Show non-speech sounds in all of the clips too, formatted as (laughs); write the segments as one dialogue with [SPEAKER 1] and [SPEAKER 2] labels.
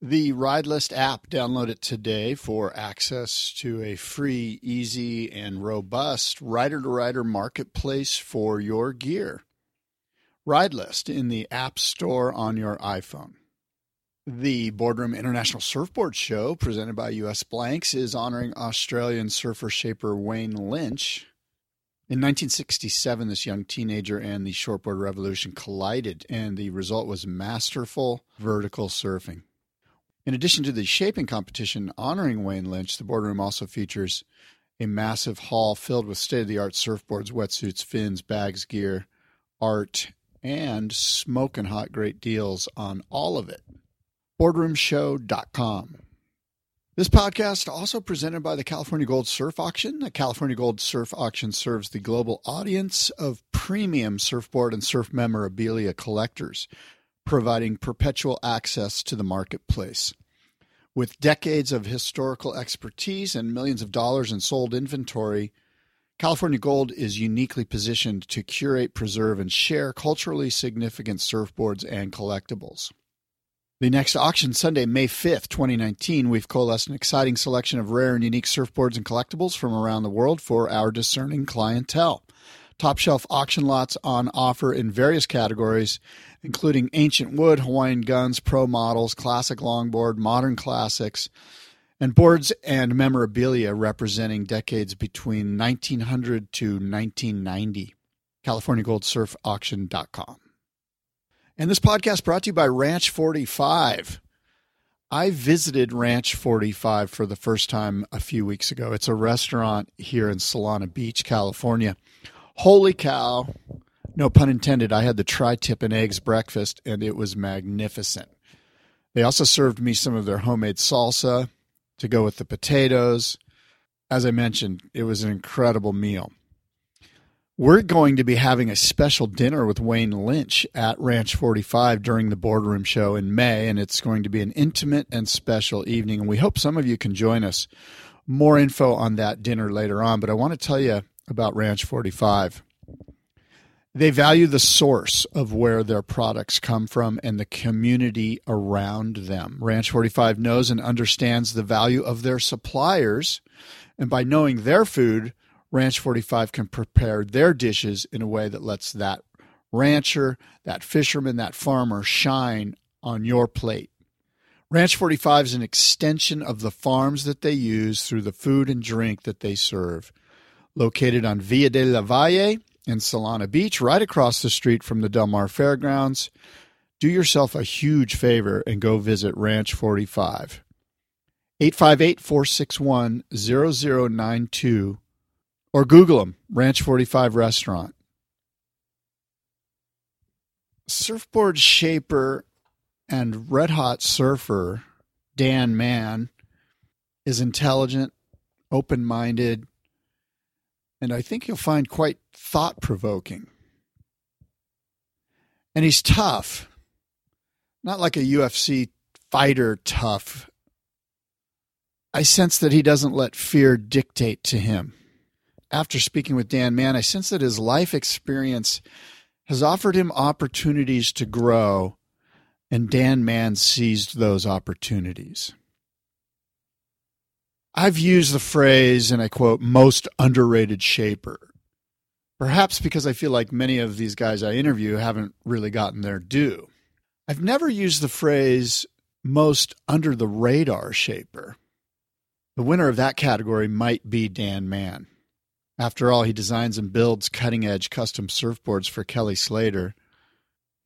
[SPEAKER 1] The Ridelist app, download it today for access to a free, easy, and robust rider to rider marketplace for your gear. Ridelist in the App Store on your iPhone. The Boardroom International Surfboard Show, presented by US Blanks, is honoring Australian surfer shaper Wayne Lynch. In 1967, this young teenager and the shortboard revolution collided, and the result was masterful vertical surfing. In addition to the shaping competition honoring Wayne Lynch, the boardroom also features a massive hall filled with state of the art surfboards, wetsuits, fins, bags, gear, art, and smoking hot great deals on all of it. Boardroomshow.com. This podcast also presented by the California Gold Surf Auction. The California Gold Surf Auction serves the global audience of premium surfboard and surf memorabilia collectors providing perpetual access to the marketplace. With decades of historical expertise and millions of dollars in sold inventory, California Gold is uniquely positioned to curate, preserve, and share culturally significant surfboards and collectibles. The next auction, Sunday, May 5th, 2019, we've coalesced an exciting selection of rare and unique surfboards and collectibles from around the world for our discerning clientele. Top shelf auction lots on offer in various categories, including ancient wood, Hawaiian guns, pro models, classic longboard, modern classics, and boards and memorabilia representing decades between 1900 to 1990. CaliforniaGoldSurfAuction.com. And this podcast brought to you by Ranch 45. I visited Ranch 45 for the first time a few weeks ago. It's a restaurant here in Solana Beach, California holy cow, no pun intended, I had the tri tip and eggs breakfast and it was magnificent. They also served me some of their homemade salsa to go with the potatoes. As I mentioned, it was an incredible meal. We're going to be having a special dinner with Wayne Lynch at Ranch 45 during the boardroom show in May, and it's going to be an intimate and special evening. And we hope some of you can join us. More info on that dinner later on, but I want to tell you about Ranch 45. They value the source of where their products come from and the community around them. Ranch 45 knows and understands the value of their suppliers, and by knowing their food, Ranch 45 can prepare their dishes in a way that lets that rancher, that fisherman, that farmer shine on your plate. Ranch 45 is an extension of the farms that they use through the food and drink that they serve located on Via de la Valle in Solana Beach, right across the street from the Del Mar Fairgrounds. Do yourself a huge favor and go visit Ranch 45. 858 461 0092 or Google them, Ranch 45 Restaurant. Surfboard shaper and red hot surfer Dan Mann is intelligent, open minded, and I think you'll find quite thought provoking. And he's tough, not like a UFC fighter tough. I sense that he doesn't let fear dictate to him. After speaking with Dan Mann, I sense that his life experience has offered him opportunities to grow, and Dan Mann seized those opportunities. I've used the phrase, and I quote, most underrated shaper. Perhaps because I feel like many of these guys I interview haven't really gotten their due. I've never used the phrase most under the radar shaper. The winner of that category might be Dan Mann. After all, he designs and builds cutting edge custom surfboards for Kelly Slater.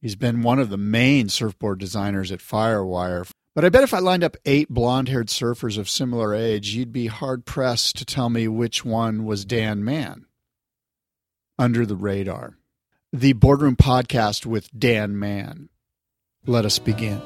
[SPEAKER 1] He's been one of the main surfboard designers at Firewire but I bet if I lined up eight blonde haired surfers of similar age, you'd be hard pressed to tell me which one was Dan Mann. Under the radar. The Boardroom Podcast with Dan Mann. Let us begin.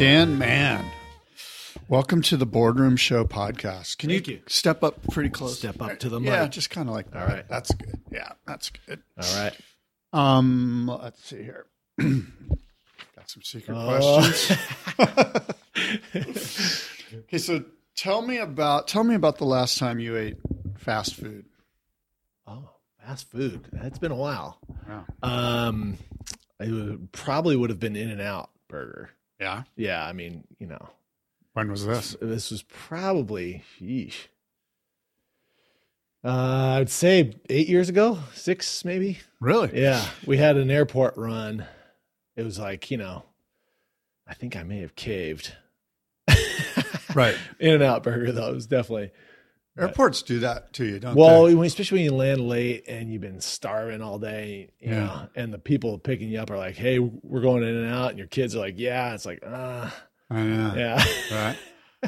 [SPEAKER 1] Dan Mann. Welcome to the Boardroom Show podcast. Can you,
[SPEAKER 2] you.
[SPEAKER 1] step up pretty close?
[SPEAKER 2] Step up to the
[SPEAKER 1] Yeah, just kind of like
[SPEAKER 2] All
[SPEAKER 1] that.
[SPEAKER 2] right.
[SPEAKER 1] That's good. Yeah, that's good.
[SPEAKER 2] All right.
[SPEAKER 1] Um, let's see here. (clears throat) Got some secret
[SPEAKER 2] Oh.
[SPEAKER 1] questions. (laughs) okay, so tell me about tell me about the last time you ate fast food.
[SPEAKER 2] Oh, fast food. It's been a while.
[SPEAKER 1] Yeah.
[SPEAKER 2] Um, it would, probably would have been In and Out Burger.
[SPEAKER 1] Yeah.
[SPEAKER 2] Yeah, I mean, you know,
[SPEAKER 1] When was this?
[SPEAKER 2] this was probably, yeesh. Uh, I'd say eight years ago, six maybe.
[SPEAKER 1] Really?
[SPEAKER 2] Yeah, we had an airport run. It was like, you know, I think I may have caved.
[SPEAKER 1] Right. (laughs)
[SPEAKER 2] In and Out Burger, though, it was definitely.
[SPEAKER 1] Airports do that to you, don't
[SPEAKER 2] Well,
[SPEAKER 1] they?
[SPEAKER 2] Well, especially when you land late and you've been starving all day, you
[SPEAKER 1] Yeah.
[SPEAKER 2] know, and the people picking you up are like, "Hey, we're going in and out," and your kids are like, "Yeah." It's like, ah,
[SPEAKER 1] I know.
[SPEAKER 2] yeah, (laughs)
[SPEAKER 1] Right.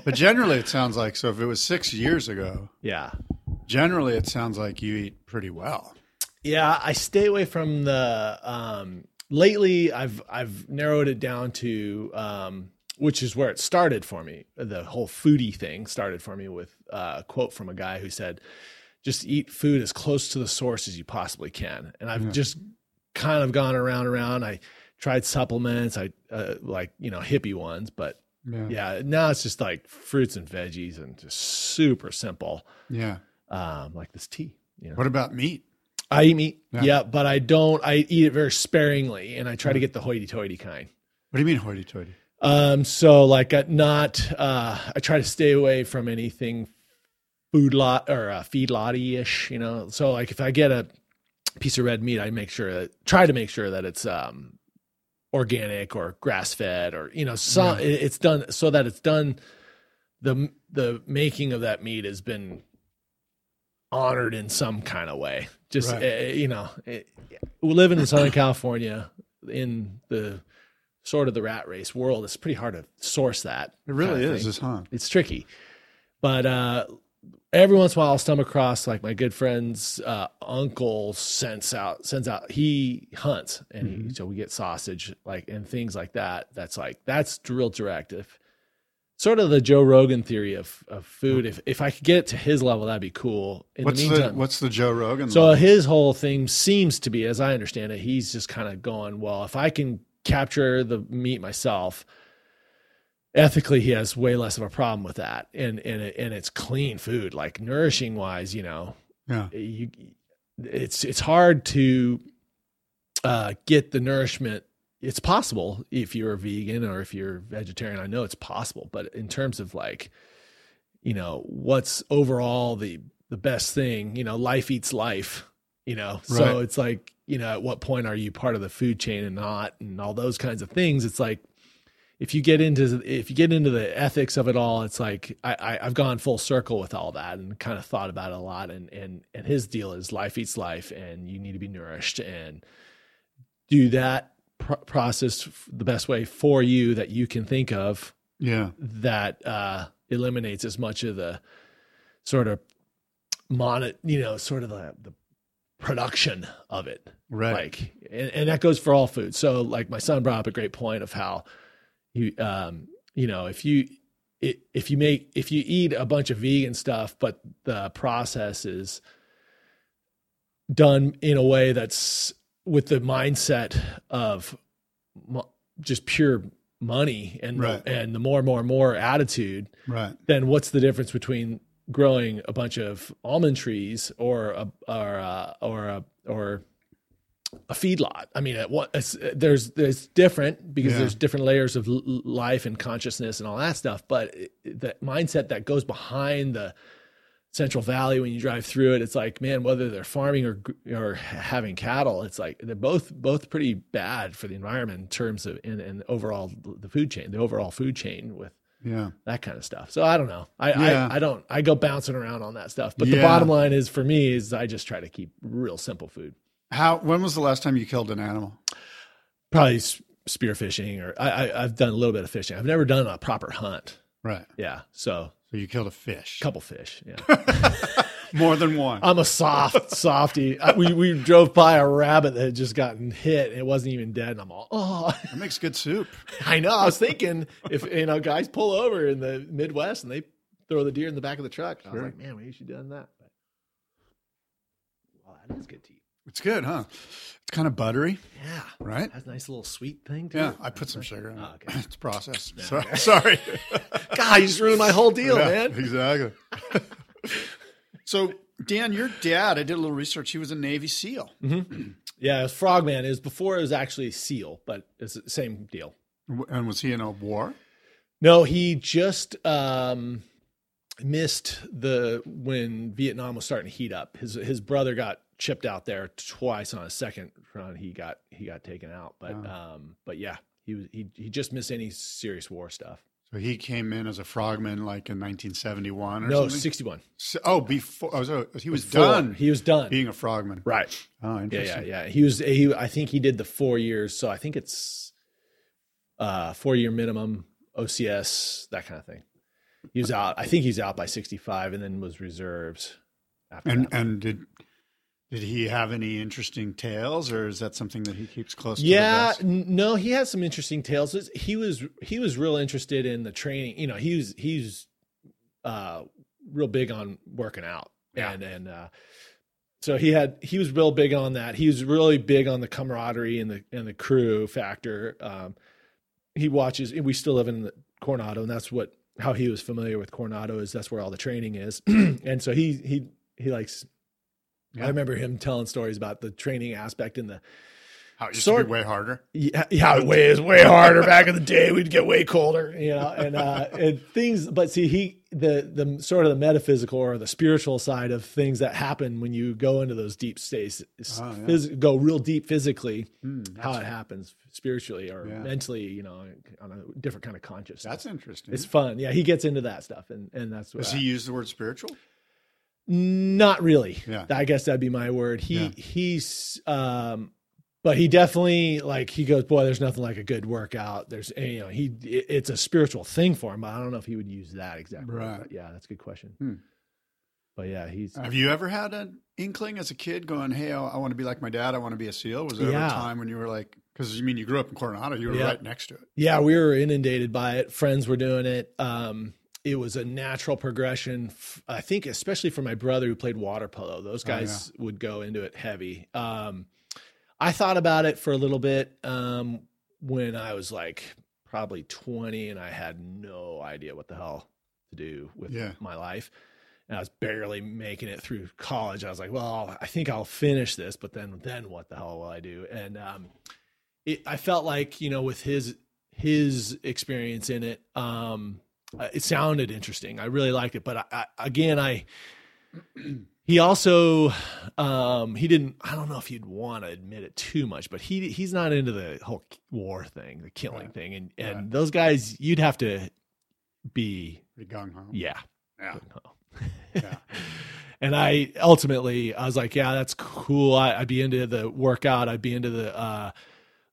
[SPEAKER 1] But generally, it sounds like so. If it was six years ago,
[SPEAKER 2] yeah,
[SPEAKER 1] generally it sounds like you eat pretty well.
[SPEAKER 2] yeah. I stay away from the. Um, lately, I've I've narrowed it down to, um, which is where it started for me. The whole foodie thing started for me with uh, a quote from a guy who said, "Just eat food as close to the source as you possibly can." And I've
[SPEAKER 1] Yeah.
[SPEAKER 2] just kind of gone around around. I tried supplements, I uh, like you know hippie ones, but
[SPEAKER 1] Yeah.
[SPEAKER 2] yeah, now it's just like fruits and veggies and just super simple,
[SPEAKER 1] Yeah.
[SPEAKER 2] um, like this tea. You know,
[SPEAKER 1] What about meat?
[SPEAKER 2] I eat meat,
[SPEAKER 1] Yeah.
[SPEAKER 2] yeah. but I don't. I eat it very sparingly, and I try to get the hoity-toity kind.
[SPEAKER 1] What do you mean hoity-toity?
[SPEAKER 2] Um, so like uh, not. Uh, I try to stay away from anything food lot or uh, feed lotty ish. You know, so like if I get a piece of red meat, I make sure that try to make sure that it's um organic or grass fed or you know some
[SPEAKER 1] Yeah.
[SPEAKER 2] it's done so that it's done the the making of that meat has been honored in some kind of way just
[SPEAKER 1] Right.
[SPEAKER 2] uh, you know it, we live in southern california in the sort of the rat race world it's pretty hard to source that
[SPEAKER 1] It really
[SPEAKER 2] kind of
[SPEAKER 1] is,
[SPEAKER 2] thing.
[SPEAKER 1] huh?
[SPEAKER 2] it's tricky but uh every once in a while I'll stumble across like my good friend's uh, uncle sends out sends out he hunts and
[SPEAKER 1] Mm-hmm.
[SPEAKER 2] he, so we get sausage like and things like that. That's like that's real direct. If sort of the Joe Rogan theory of of food. If if I could get it to his level, that'd be cool. In
[SPEAKER 1] What's
[SPEAKER 2] the
[SPEAKER 1] the, what's the Joe Rogan?
[SPEAKER 2] so
[SPEAKER 1] level?
[SPEAKER 2] his whole thing seems to be, as I understand it, he's just kind of going, well, if I can capture the meat myself, ethically, he has way less of a problem with that, and and and it's clean food, like nourishing wise, you know,
[SPEAKER 1] yeah.
[SPEAKER 2] you it's it's hard to uh, get the nourishment. It's possible if you're a vegan or if you're vegetarian. I know it's possible, but in terms of like, you know, what's overall the the best thing? You know, life eats life. You know, so it's like, you know, at what point are you part of the food chain and not, and all those kinds of things. It's like if you get into if you get into the ethics of it all, it's like I, I I've gone full circle with all that and kind of thought about it a lot. And and and his deal is life eats life, and you need to be nourished and do that pr- process the best way for you that you can think of
[SPEAKER 1] Yeah.
[SPEAKER 2] that uh, eliminates as much of the sort of mon you know sort of the, the production of it
[SPEAKER 1] Right.
[SPEAKER 2] like and, and that goes for all food so like my son brought up a great point of how you um you know if you if you make if you eat a bunch of vegan stuff but the process is done in a way that's with the mindset of mo- just pure money and
[SPEAKER 1] Right.
[SPEAKER 2] the, and the more more more attitude
[SPEAKER 1] right.
[SPEAKER 2] then what's the difference between growing a bunch of almond trees or a or a, or a or a feedlot? I mean, at what it's, there's there's different because
[SPEAKER 1] Yeah.
[SPEAKER 2] there's different layers of l- life and consciousness and all that stuff. But it, the mindset that goes behind the Central Valley when you drive through it, it's like, man, whether they're farming or or having cattle, it's like they're both both pretty bad for the environment in terms of and, and overall the food chain, the overall food chain with
[SPEAKER 1] Yeah.
[SPEAKER 2] that kind of stuff. So I don't know. I,
[SPEAKER 1] Yeah.
[SPEAKER 2] I I don't I go bouncing around on that stuff. But the bottom line is for me is I just try to keep real simple food.
[SPEAKER 1] How? When was the last time you killed an animal?
[SPEAKER 2] Probably s- spear or I, I I've done a little bit of fishing. I've never done a proper hunt.
[SPEAKER 1] Right.
[SPEAKER 2] Yeah. So
[SPEAKER 1] So you killed a fish.
[SPEAKER 2] a couple fish. Yeah. (laughs)
[SPEAKER 1] More than one.
[SPEAKER 2] I'm a soft softy. I- we we drove by a rabbit that had just gotten hit. And it wasn't even dead, and I'm all, oh,
[SPEAKER 1] That makes good soup. (laughs)
[SPEAKER 2] I know. I was thinking if you know guys pull over in the Midwest and they throw the deer in the back of the truck, I was like, man, we should have done that. But, well, that is good tea.
[SPEAKER 1] It's good, huh? It's kind of buttery,
[SPEAKER 2] Yeah,
[SPEAKER 1] right?
[SPEAKER 2] has a nice little sweet thing to
[SPEAKER 1] Yeah,
[SPEAKER 2] it.
[SPEAKER 1] I put some sugar in it.
[SPEAKER 2] Oh, okay. (laughs)
[SPEAKER 1] It's processed.
[SPEAKER 2] Yeah,
[SPEAKER 1] So-
[SPEAKER 2] okay. (laughs)
[SPEAKER 1] Sorry. (laughs)
[SPEAKER 2] God, you just ruined my whole deal,
[SPEAKER 1] Yeah,
[SPEAKER 2] man.
[SPEAKER 1] Exactly. so, Dan, your dad, I did a little research. He was a Navy SEAL. (clears throat)
[SPEAKER 2] Yeah, it was Frogman. It was before it was actually Seal, but it's the same deal.
[SPEAKER 1] And was he in a war?
[SPEAKER 2] No, he just um, missed the when Vietnam was starting to heat up. His his brother got chipped out there twice on a second run. He got he got taken out, but
[SPEAKER 1] Oh.
[SPEAKER 2] um, but yeah, he was he he just missed any serious war stuff.
[SPEAKER 1] So he came in as a frogman like in 1971 or
[SPEAKER 2] No,
[SPEAKER 1] something?
[SPEAKER 2] sixty one.
[SPEAKER 1] So- oh, before. Oh, so he was done
[SPEAKER 2] He was done.
[SPEAKER 1] being a frogman.
[SPEAKER 2] right.
[SPEAKER 1] Oh,
[SPEAKER 2] Yeah, yeah, yeah. He was. He. I think he did the four years. So I think it's uh four year minimum OCS that kind of thing. He was out. I think he's out by sixty five, and then was reserves. After
[SPEAKER 1] And
[SPEAKER 2] that.
[SPEAKER 1] and did did he have any interesting tales, or is that something that he keeps close to?
[SPEAKER 2] yeah, n- no, he had some interesting tales. He was he was real interested in the training. You know, he was he's uh real big on working out,
[SPEAKER 1] Yeah.
[SPEAKER 2] and and uh, so he had he was real big on that. He was really big on the camaraderie and the and the crew factor. Um, he watches. We still live in the Coronado, and that's what how he was familiar with Coronado is that's where all the training is, (clears throat) and so he he he likes.
[SPEAKER 1] Yeah.
[SPEAKER 2] I remember him telling stories about the training aspect and the
[SPEAKER 1] How it used
[SPEAKER 2] Sort-
[SPEAKER 1] to be way harder.
[SPEAKER 2] yeah, yeah, it way is way harder back in the day. We'd get way colder, you know, and uh, (laughs) and things. But see, he the the sort of the metaphysical or the spiritual side of things that happen when you go into those deep states,
[SPEAKER 1] Oh, yeah.
[SPEAKER 2] phys- go real deep physically,
[SPEAKER 1] Hmm,
[SPEAKER 2] how it happens spiritually or
[SPEAKER 1] Yeah.
[SPEAKER 2] mentally, you know, on a different kind of consciousness.
[SPEAKER 1] That's interesting.
[SPEAKER 2] it's fun. Yeah, he gets into that stuff, and and that's what
[SPEAKER 1] Does he use the word spiritual?
[SPEAKER 2] Not really.
[SPEAKER 1] Yeah.
[SPEAKER 2] I guess that'd be my word. He
[SPEAKER 1] Yeah.
[SPEAKER 2] he's um but he definitely like he goes, boy, there's nothing like a good workout. There's you know, he it- it's a spiritual thing for him, but I don't know if he would use that exactly.
[SPEAKER 1] Right.
[SPEAKER 2] Yeah, that's a good question.
[SPEAKER 1] Hmm.
[SPEAKER 2] But yeah, he's
[SPEAKER 1] Have you ever had an inkling as a kid going, "Hey, I, I want to be like my dad. I want to be a SEAL"? Was there ever
[SPEAKER 2] Yeah.
[SPEAKER 1] a time when you were like, because you mean you grew up in Coronado, you were
[SPEAKER 2] Yeah.
[SPEAKER 1] right next to it.
[SPEAKER 2] yeah, we were inundated by it. Friends were doing it. Um, it was a natural progression. I think, especially for my brother who played water polo, those
[SPEAKER 1] Oh, yeah.
[SPEAKER 2] guys would go into it heavy. Um, I thought about it for a little bit um, when I was like probably 20 and I had no idea what the hell to do with
[SPEAKER 1] Yeah.
[SPEAKER 2] my life. And I was barely making it through college. I was like, well, I think I'll finish this, but then then what the hell will I do? And um, it, I felt like you know with his his experience in it, um, it sounded interesting. I really liked it, but I, I, again, I (clears throat) he also um, he didn't. I don't know if you'd want to admit it too much, but he he's not into the whole war thing, the killing
[SPEAKER 1] Right.
[SPEAKER 2] thing, and and
[SPEAKER 1] Right.
[SPEAKER 2] those guys, you'd have to be
[SPEAKER 1] gung ho.
[SPEAKER 2] yeah.
[SPEAKER 1] Yeah. (laughs)
[SPEAKER 2] yeah. (laughs) and I ultimately I was like, yeah, that's cool. I, I'd be into the workout. I'd be into the uh,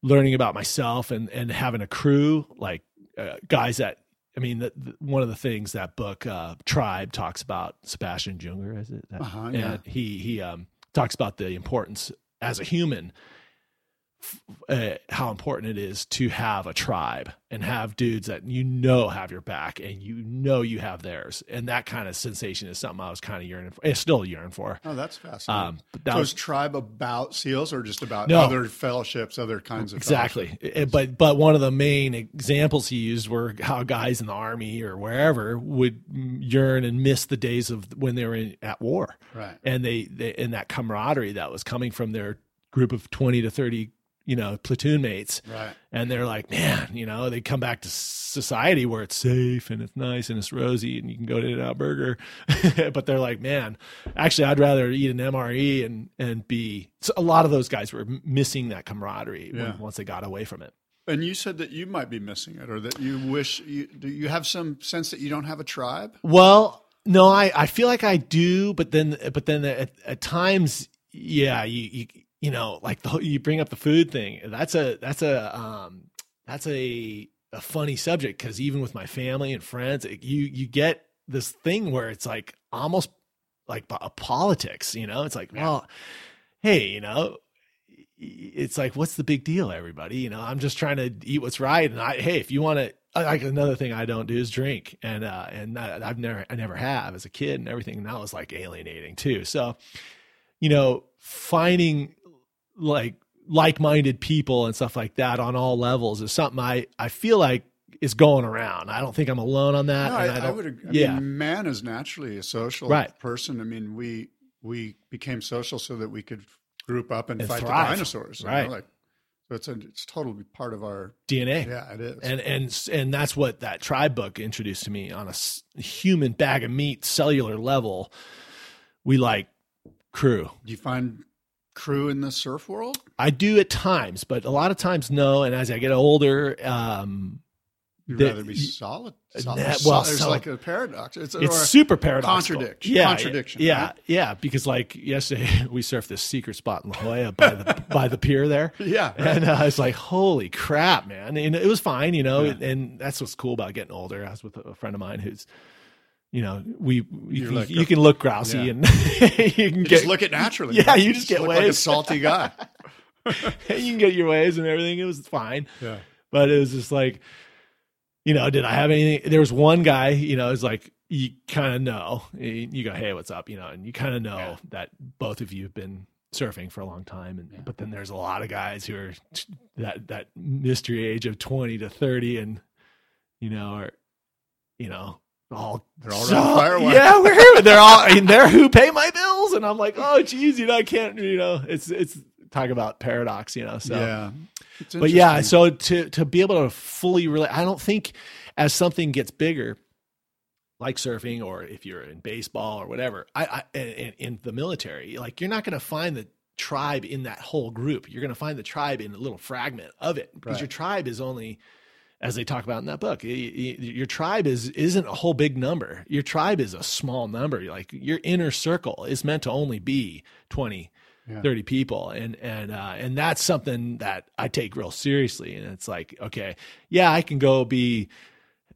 [SPEAKER 2] learning about myself and and having a crew like uh, guys that. I mean, the, the, one of the things that book uh, Tribe talks about Sebastian Junger, is it? That-
[SPEAKER 1] Uh-huh, yeah.
[SPEAKER 2] And he he um, talks about the importance as a human uh, how important it is to have a tribe and have dudes that you know have your back and you know you have theirs. And that kind of sensation is something I was kind of yearning for. It's still yearning for.
[SPEAKER 1] Oh, that's fascinating.
[SPEAKER 2] Um, but that
[SPEAKER 1] so
[SPEAKER 2] was
[SPEAKER 1] is tribe about SEALs or just about
[SPEAKER 2] No.
[SPEAKER 1] other fellowships, other kinds of
[SPEAKER 2] exactly. It- but but one of the main examples he used were how guys in the army or wherever would yearn and miss the days of when they were in, at war.
[SPEAKER 1] Right.
[SPEAKER 2] and they, they and that camaraderie that was coming from their group of 20 to 30 you know platoon mates
[SPEAKER 1] Right.
[SPEAKER 2] and they're like man you know they come back to society where it's safe and it's nice and it's rosy and you can go to an out burger (laughs) but they're like man actually i'd rather eat an mre and and be so a lot of those guys were missing that camaraderie when- once they got away from it
[SPEAKER 1] And you said that you might be missing it, or that you wish you do. You have some sense that you don't have a tribe.
[SPEAKER 2] Well, no, I, I feel like I do, but then but then at, at times, yeah, you, you you know, like the whole- you bring up the food thing. That's a that's a um that's a a funny subject because even with my family and friends, it, you you get this thing where it's like almost like a politics. You know, it's like, well, hey, you know, it's like, what's the big deal, everybody? You know, I'm just trying to eat what's right. And I, hey, if you want to, like another thing I don't do is drink, and uh, and I've never, I never have as a kid and everything. And that was like alienating too. So, you know, finding like like-minded people and stuff like that on all levels is something I I feel like is going around. I don't think I'm alone on that.
[SPEAKER 1] No, I, I, I, would. Agree. Yeah, mean, man is naturally a social right. person. I mean, we we became social so that we could group up and, and fight thrive. the dinosaurs. Right. Know? Like, so it's a, it's totally part of our
[SPEAKER 2] DNA.
[SPEAKER 1] Yeah, it is.
[SPEAKER 2] And and and that's what that tribe book introduced to me on a human bag of meat cellular level. We like crew.
[SPEAKER 1] Do you find crew in the surf world?
[SPEAKER 2] I do at times, but a lot of times no. And as I get older, um,
[SPEAKER 1] You'd the, rather be solid. solid. Nah, well, there's like a paradox.
[SPEAKER 2] It's, it's super paradoxical.
[SPEAKER 1] Contradiction.
[SPEAKER 2] Yeah,
[SPEAKER 1] contradiction.
[SPEAKER 2] Yeah, right? yeah. Because like yesterday, (laughs) we surfed this secret spot in La Jolla by the (laughs) by the pier there. (laughs)
[SPEAKER 1] Yeah,
[SPEAKER 2] right. and uh, I was like, "Holy crap, man!" And it was fine, you know. Yeah. And that's what's cool about getting older. I was with a friend of mine who's you know, we you, like you, can look grousy yeah. and (laughs) you can
[SPEAKER 1] you
[SPEAKER 2] get
[SPEAKER 1] just look it naturally.
[SPEAKER 2] Yeah, you just, get
[SPEAKER 1] look
[SPEAKER 2] waves.
[SPEAKER 1] like a salty guy. (laughs)
[SPEAKER 2] you can get your waves and everything. It was fine.
[SPEAKER 1] Yeah,
[SPEAKER 2] but it was just like you know, did I have anything? There was one guy, you know, it's like you kind of know. You go, hey, what's up? You know, and you kind of know yeah. that both of you have been surfing for a long time, and yeah. but then there's a lot of guys who are that that mystery age of twenty to thirty, and you know, are you know all
[SPEAKER 1] they're all so.
[SPEAKER 2] Yeah, we're (laughs) they're all I mean, they're who pay my bills, and I'm like, oh, geez, you know, I can't, you know, it's it's talk about paradox, you know. So
[SPEAKER 1] yeah,
[SPEAKER 2] but yeah, so to to be able to fully relate, I don't think as something gets bigger, like surfing or if you're in baseball or whatever, I, I in, in the military, like you're not going to find the tribe in that whole group. You're going to find the tribe in a little fragment of it because right. your tribe is only as they talk about in that book. Your tribe is isn't a whole big number. Your tribe is a small number. Like your inner circle is meant to only be 20 yeah. 30 people and and uh, and that's something that I take real seriously and it's like okay yeah I can go be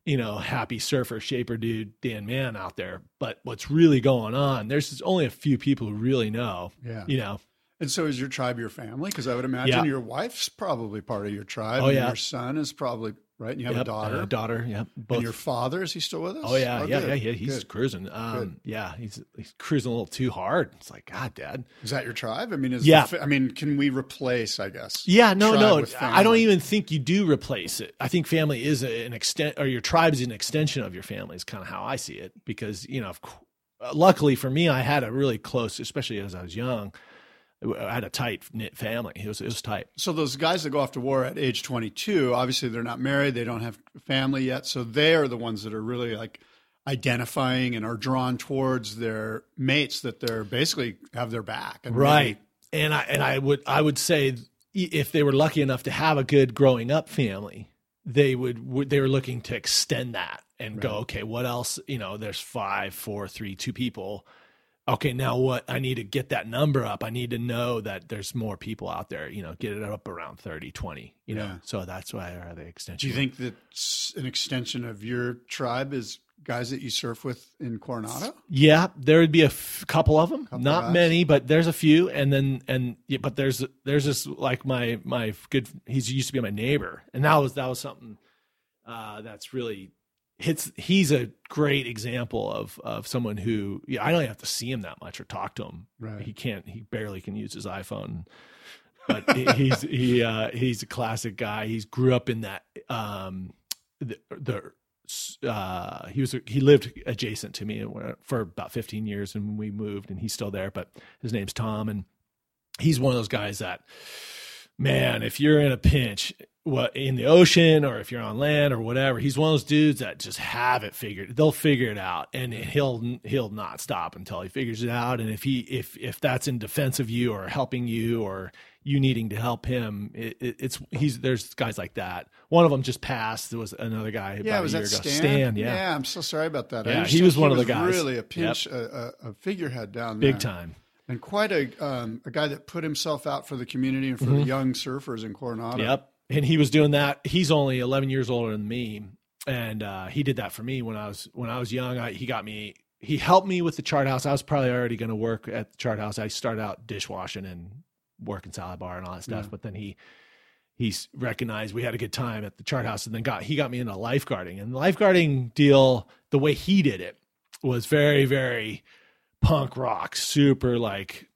[SPEAKER 2] you know happy surfer shaper dude Dan Mann out there but what's really going on there's only a few people who really know
[SPEAKER 1] yeah
[SPEAKER 2] you know
[SPEAKER 1] and so is your tribe your family because I would imagine yeah. your wife's probably part of your tribe
[SPEAKER 2] oh yeah
[SPEAKER 1] your son is probably right? And you have
[SPEAKER 2] yep,
[SPEAKER 1] a daughter.
[SPEAKER 2] A daughter, yeah.
[SPEAKER 1] Both. And your father is he still with us?
[SPEAKER 2] Oh yeah, oh, yeah, yeah, yeah. He's good. cruising. Um, yeah, he's he's cruising a little too hard. It's like, God, Dad.
[SPEAKER 1] Is that your tribe? I mean, is
[SPEAKER 2] yeah.
[SPEAKER 1] The, I mean, can we replace? I guess.
[SPEAKER 2] Yeah, no, no. I don't even think you do replace it. I think family is an extent, or your tribe is an extension of your family. Is kind of how I see it. Because you know, luckily for me, I had a really close, especially as I was young I had a tight knit family. It was it was tight.
[SPEAKER 1] So those guys that go off to war at age 22, obviously they're not married, they don't have family yet, so they are the ones that are really like identifying and are drawn towards their mates that they're basically have their back.
[SPEAKER 2] And right. And I and I would I would say if they were lucky enough to have a good growing up family, they would they were looking to extend that and right. go okay, what else? You know, there's five, four, three, two people okay, now what? I need to get that number up. I need to know that there's more people out there, you know, get it up around 30, 20, you know. So that's why are the extension.
[SPEAKER 1] Do you think that an extension of your tribe is guys that you surf with in Coronado?
[SPEAKER 2] Yeah, there would be a f- couple of them, couple not of many, but there's a few. And then, and yeah, but there's, there's this like my, my good, he's used to be my neighbor. And that was, that was something uh, that's really hits he's a great example of of someone who yeah, I don't have to see him that much or talk to him.
[SPEAKER 1] Right.
[SPEAKER 2] He can't he barely can use his iPhone. But he's he uh he's a classic guy. He's grew up in that um the, the uh, he was he lived adjacent to me for about 15 years and we moved and he's still there but his name's Tom and he's one of those guys that man if you're in a pinch what in the ocean or if you're on land or whatever. He's one of those dudes that just have it figured they'll figure it out and he'll he'll not stop until he figures it out and if he if if that's in defense of you or helping you or you needing to help him it, it, it's he's there's guys like that. One of them just passed there was another guy
[SPEAKER 1] yeah was that
[SPEAKER 2] Stan?
[SPEAKER 1] Stan
[SPEAKER 2] yeah.
[SPEAKER 1] Yeah i'm so sorry about that.
[SPEAKER 2] Yeah he was one
[SPEAKER 1] he
[SPEAKER 2] of the guys.
[SPEAKER 1] really a pinch yep. a, a, figurehead down
[SPEAKER 2] there. big time.
[SPEAKER 1] And quite a um, a guy that put himself out for the community and for mm-hmm. the young surfers in Coronado.
[SPEAKER 2] Yep, and he was doing that. He's only 11 years older than me, and uh, he did that for me when I was when I was young. I, he got me he helped me with the chart house. I was probably already going to work at the chart house. I started out dishwashing and working salad bar and all that stuff,
[SPEAKER 1] Yeah.
[SPEAKER 2] but then he he's recognized we had a good time at the chart house and then got he got me into lifeguarding and the lifeguarding deal the way he did it was very very punk rock super like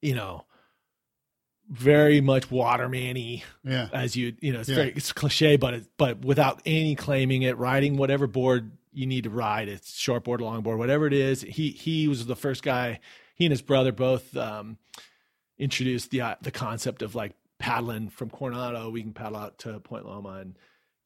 [SPEAKER 2] you know very much waterman-y
[SPEAKER 1] Yeah.
[SPEAKER 2] as you you know it's
[SPEAKER 1] Yeah.
[SPEAKER 2] very it's cliche but it, but without any claiming it riding whatever board you need to ride it's short board long board whatever it is he he was the first guy he and his brother both um introduced the uh, the concept of like paddling from Coronado we can paddle out to Point Loma and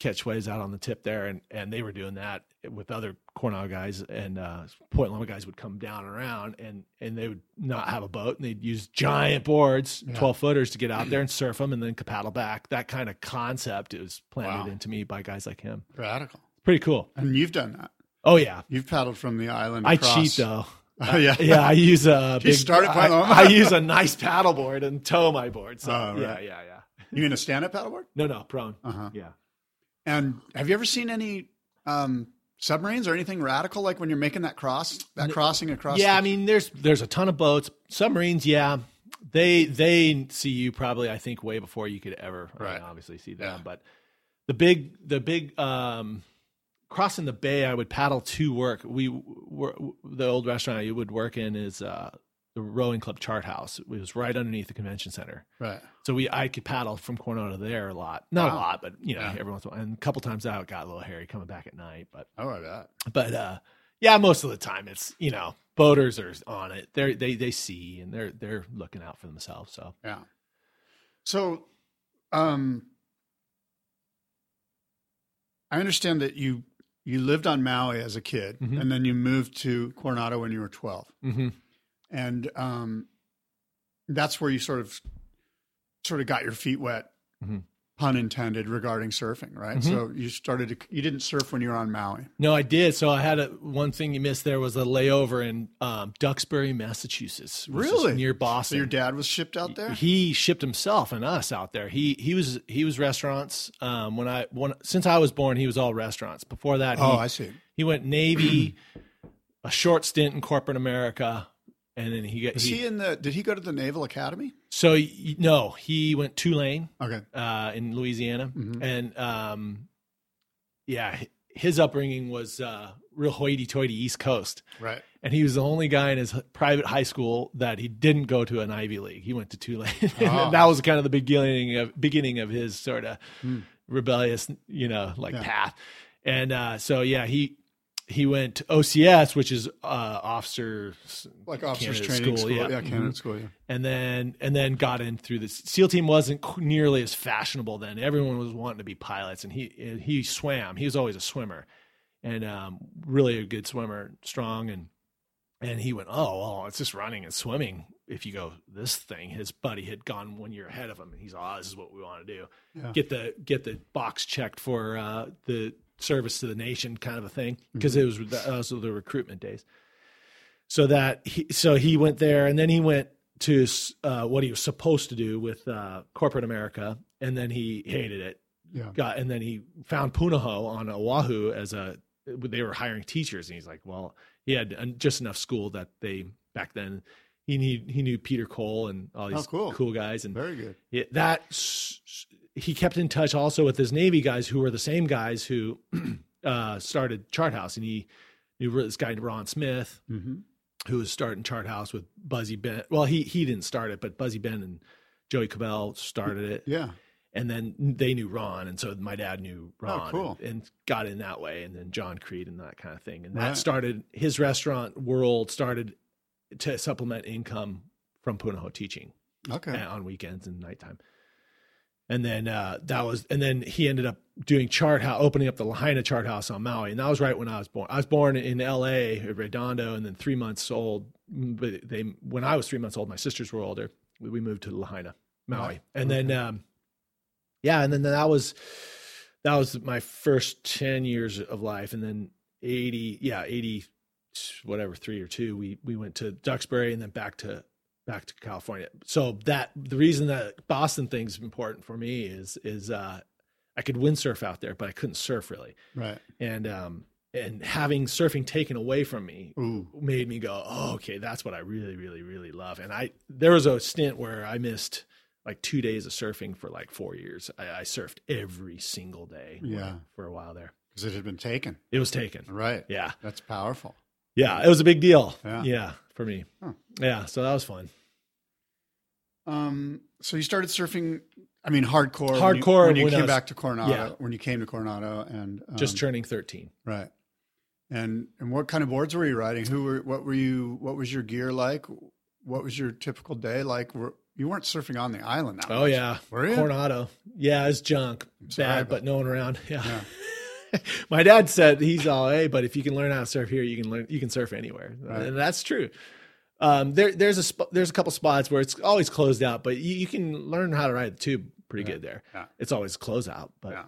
[SPEAKER 2] catch waves out on the tip there and and they were doing that with other Coronado guys and uh Point Loma guys would come down around and and they would not have a boat and they'd use giant boards
[SPEAKER 1] Yeah.
[SPEAKER 2] 12 footers to get out there and surf them and then paddle back that kind of concept is planted
[SPEAKER 1] Wow.
[SPEAKER 2] into me by guys like him
[SPEAKER 1] Radical.
[SPEAKER 2] pretty cool
[SPEAKER 1] And you've done that.
[SPEAKER 2] oh yeah
[SPEAKER 1] You've paddled from the island.
[SPEAKER 2] I
[SPEAKER 1] across.
[SPEAKER 2] cheat though (laughs)
[SPEAKER 1] Oh, yeah.
[SPEAKER 2] yeah I use a (laughs) big
[SPEAKER 1] start at
[SPEAKER 2] I, I use (laughs) a nice paddleboard and tow my board so
[SPEAKER 1] Oh,
[SPEAKER 2] yeah yeah yeah
[SPEAKER 1] You mean a stand-up paddleboard?
[SPEAKER 2] no no prone
[SPEAKER 1] Uh huh.
[SPEAKER 2] yeah
[SPEAKER 1] And have you ever seen any um, submarines or anything radical like when you're making that cross, that crossing across?
[SPEAKER 2] Yeah,
[SPEAKER 1] the-
[SPEAKER 2] I mean, there's there's a ton of boats, submarines. Yeah, they they see you probably. I think way before you could ever, I mean,
[SPEAKER 1] Right.
[SPEAKER 2] obviously see them.
[SPEAKER 1] Yeah.
[SPEAKER 2] But the big the big um, crossing the bay, I would paddle to work. We were the old restaurant I would work in is uh, the rowing club chart house. It was right underneath the convention center.
[SPEAKER 1] right.
[SPEAKER 2] So we I could paddle from Coronado to there a lot, not a lot, but you know
[SPEAKER 1] Yeah.
[SPEAKER 2] every once in a while. And a couple times out, it got a little hairy coming back at night, but
[SPEAKER 1] Oh, I bet.
[SPEAKER 2] but uh yeah most of the time it's you know boaters are on it they're they they see and they're they're looking out for themselves so
[SPEAKER 1] Yeah. So, um, I understand that you you lived on Maui as a kid,
[SPEAKER 2] Mhm.
[SPEAKER 1] and then you moved to Coronado when you were twelve,
[SPEAKER 2] mm-hmm.
[SPEAKER 1] And um, that's where you sort of sort of got your feet wet,
[SPEAKER 2] Mhm.
[SPEAKER 1] pun intended, regarding surfing, right?
[SPEAKER 2] Mhm.
[SPEAKER 1] So you started to you didn't surf when you were on Maui.
[SPEAKER 2] no i did so i had a one thing you missed there was a layover in um duxbury massachusetts
[SPEAKER 1] Really?
[SPEAKER 2] near
[SPEAKER 1] So
[SPEAKER 2] boston
[SPEAKER 1] your dad was shipped out there.
[SPEAKER 2] he shipped himself and us out there he he was he was restaurants um when i when since i was born he was all restaurants before that he,
[SPEAKER 1] oh, I see.
[SPEAKER 2] he went navy (clears throat) a short stint in corporate america and then he got
[SPEAKER 1] Was he in the? Did he go to the Naval Academy?
[SPEAKER 2] so no he went tulane
[SPEAKER 1] Okay.
[SPEAKER 2] uh, in Louisiana,
[SPEAKER 1] Mhm.
[SPEAKER 2] and um, yeah, his upbringing was uh, real hoity-toity East Coast,
[SPEAKER 1] Right.
[SPEAKER 2] and he was the only guy in his private high school that he didn't go to an Ivy League. He went to Tulane,
[SPEAKER 1] Oh. (laughs)
[SPEAKER 2] and that was kind of the beginning of beginning of his sort of
[SPEAKER 1] Hmm.
[SPEAKER 2] rebellious, you know, like
[SPEAKER 1] Yeah.
[SPEAKER 2] path. And uh, so yeah, he he went to OCS, which is uh, officer
[SPEAKER 1] Like officers training
[SPEAKER 2] school,
[SPEAKER 1] school.
[SPEAKER 2] yeah.
[SPEAKER 1] Yeah, candidate
[SPEAKER 2] Mhm.
[SPEAKER 1] school. Yeah.
[SPEAKER 2] and then and then got in through the SEAL team wasn't nearly as fashionable then. Everyone was wanting to be pilots, and he and he swam. He was always a swimmer, and um, really a good swimmer, strong, and and he went, oh well, it's just running and swimming. If you go this thing, his buddy had gone one year ahead of him, and he's oh, this is what we want to do.
[SPEAKER 1] Yeah.
[SPEAKER 2] Get the get the box checked for uh, the service to the nation kind of a thing
[SPEAKER 1] Mm-hmm.
[SPEAKER 2] because it was was the recruitment days so that he so he went there and then he went to uh, what he was supposed to do with uh, corporate America and then he hated it
[SPEAKER 1] Yeah.
[SPEAKER 2] got and then he found Punahou on Oahu as a they were hiring teachers and he's like well he had just enough school that they back then he knew he knew Peter Cole and all these
[SPEAKER 1] Oh, cool.
[SPEAKER 2] guys and
[SPEAKER 1] Very good.
[SPEAKER 2] yeah, that he kept in touch also with his Navy guys who were the same guys who (clears throat) uh, started Chart House, and he knew this guy Ron Smith
[SPEAKER 1] Mm-hmm.
[SPEAKER 2] who was starting Chart House with Buzzy Bent. Well, he he didn't start it, but Buzzy Bent and Joey Cabell started it,
[SPEAKER 1] Yeah.
[SPEAKER 2] and then they knew Ron, and so my dad knew
[SPEAKER 1] Oh,
[SPEAKER 2] Ron,
[SPEAKER 1] cool.
[SPEAKER 2] and, and got in that way, and then John Creed and that kind of thing, and that
[SPEAKER 1] Right.
[SPEAKER 2] started his restaurant world started to supplement income from Punahou teaching
[SPEAKER 1] Okay.
[SPEAKER 2] on weekends and nighttime. And then uh, that was, and then he ended up doing chart house, opening up the Lahaina chart house on Maui, and that was right when I was born. I was born in L.A. at Redondo, and then three months old. But they, when I was three months old, my sisters were older. We, we moved to Lahaina, Maui, and then um, yeah, and then that was that was my first ten years of life, and then eighty, yeah, eighty, whatever, three or two. We we went to Duxbury, and then back to back to California. So that the reason that Boston thing's important for me is is uh I could windsurf out there, but I couldn't surf really.
[SPEAKER 1] Right.
[SPEAKER 2] And um and having surfing taken away from me
[SPEAKER 1] Ooh.
[SPEAKER 2] made me go, oh, okay, that's what I really, really, really love. And I there was a stint where I missed like two days of surfing for like four years. I, I surfed every single day.
[SPEAKER 1] Yeah.
[SPEAKER 2] for a while there.
[SPEAKER 1] Because it had been taken.
[SPEAKER 2] It was taken.
[SPEAKER 1] Right.
[SPEAKER 2] Yeah,
[SPEAKER 1] That's powerful.
[SPEAKER 2] Yeah, it was a big deal.
[SPEAKER 1] Yeah.
[SPEAKER 2] Yeah, for me.
[SPEAKER 1] Huh.
[SPEAKER 2] Yeah, so that was fun.
[SPEAKER 1] Um, so you started surfing, I mean, hardcore.
[SPEAKER 2] Hardcore
[SPEAKER 1] when you, when you
[SPEAKER 2] when
[SPEAKER 1] came
[SPEAKER 2] was-
[SPEAKER 1] back to Coronado.
[SPEAKER 2] yeah.
[SPEAKER 1] When you came to Coronado, and um,
[SPEAKER 2] Just turning thirteen.
[SPEAKER 1] right. And and what kind of boards were you riding? Who were what were you? What was your gear like? What was your typical day like? Were, you weren't surfing on the island
[SPEAKER 2] Oh
[SPEAKER 1] much,
[SPEAKER 2] yeah,
[SPEAKER 1] Were you?
[SPEAKER 2] Coronado. Yeah, it's junk. Bad,
[SPEAKER 1] but-
[SPEAKER 2] but no one around. (laughs) Yeah.
[SPEAKER 1] Yeah. (laughs)
[SPEAKER 2] My dad said he's all, hey, but if you can learn how to surf here, you can learn. You can surf anywhere,
[SPEAKER 1] Right.
[SPEAKER 2] and that's true. Um, there, there's a sp- there's a couple spots where it's always closed out, but you, you can learn how to ride the tube pretty
[SPEAKER 1] Yeah.
[SPEAKER 2] good there.
[SPEAKER 1] Yeah.
[SPEAKER 2] It's always closed out, but
[SPEAKER 1] Yeah.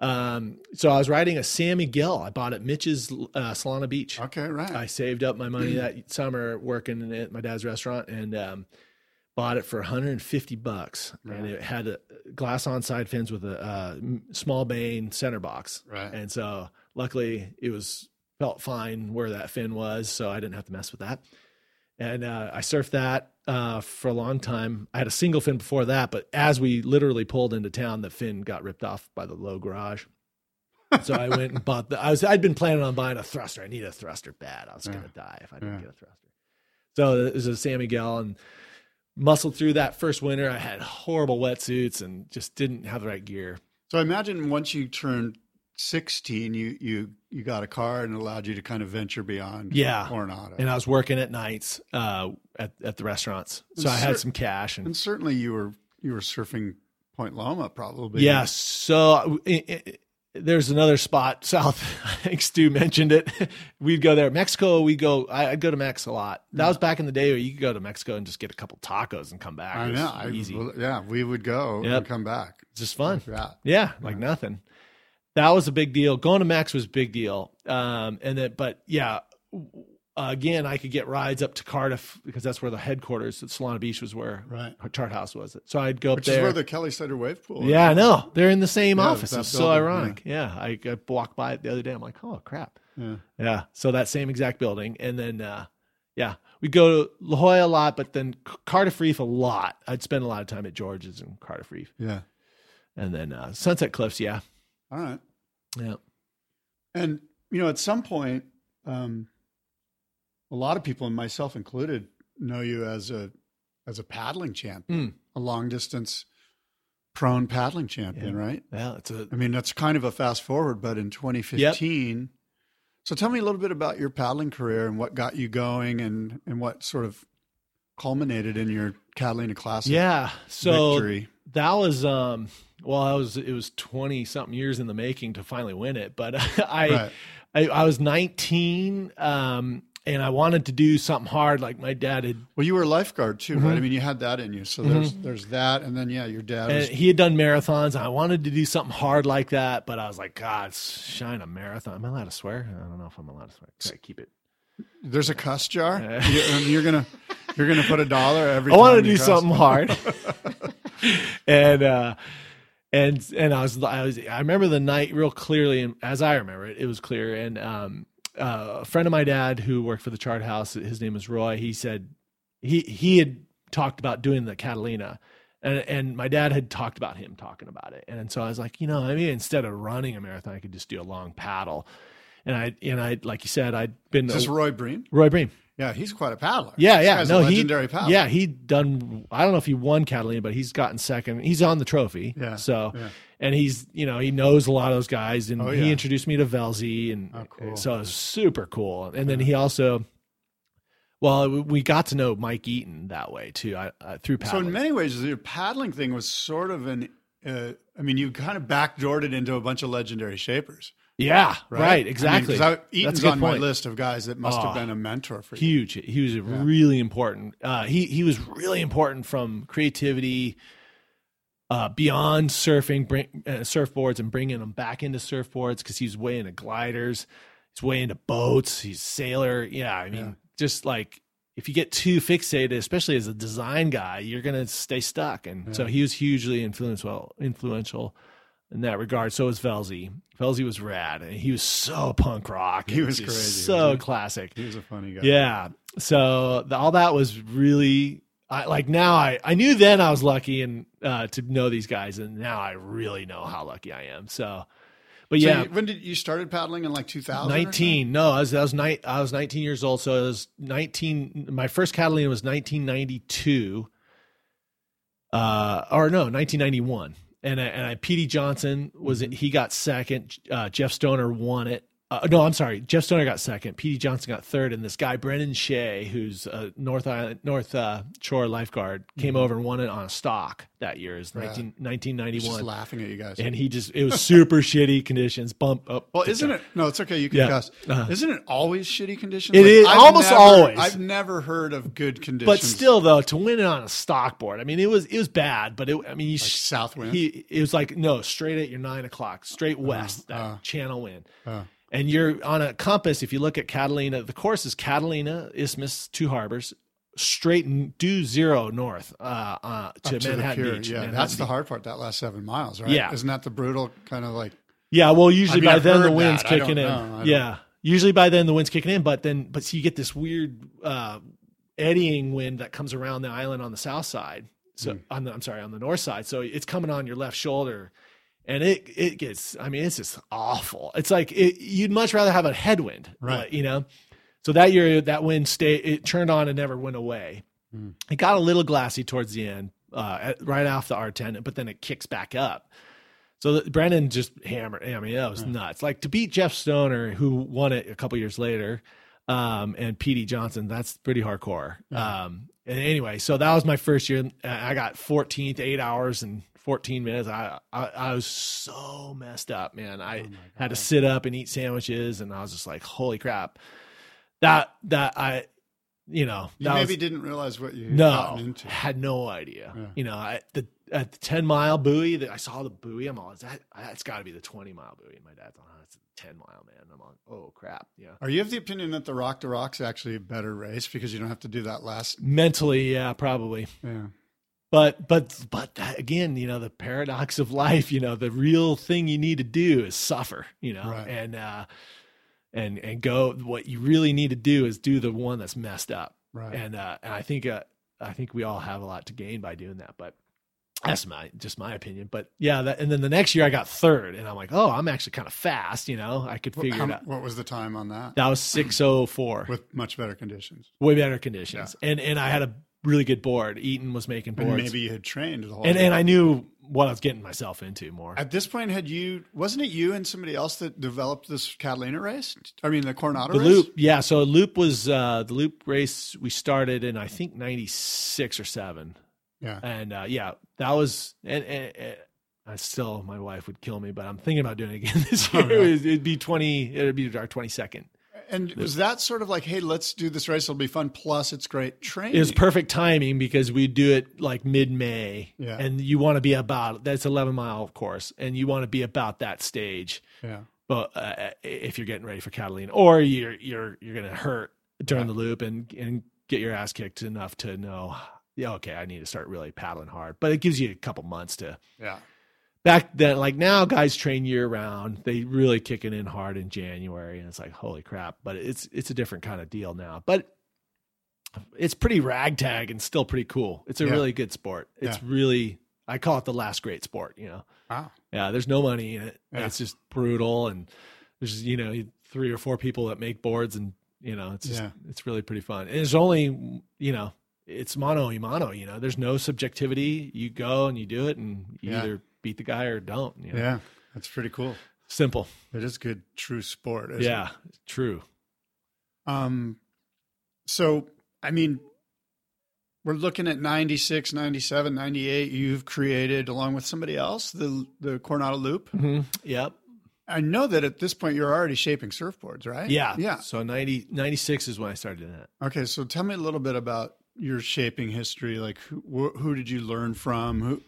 [SPEAKER 2] um, so I was riding a San Miguel. I bought at Mitch's uh, Solana Beach.
[SPEAKER 1] Okay. Right.
[SPEAKER 2] I saved up my money (clears throat) that summer working at my dad's restaurant and um, bought it for 150 bucks. And it had a glass on side fins with a uh, small Bahne center box.
[SPEAKER 1] right.
[SPEAKER 2] And so luckily it was felt fine where that fin was, so I didn't have to mess with that. And uh, I surfed that uh, for a long time. I had a single fin before that, but as we literally pulled into town, the fin got ripped off by the low garage. so I went and bought the. I was I'd been planning on buying a thruster. I need a thruster bad. I was
[SPEAKER 1] Yeah.
[SPEAKER 2] gonna die if I didn't
[SPEAKER 1] Yeah.
[SPEAKER 2] get a thruster. So it was a San Miguel and muscled through that first winter. I had horrible wetsuits and just didn't have the right gear.
[SPEAKER 1] So I imagine once you turned 16, you you you got a car and it allowed you to kind of venture beyond
[SPEAKER 2] Yeah.
[SPEAKER 1] Coronado.
[SPEAKER 2] and I was working at nights uh, at at the restaurants, so I had
[SPEAKER 1] Cer-
[SPEAKER 2] some cash and
[SPEAKER 1] and certainly you were you were surfing Point Loma probably.
[SPEAKER 2] yeah. So i i there's another spot (laughs) south. I think Stu mentioned it. (laughs) We'd go there. Mexico. We go. I, I'd go to Mex a lot. That was back in the day where you could go to Mexico and just get a couple tacos and come back.
[SPEAKER 1] I know. I,
[SPEAKER 2] easy.
[SPEAKER 1] yeah, we would go
[SPEAKER 2] Yep.
[SPEAKER 1] and come back.
[SPEAKER 2] It's just fun.
[SPEAKER 1] Yeah.
[SPEAKER 2] Yeah, like nothing. That was a big deal. Going to Max was a big deal. Um, and then, but yeah, w- again, I could get rides up to Cardiff because that's where the headquarters at Solana Beach was where
[SPEAKER 1] Right.
[SPEAKER 2] Chart House was. It. So I'd go up
[SPEAKER 1] Which
[SPEAKER 2] there.
[SPEAKER 1] is where the Kelly Slater wave pool is.
[SPEAKER 2] yeah, I know. They're in the same
[SPEAKER 1] Yeah,
[SPEAKER 2] office. It's so
[SPEAKER 1] building,
[SPEAKER 2] ironic. Yeah. I, I walked by it the other day. I'm like, oh, crap.
[SPEAKER 1] Yeah.
[SPEAKER 2] Yeah. So that same exact building. And then, uh, yeah, we go to La Jolla a lot, but then Cardiff Reef a lot. I'd spend a lot of time at George's and Cardiff Reef.
[SPEAKER 1] Yeah.
[SPEAKER 2] And then uh, Sunset Cliffs. Yeah.
[SPEAKER 1] All right.
[SPEAKER 2] Yeah.
[SPEAKER 1] And you know, at some point, um, a lot of people, and myself included, know you as a as a paddling champion,
[SPEAKER 2] Mm.
[SPEAKER 1] a long distance prone paddling champion, right?
[SPEAKER 2] Yeah. It's a,
[SPEAKER 1] I mean, that's kind of a fast forward, but in 2015. So tell me a little bit about your paddling career and what got you going and, and what sort of culminated in your Catalina Classic
[SPEAKER 2] yeah. So
[SPEAKER 1] victory.
[SPEAKER 2] that was, um, well, I was, it was 20 something years in the making to finally win it. But (laughs) I,
[SPEAKER 1] Right.
[SPEAKER 2] I, I was 19, um, and I wanted to do something hard. Like my dad had,
[SPEAKER 1] Well, you were a lifeguard too, right?
[SPEAKER 2] Mhm.
[SPEAKER 1] I mean, you had that in you. So there's there's that, and then yeah, your dad. Was,
[SPEAKER 2] he had done marathons. I wanted to do something hard like that, but I was like, God, shine a marathon. Am I allowed to swear? I don't know if I'm allowed to swear. Okay, keep it.
[SPEAKER 1] there's a cuss jar. (laughs) You- and you're gonna you're gonna put a dollar every. (laughs)
[SPEAKER 2] I wanted
[SPEAKER 1] time
[SPEAKER 2] to do something hard. (laughs) and uh and and I was I was I remember the night real clearly and as I remember it, it was clear. And um uh, a friend of my dad who worked for the chart house, his name was Roy, he said he he had talked about doing the Catalina. And, and my dad had talked about him talking about it. And so I was like, you know, I mean, instead of running a marathon, I could just do a long paddle. And I, and I, like you said, I'd been
[SPEAKER 1] Is this Roy Breen?
[SPEAKER 2] Roy Bream.
[SPEAKER 1] Yeah, he's quite a paddler.
[SPEAKER 2] Yeah, yeah. no,
[SPEAKER 1] a
[SPEAKER 2] he
[SPEAKER 1] legendary paddler.
[SPEAKER 2] Yeah, he done. I don't know if he won Catalina, but he's gotten second. He's on the trophy.
[SPEAKER 1] Yeah,
[SPEAKER 2] So,
[SPEAKER 1] yeah.
[SPEAKER 2] and he's you know he knows a lot of those guys, and
[SPEAKER 1] Oh,
[SPEAKER 2] he introduced me to Velzy, and
[SPEAKER 1] Oh, cool.
[SPEAKER 2] so it was super cool. And then he also, well, we got to know Mike Eaton that way too. I, I through paddling.
[SPEAKER 1] So in many ways, your paddling thing was sort of an. Uh, I mean, you kind of backdoored it into a bunch of legendary shapers.
[SPEAKER 2] Yeah, right,
[SPEAKER 1] Right,
[SPEAKER 2] exactly.
[SPEAKER 1] I mean, 'cause I-
[SPEAKER 2] That's a
[SPEAKER 1] Eaton's on my list of guys that must
[SPEAKER 2] Oh.
[SPEAKER 1] have been a mentor for you.
[SPEAKER 2] huge. He was really important. Uh, he he was really important from creativity uh, beyond surfing, bring, uh, surfboards, and bringing them back into surfboards because he's way into gliders. He's way into boats. He's a sailor. Yeah, I mean,
[SPEAKER 1] Yeah.
[SPEAKER 2] just like if you get too fixated, especially as a design guy, you're gonna stay stuck. And so he was hugely influential. Influential. In that regard. So was Velzy. Velzy was rad, and he was so punk rock.
[SPEAKER 1] He was crazy,
[SPEAKER 2] so
[SPEAKER 1] wasn't
[SPEAKER 2] classic.
[SPEAKER 1] He was a funny guy.
[SPEAKER 2] Yeah. So the, all that was really I like now I I knew then I was lucky and uh to know these guys and now I really know how lucky I am. So but
[SPEAKER 1] So
[SPEAKER 2] yeah,
[SPEAKER 1] you- when did you started paddling in like 2000?
[SPEAKER 2] 19. No, I was I was ni- I was 19 years old so it was 19 my first Catalina was 1992 uh or no, 1991. And I, and I PD Johnson was
[SPEAKER 1] Mm-hmm.
[SPEAKER 2] it he got second, uh Jeff Stoner won it. Uh, no, I'm sorry. Jeff Stoner got second. PD Johnson got third, and this guy Brennan Shea, who's a North Island, North uh, Shore lifeguard, came over and won it on a stock that year. Is 19,
[SPEAKER 1] He's
[SPEAKER 2] 1991,
[SPEAKER 1] Just laughing at you guys.
[SPEAKER 2] and he just it was super (laughs) shitty conditions. Bump up.
[SPEAKER 1] well, isn't it? No, it's okay. You can
[SPEAKER 2] Yeah.
[SPEAKER 1] cuss.
[SPEAKER 2] Uh-huh.
[SPEAKER 1] Isn't it always shitty conditions?
[SPEAKER 2] It is, almost
[SPEAKER 1] never-
[SPEAKER 2] always.
[SPEAKER 1] I've never heard of good conditions.
[SPEAKER 2] But still, though, to win it on a stock board, I mean, it was it was bad. But it, I mean, you
[SPEAKER 1] like south wind.
[SPEAKER 2] he it was like no straight at your nine o'clock straight west that
[SPEAKER 1] uh.
[SPEAKER 2] channel wind
[SPEAKER 1] Uh.
[SPEAKER 2] And you're on a compass if you look at catalina the course is catalina isthmus two harbors straight and due zero north uh, uh to
[SPEAKER 1] to
[SPEAKER 2] manhattan
[SPEAKER 1] pier.
[SPEAKER 2] beach
[SPEAKER 1] Yeah,
[SPEAKER 2] Manhattan
[SPEAKER 1] that's the hard part. That last seven miles, right?
[SPEAKER 2] Yeah.
[SPEAKER 1] isn't that the brutal kind of like?
[SPEAKER 2] yeah well usually
[SPEAKER 1] I mean,
[SPEAKER 2] by
[SPEAKER 1] I've
[SPEAKER 2] then the wind's
[SPEAKER 1] that.
[SPEAKER 2] Kicking in
[SPEAKER 1] know.
[SPEAKER 2] Yeah usually by then the wind's kicking in but then but so you get this weird uh eddying wind that comes around the island on the south side so
[SPEAKER 1] Hmm.
[SPEAKER 2] on the i'm sorry on the north side so it's coming on your left shoulder and it it gets i mean it's just awful it's like it, you'd much rather have a headwind
[SPEAKER 1] Right.
[SPEAKER 2] you know so that year that wind stayed it turned on and never went away
[SPEAKER 1] Hmm.
[SPEAKER 2] it got a little glassy towards the end uh at, right off the r10 but then it kicks back up so Brennan just hammered. I mean, that was nuts. Like to beat Jeff Stoner, who won it a couple years later, um, and Petey Johnson. That's pretty hardcore. Um, and anyway, so that was my first year. I got 14th, eight hours and 14 minutes. I, I I was so messed up, man. I oh had to sit up and eat sandwiches, and I was just like, holy crap. That that I, you know,
[SPEAKER 1] You maybe
[SPEAKER 2] was,
[SPEAKER 1] didn't realize what you had
[SPEAKER 2] no,
[SPEAKER 1] into.
[SPEAKER 2] had no idea.
[SPEAKER 1] Yeah.
[SPEAKER 2] You know, I, the at the ten mile buoy, that I saw the buoy. I'm all, is that that's got to be the twenty mile buoy. And my dad's, oh, it's a ten mile man. I'm like, oh crap, yeah.
[SPEAKER 1] Are you of the opinion that the Rock to Rock's actually a better race because you don't have to do that last?
[SPEAKER 2] Mentally, yeah, probably.
[SPEAKER 1] Yeah,
[SPEAKER 2] But but but that, again, you know, the paradox of life. You know, the real thing you need to do is suffer. You know,
[SPEAKER 1] Right.
[SPEAKER 2] and uh, and and go. What you really need to do is do the one that's messed up.
[SPEAKER 1] right.
[SPEAKER 2] and uh, and I think uh, I think we all have a lot to gain by doing that. But that's my just my opinion. But yeah, that, and then the next year I got third, and I'm like, oh, I'm actually kind of fast. You know, I could figure
[SPEAKER 1] how-
[SPEAKER 2] it out.
[SPEAKER 1] what was the time on that?
[SPEAKER 2] That was six oh four,
[SPEAKER 1] With much better conditions.
[SPEAKER 2] way better conditions, and and I had a really good board. Eaton was making
[SPEAKER 1] And
[SPEAKER 2] boards,
[SPEAKER 1] maybe you had trained the whole.
[SPEAKER 2] and and I knew what I was getting myself into more.
[SPEAKER 1] At this point, had you wasn't it you and somebody else that developed this Catalina race? I mean, the Coronado
[SPEAKER 2] the
[SPEAKER 1] race.
[SPEAKER 2] loop, yeah. So loop was uh, the loop race we started in I think ninety six or seven.
[SPEAKER 1] Yeah.
[SPEAKER 2] and uh, yeah, that was and, and, and I still my wife would kill me, but I'm thinking about doing it again (laughs) this year. It'd, it'd be twenty. It'd be our twenty second.
[SPEAKER 1] And was that sort of like, hey, let's do this race? It'll be fun. Plus, it's great training.
[SPEAKER 2] It was perfect timing because we do it like mid May,
[SPEAKER 1] Yeah.
[SPEAKER 2] and you want to be about that's eleven mile of course, and you want to be about that stage.
[SPEAKER 1] yeah.
[SPEAKER 2] But uh, if you're getting ready for Catalina, or you're you're you're gonna hurt during the loop and and get your ass kicked enough to know, yeah, okay, I need to start really paddling hard. But it gives you a couple months to
[SPEAKER 1] Yeah.
[SPEAKER 2] Back then like now guys train year round they really kick it in hard in january and it's like holy crap. But it's it's a different kind of deal now. But it's pretty ragtag and still pretty cool. It's a
[SPEAKER 1] Yeah.
[SPEAKER 2] really good sport. It's really i call it the last great sport you know?
[SPEAKER 1] Wow.
[SPEAKER 2] yeah there's no money in it.
[SPEAKER 1] Yeah.
[SPEAKER 2] it's just brutal and there's you know three or four people that make boards and you know it's just
[SPEAKER 1] Yeah.
[SPEAKER 2] it's really pretty fun. And it's only you know it's mono y mono you know? There's no subjectivity. You go and you do it and you
[SPEAKER 1] Yeah.
[SPEAKER 2] either beat the guy or don't you know?
[SPEAKER 1] Yeah. That's pretty cool.
[SPEAKER 2] simple
[SPEAKER 1] It is good, true sport.
[SPEAKER 2] yeah true?
[SPEAKER 1] Um. So, I mean, we're looking at 96, 97, 98. You've created, along with somebody else, the the Coronado Loop.
[SPEAKER 2] mm-hmm. yep
[SPEAKER 1] I know that at this point you're already shaping surfboards, right?
[SPEAKER 2] yeah
[SPEAKER 1] Yeah.
[SPEAKER 2] so 90 96 is when i started doing that
[SPEAKER 1] Okay, so tell me a little bit about your shaping history. Like, who, who did you learn from? Who,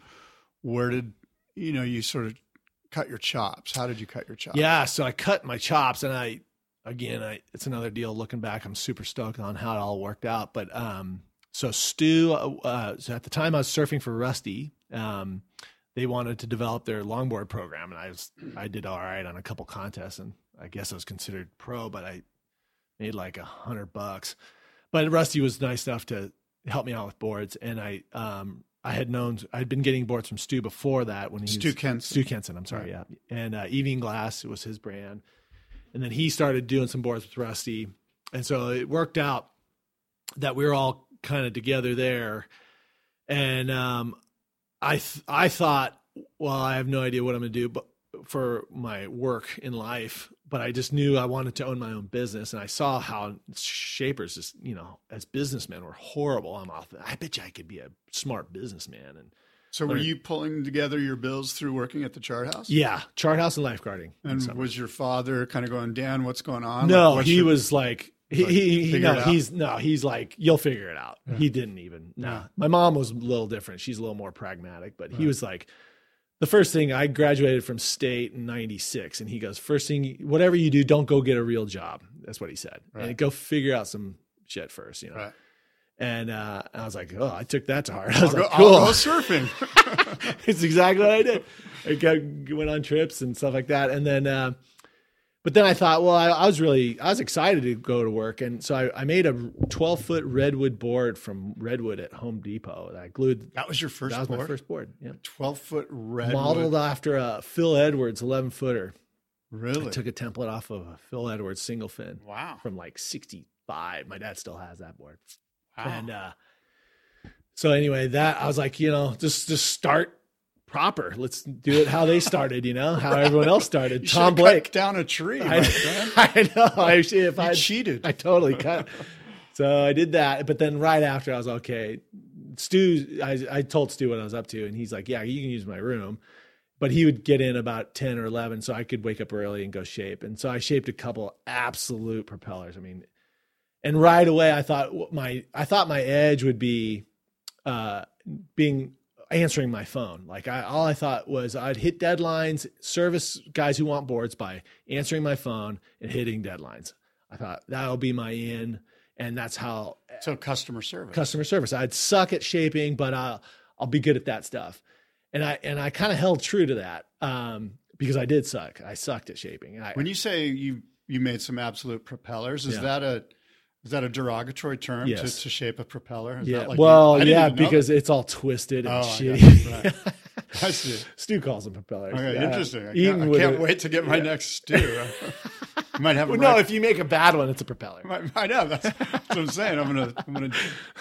[SPEAKER 1] where did you know you sort of cut your chops? How did you cut your chops?
[SPEAKER 2] Yeah, so I cut my chops, and I again, I it's another deal. Looking back, I'm super stoked on how it all worked out. But um, so Stu, uh, so at the time I was surfing for Rusty, um, they wanted to develop their longboard program, and I was I did all right on a couple contests, and I guess I was considered pro, but I made like a hundred bucks. But Rusty was nice enough to help me out with boards, and I um I had known I'd been getting boards from Stu before that when he
[SPEAKER 1] Stu
[SPEAKER 2] was,
[SPEAKER 1] Kenson.
[SPEAKER 2] Stu Kenson, I'm sorry, yeah, and uh, Evian Glass was his brand, and then he started doing some boards with Rusty, and so it worked out that we were all kind of together there, and um, I th- I thought, well, I have no idea what I'm gonna do, but for my work in life, but I just knew I wanted to own my own business, and I saw how shapers, just you know, as businessmen, were horrible. I'm off. I bet you I could be a smart businessman, and
[SPEAKER 1] So were you pulling together your bills through working at the chart house?
[SPEAKER 2] yeah, chart house and lifeguarding.
[SPEAKER 1] And
[SPEAKER 2] So-
[SPEAKER 1] was your father kind of going, Dan, what's going on?
[SPEAKER 2] no,
[SPEAKER 1] Like,
[SPEAKER 2] he
[SPEAKER 1] should-
[SPEAKER 2] was like. He,
[SPEAKER 1] Like,
[SPEAKER 2] he, he no, he's no, he's like, you'll figure it out. He didn't even. No,
[SPEAKER 1] Yeah.
[SPEAKER 2] my mom was a little different. She's a little more pragmatic, but he was like, the first thing I graduated from state in '96, and he goes, first thing, whatever you do, don't go get a real job. That's what he said,
[SPEAKER 1] Right.
[SPEAKER 2] and go figure out some shit first, you know.
[SPEAKER 1] Right.
[SPEAKER 2] And uh, I was like, oh, I took that to heart. (laughs) I was
[SPEAKER 1] I'll, go,
[SPEAKER 2] like,
[SPEAKER 1] I'll
[SPEAKER 2] cool.
[SPEAKER 1] go surfing. (laughs) (laughs)
[SPEAKER 2] it's exactly what I did. I got, went on trips and stuff like that, and then, uh, but then I thought, well, I, I was really, I was excited to go to work, and so I, I made a 12 foot redwood board from redwood at Home Depot. that I glued.
[SPEAKER 1] that was your first
[SPEAKER 2] that was
[SPEAKER 1] board?
[SPEAKER 2] my first board. Yeah,
[SPEAKER 1] 12 foot redwood.
[SPEAKER 2] modeled after a Phil Edwards 11 footer.
[SPEAKER 1] Really?
[SPEAKER 2] I took a template off of a Phil Edwards single fin
[SPEAKER 1] wow.
[SPEAKER 2] from like 65. My dad still has that board.
[SPEAKER 1] wow.
[SPEAKER 2] And uh, so anyway, that I was like, you know, just just start proper. Let's do it how they started, you know, how everyone else started. (laughs) Tom Blake.
[SPEAKER 1] down a tree.
[SPEAKER 2] I. (laughs) I know. I, if
[SPEAKER 1] You
[SPEAKER 2] I
[SPEAKER 1] cheated.
[SPEAKER 2] I totally cut. So I did that, but then right after I was okay. Stu, I, I told Stu what I was up to, and he's like, "Yeah, you can use my room," but he would get in about ten or eleven, so I could wake up early and go shape. And so I shaped a couple absolute propellers. I mean, and right away I thought my I thought my edge would be uh, being answering my phone. Like I all I thought was I'd hit deadlines, service guys who want boards by answering my phone and hitting deadlines. I thought that'll be my in, and that's how
[SPEAKER 1] so customer service.
[SPEAKER 2] customer service. I'd suck at shaping, but I'll I'll be good at that stuff. And I and I kind of held true to that um, because I did suck. I sucked at shaping. I,
[SPEAKER 1] when you say you you made some absolute propellers, is
[SPEAKER 2] Yeah.
[SPEAKER 1] that a is that a derogatory term to,
[SPEAKER 2] Yes.
[SPEAKER 1] to shape a propeller? Is
[SPEAKER 2] yeah,
[SPEAKER 1] that like
[SPEAKER 2] well,
[SPEAKER 1] I
[SPEAKER 2] yeah, because it's all twisted and
[SPEAKER 1] Oh,
[SPEAKER 2] shitty.
[SPEAKER 1] it. Right. (laughs) I see.
[SPEAKER 2] Stu calls them propellers.
[SPEAKER 1] Okay,
[SPEAKER 2] Yeah.
[SPEAKER 1] interesting. I can't, I can't wait to get my next stew. (laughs) I might have a
[SPEAKER 2] Well, no, if you make a bad one, it's a propeller.
[SPEAKER 1] I, I know that's, that's what I'm saying. I'm gonna I'm gonna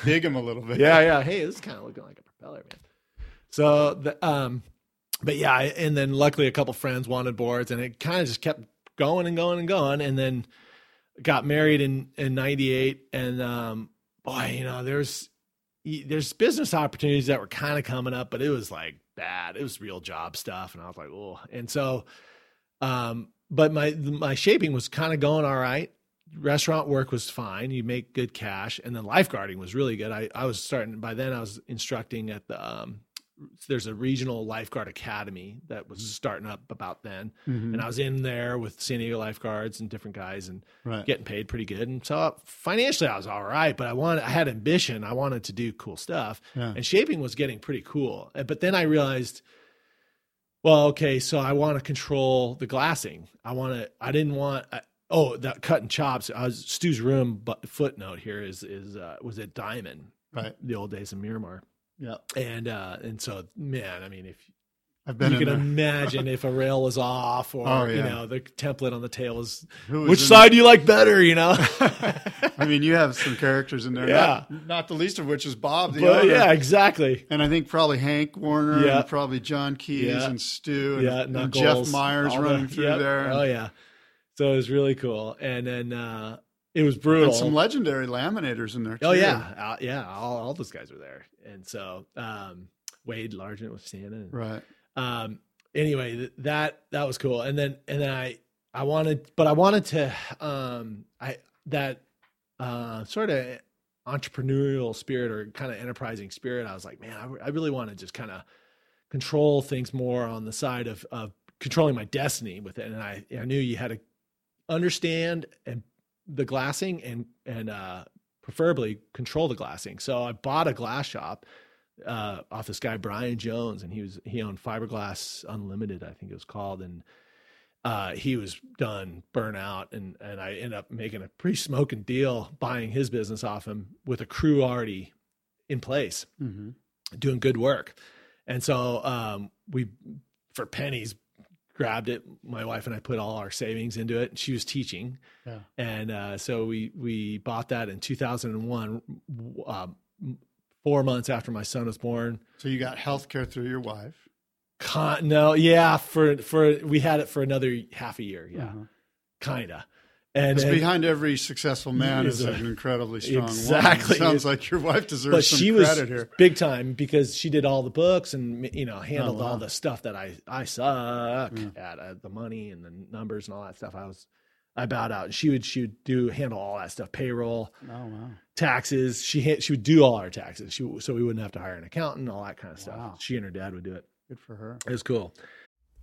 [SPEAKER 1] dig him a little bit.
[SPEAKER 2] yeah, yeah. Hey, this is kind of looking like a propeller, man. So the um, but yeah, and then luckily a couple friends wanted boards, and it kind of just kept going and going and going, and then got married in in '98, and um, boy, you know, there's there's business opportunities that were kind of coming up, but it was like bad. It was real job stuff, and I was like, oh, and so, um, but my my shaping was kind of going all right restaurant work was fine. You make good cash, and then lifeguarding was really good. I, I was starting by then. I was instructing at the um, there's a regional lifeguard academy that was starting up about then,
[SPEAKER 1] Mhm.
[SPEAKER 2] and I was in there with San Diego lifeguards and different guys and
[SPEAKER 1] right.
[SPEAKER 2] getting paid pretty good. And so financially, I was all right. But I wanted, I had ambition. I wanted to do cool stuff,
[SPEAKER 1] Yeah.
[SPEAKER 2] and shaping was getting pretty cool. Uh, But then I realized. Well, okay, so I want to control the glassing. I want to. I didn't want. I, oh, that cut and chops. I was Stu's room, but footnote here is is uh, was at Diamond,
[SPEAKER 1] right.
[SPEAKER 2] the old days of Miramar,
[SPEAKER 1] Yeah.
[SPEAKER 2] and uh, and so man, I mean, if
[SPEAKER 1] I've been
[SPEAKER 2] you can imagine if a rail was off or
[SPEAKER 1] Oh,
[SPEAKER 2] you know the template on the tail
[SPEAKER 1] is
[SPEAKER 2] which side do you like better, you know? (laughs)
[SPEAKER 1] I mean, you have some characters in there.
[SPEAKER 2] Yeah.
[SPEAKER 1] Not, not the least of which is Bob the
[SPEAKER 2] but
[SPEAKER 1] owner.
[SPEAKER 2] yeah, exactly.
[SPEAKER 1] And I think probably Hank Warner
[SPEAKER 2] Yeah.
[SPEAKER 1] and probably John Keys
[SPEAKER 2] Yeah.
[SPEAKER 1] and Stu and,
[SPEAKER 2] yeah,
[SPEAKER 1] and Jeff Myers running
[SPEAKER 2] the-
[SPEAKER 1] through
[SPEAKER 2] yep.
[SPEAKER 1] there.
[SPEAKER 2] Oh yeah, so it was really cool, and then uh, it was brutal.
[SPEAKER 1] and some legendary laminators in there too.
[SPEAKER 2] Oh yeah, uh, yeah, all, all those guys were there, and so um, Wade Largent was standing.
[SPEAKER 1] Right.
[SPEAKER 2] um, anyway, th- that that was cool, and then and then I I wanted, but I wanted to um, I that uh, sort of entrepreneurial spirit or kind of enterprising spirit. I was like, man, I, re- I really want to just kind of control things more on the side of of controlling my destiny with it, and I I knew you had to understand and the glassing and and uh preferably control the glassing. So I bought a glass shop uh, off this guy Brian Jones, and he was he owned Fiberglass Unlimited, I think it was called, and uh, he was done, burnout, and and I ended up making a pretty smoking deal buying his business off him with a crew already in place,
[SPEAKER 1] Mm-hmm.
[SPEAKER 2] doing good work, and so um, we for pennies grabbed it. My wife and I put all our savings into it. And she was teaching,
[SPEAKER 1] Yeah.
[SPEAKER 2] and uh, so we we bought that in 2001, uh, four months after my son was born.
[SPEAKER 1] So you got health care through your wife.
[SPEAKER 2] Con- no, yeah, for for we had it for another half a year, yeah,
[SPEAKER 1] Uh-huh.
[SPEAKER 2] kinda. And,
[SPEAKER 1] Because
[SPEAKER 2] and-
[SPEAKER 1] behind every successful man
[SPEAKER 2] Is a-
[SPEAKER 1] an incredibly strong
[SPEAKER 2] Exactly.
[SPEAKER 1] woman. Sounds like your wife deserves
[SPEAKER 2] but
[SPEAKER 1] some
[SPEAKER 2] she was
[SPEAKER 1] credit here.
[SPEAKER 2] big time because she did all the books and you know handled
[SPEAKER 1] Oh, wow.
[SPEAKER 2] all the stuff that I I suck
[SPEAKER 1] Yeah.
[SPEAKER 2] at uh, the money and the numbers and all that stuff. I was I bowed out. And She would she would do handle all that stuff, payroll,
[SPEAKER 1] Oh wow.
[SPEAKER 2] taxes. She she would do all our taxes. She so we wouldn't have to hire an accountant, all that kind of stuff.
[SPEAKER 1] Wow.
[SPEAKER 2] She and her dad would do it.
[SPEAKER 1] Good for her.
[SPEAKER 2] It was cool.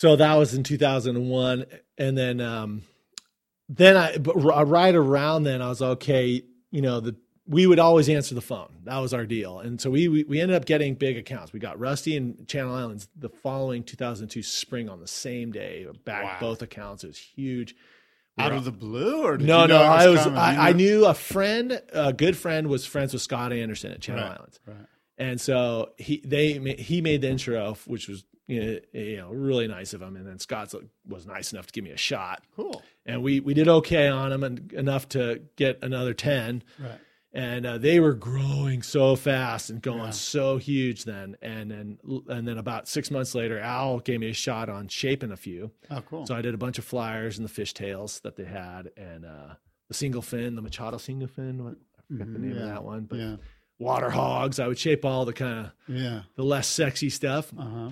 [SPEAKER 2] So that was in 2001, and then um, then I but right around then I was okay. You know the we would always answer the phone. That was our deal, and so we we, we ended up getting big accounts. We got Rusty and Channel Islands the following 2002 spring on the same day. Back
[SPEAKER 1] Wow.
[SPEAKER 2] both accounts. It was huge.
[SPEAKER 1] Out of the blue, or
[SPEAKER 2] no,
[SPEAKER 1] you know
[SPEAKER 2] no. I was I, I
[SPEAKER 1] knew-
[SPEAKER 2] knew a friend, a good friend, was friends with Scott Anderson at Channel
[SPEAKER 1] Right,
[SPEAKER 2] Islands.
[SPEAKER 1] right.
[SPEAKER 2] And so he they he made the intro, which was you know, you know really nice of him. And then Scott was nice enough to give me a shot,
[SPEAKER 1] Cool.
[SPEAKER 2] and we we did okay on him and enough to get another ten.
[SPEAKER 1] Right.
[SPEAKER 2] And uh, they were growing so fast and going
[SPEAKER 1] Yeah.
[SPEAKER 2] so huge then. And then and then about six months later, Al gave me a shot on shaping a few.
[SPEAKER 1] Oh, cool.
[SPEAKER 2] So I did a bunch of flyers and the fishtails that they had, and uh, the single fin, the Machado single fin. What, I forget the
[SPEAKER 1] Mhm,
[SPEAKER 2] name
[SPEAKER 1] yeah,
[SPEAKER 2] of that one, but
[SPEAKER 1] yeah.
[SPEAKER 2] water hogs. I would shape all the kind of
[SPEAKER 1] Yeah.
[SPEAKER 2] the less sexy stuff,
[SPEAKER 1] Uh huh.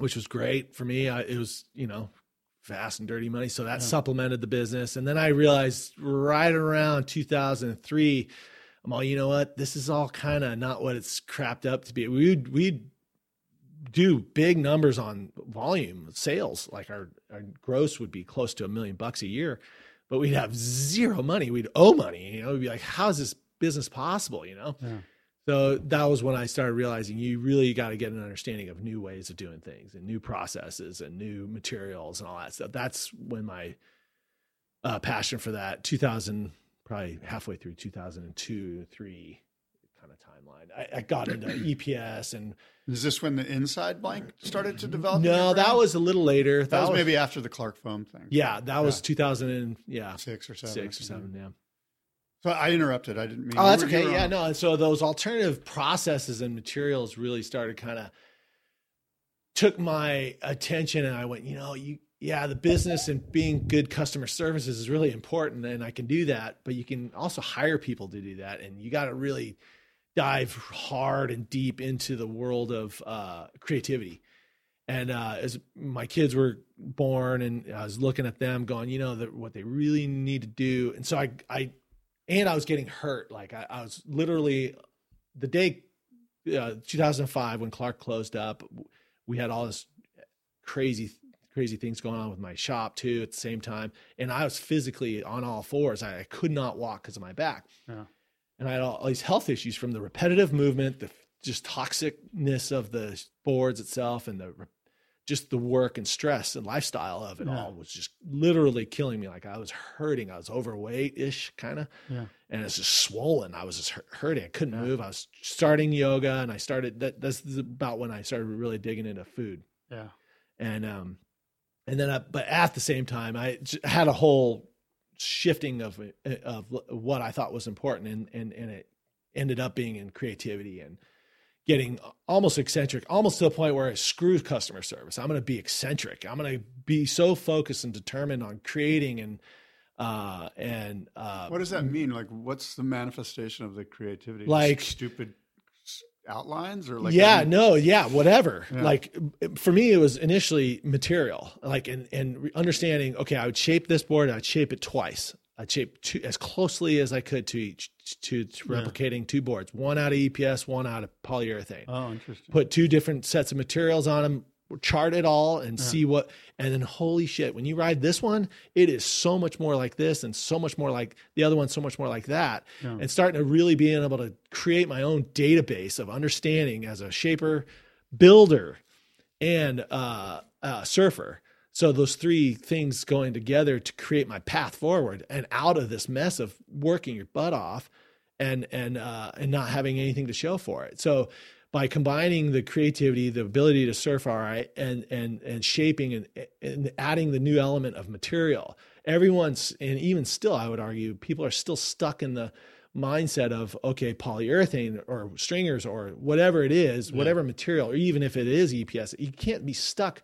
[SPEAKER 2] Which was great for me. I, it was you know fast and dirty money, so that supplemented the business. And then I realized right around 2003, I'm all you know what this is all kind of not what it's crapped up to be. We'd we'd do big numbers on volume sales, like our our gross would be close to a million bucks a year, but we'd have zero money. We'd owe money. You know, we'd be like, how is this business possible? You know.
[SPEAKER 1] Yeah.
[SPEAKER 2] So that was when I started realizing you really got to get an understanding of new ways of doing things and new processes and new materials and all that stuff. That's when my uh, passion for that 2000, probably halfway through 2002, three kind of timeline. I, I got into (clears throat) EPS and
[SPEAKER 1] Is this when the inside blank started to develop?
[SPEAKER 2] no, that was a little later.
[SPEAKER 1] that was maybe after the Clark foam thing.
[SPEAKER 2] yeah, that was 2000 and yeah,
[SPEAKER 1] six or seven.
[SPEAKER 2] six or seven. Yeah.
[SPEAKER 1] So I interrupted. I didn't mean.
[SPEAKER 2] Oh, that's
[SPEAKER 1] were-
[SPEAKER 2] okay. Yeah,
[SPEAKER 1] on.
[SPEAKER 2] no. So those alternative processes and materials really started kind of took my attention and I went, you know, you yeah, the business and being good customer services is really important and I can do that, but you can also hire people to do that and you got to really dive hard and deep into the world of uh, creativity. And uh, as my kids were born, and I was looking at them, going, you know, that what they really need to do. And so I, I, and I was getting hurt. Like I, I was literally the day, uh, 2005 when Clark closed up. We had all this crazy, crazy things going on with my shop too at the same time, and I was physically on all fours. I, I could not walk because of my back. Yeah and I had all, these health issues from the repetitive movement, the just toxicness of the boards itself, and the just the work and stress and lifestyle of it yeah. all was just literally killing me. Like I was hurting. I was overweight ish, kind of, yeah. and it's just swollen. I was just hurting. I couldn't yeah. move. I was starting yoga, and I started. That, that's about when I started really digging into food.
[SPEAKER 1] Yeah,
[SPEAKER 2] and um, and then, I, but at the same time, I had a whole shifting of of what I thought was important, and and and it ended up being in creativity and getting almost eccentric, almost to the point where I screw customer service. I'm going to be eccentric. I'm going to be so focused and determined on creating and uh and uh
[SPEAKER 1] what does that mean like what's the manifestation of the creativity
[SPEAKER 2] like
[SPEAKER 1] stupid outlines or like
[SPEAKER 2] yeah no yeah whatever yeah. like for me it was initially material like and and understanding okay i would shape this board i'd shape it twice i'd shape two as closely as i could to each to, to replicating yeah. two boards one out of eps one out of polyurethane
[SPEAKER 1] oh interesting
[SPEAKER 2] put two different sets of materials on them chart it all and yeah. see what and then holy shit when you ride this one it is so much more like this and so much more like the other one so much more like that yeah. and starting to really being able to create my own database of understanding as a shaper builder and uh, uh, surfer so those three things going together to create my path forward and out of this mess of working your butt off and and uh, and not having anything to show for it so by combining the creativity, the ability to surf all right, and and and shaping and, and adding the new element of material. Everyone's and even still, I would argue, people are still stuck in the mindset of okay, polyurethane or stringers or whatever it is, yeah. whatever material, or even if it is EPS, you can't be stuck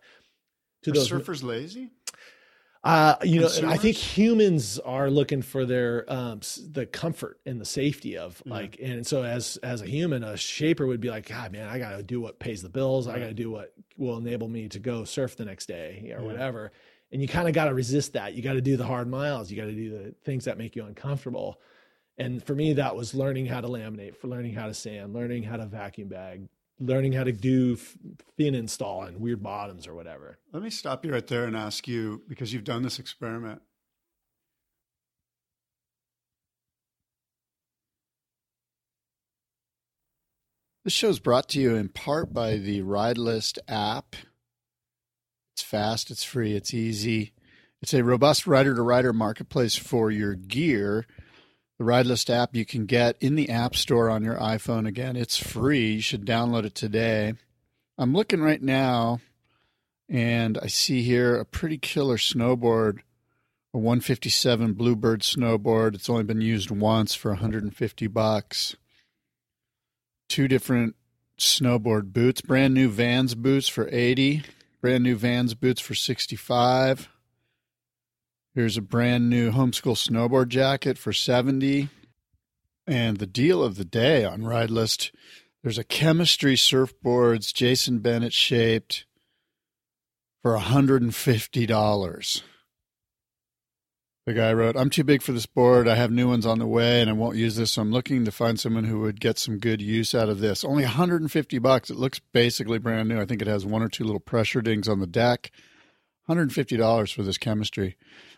[SPEAKER 1] to are those. Surfers lazy.
[SPEAKER 2] Uh, you Consumers? know, I think humans are looking for their um, the comfort and the safety of like, and so as as a human, a shaper would be like, God, man, I got to do what pays the bills. Right. I got to do what will enable me to go surf the next day or yeah. whatever. And you kind of got to resist that. You got to do the hard miles. You got to do the things that make you uncomfortable. And for me, that was learning how to laminate, for learning how to sand, learning how to vacuum bag, learning how to do fin install and weird bottoms or whatever.
[SPEAKER 1] Let me stop you right there and ask you because you've done this experiment. This show is brought to you in part by the Ride List app. It's fast, it's free, it's easy. It's a robust rider to rider marketplace for your gear the Ride List app you can get in the App Store on your iPhone. Again, it's free. You should download it today. I'm looking right now and I see here a pretty killer snowboard, a 157 Bluebird snowboard. It's only been used once for 150 bucks. Two different snowboard boots, brand new Vans boots for 80, brand new Vans boots for 65. Here's a brand new homeschool snowboard jacket for 70. And the deal of the day on Ride List, there's a chemistry surfboards Jason Bennett shaped for $150. The guy wrote, I'm too big for this board. I have new ones on the way and I won't use this. So I'm looking to find someone who would get some good use out of this. Only 150 bucks. It looks basically brand new. I think it has one or two little pressure dings on the deck. $150 for this chemistry.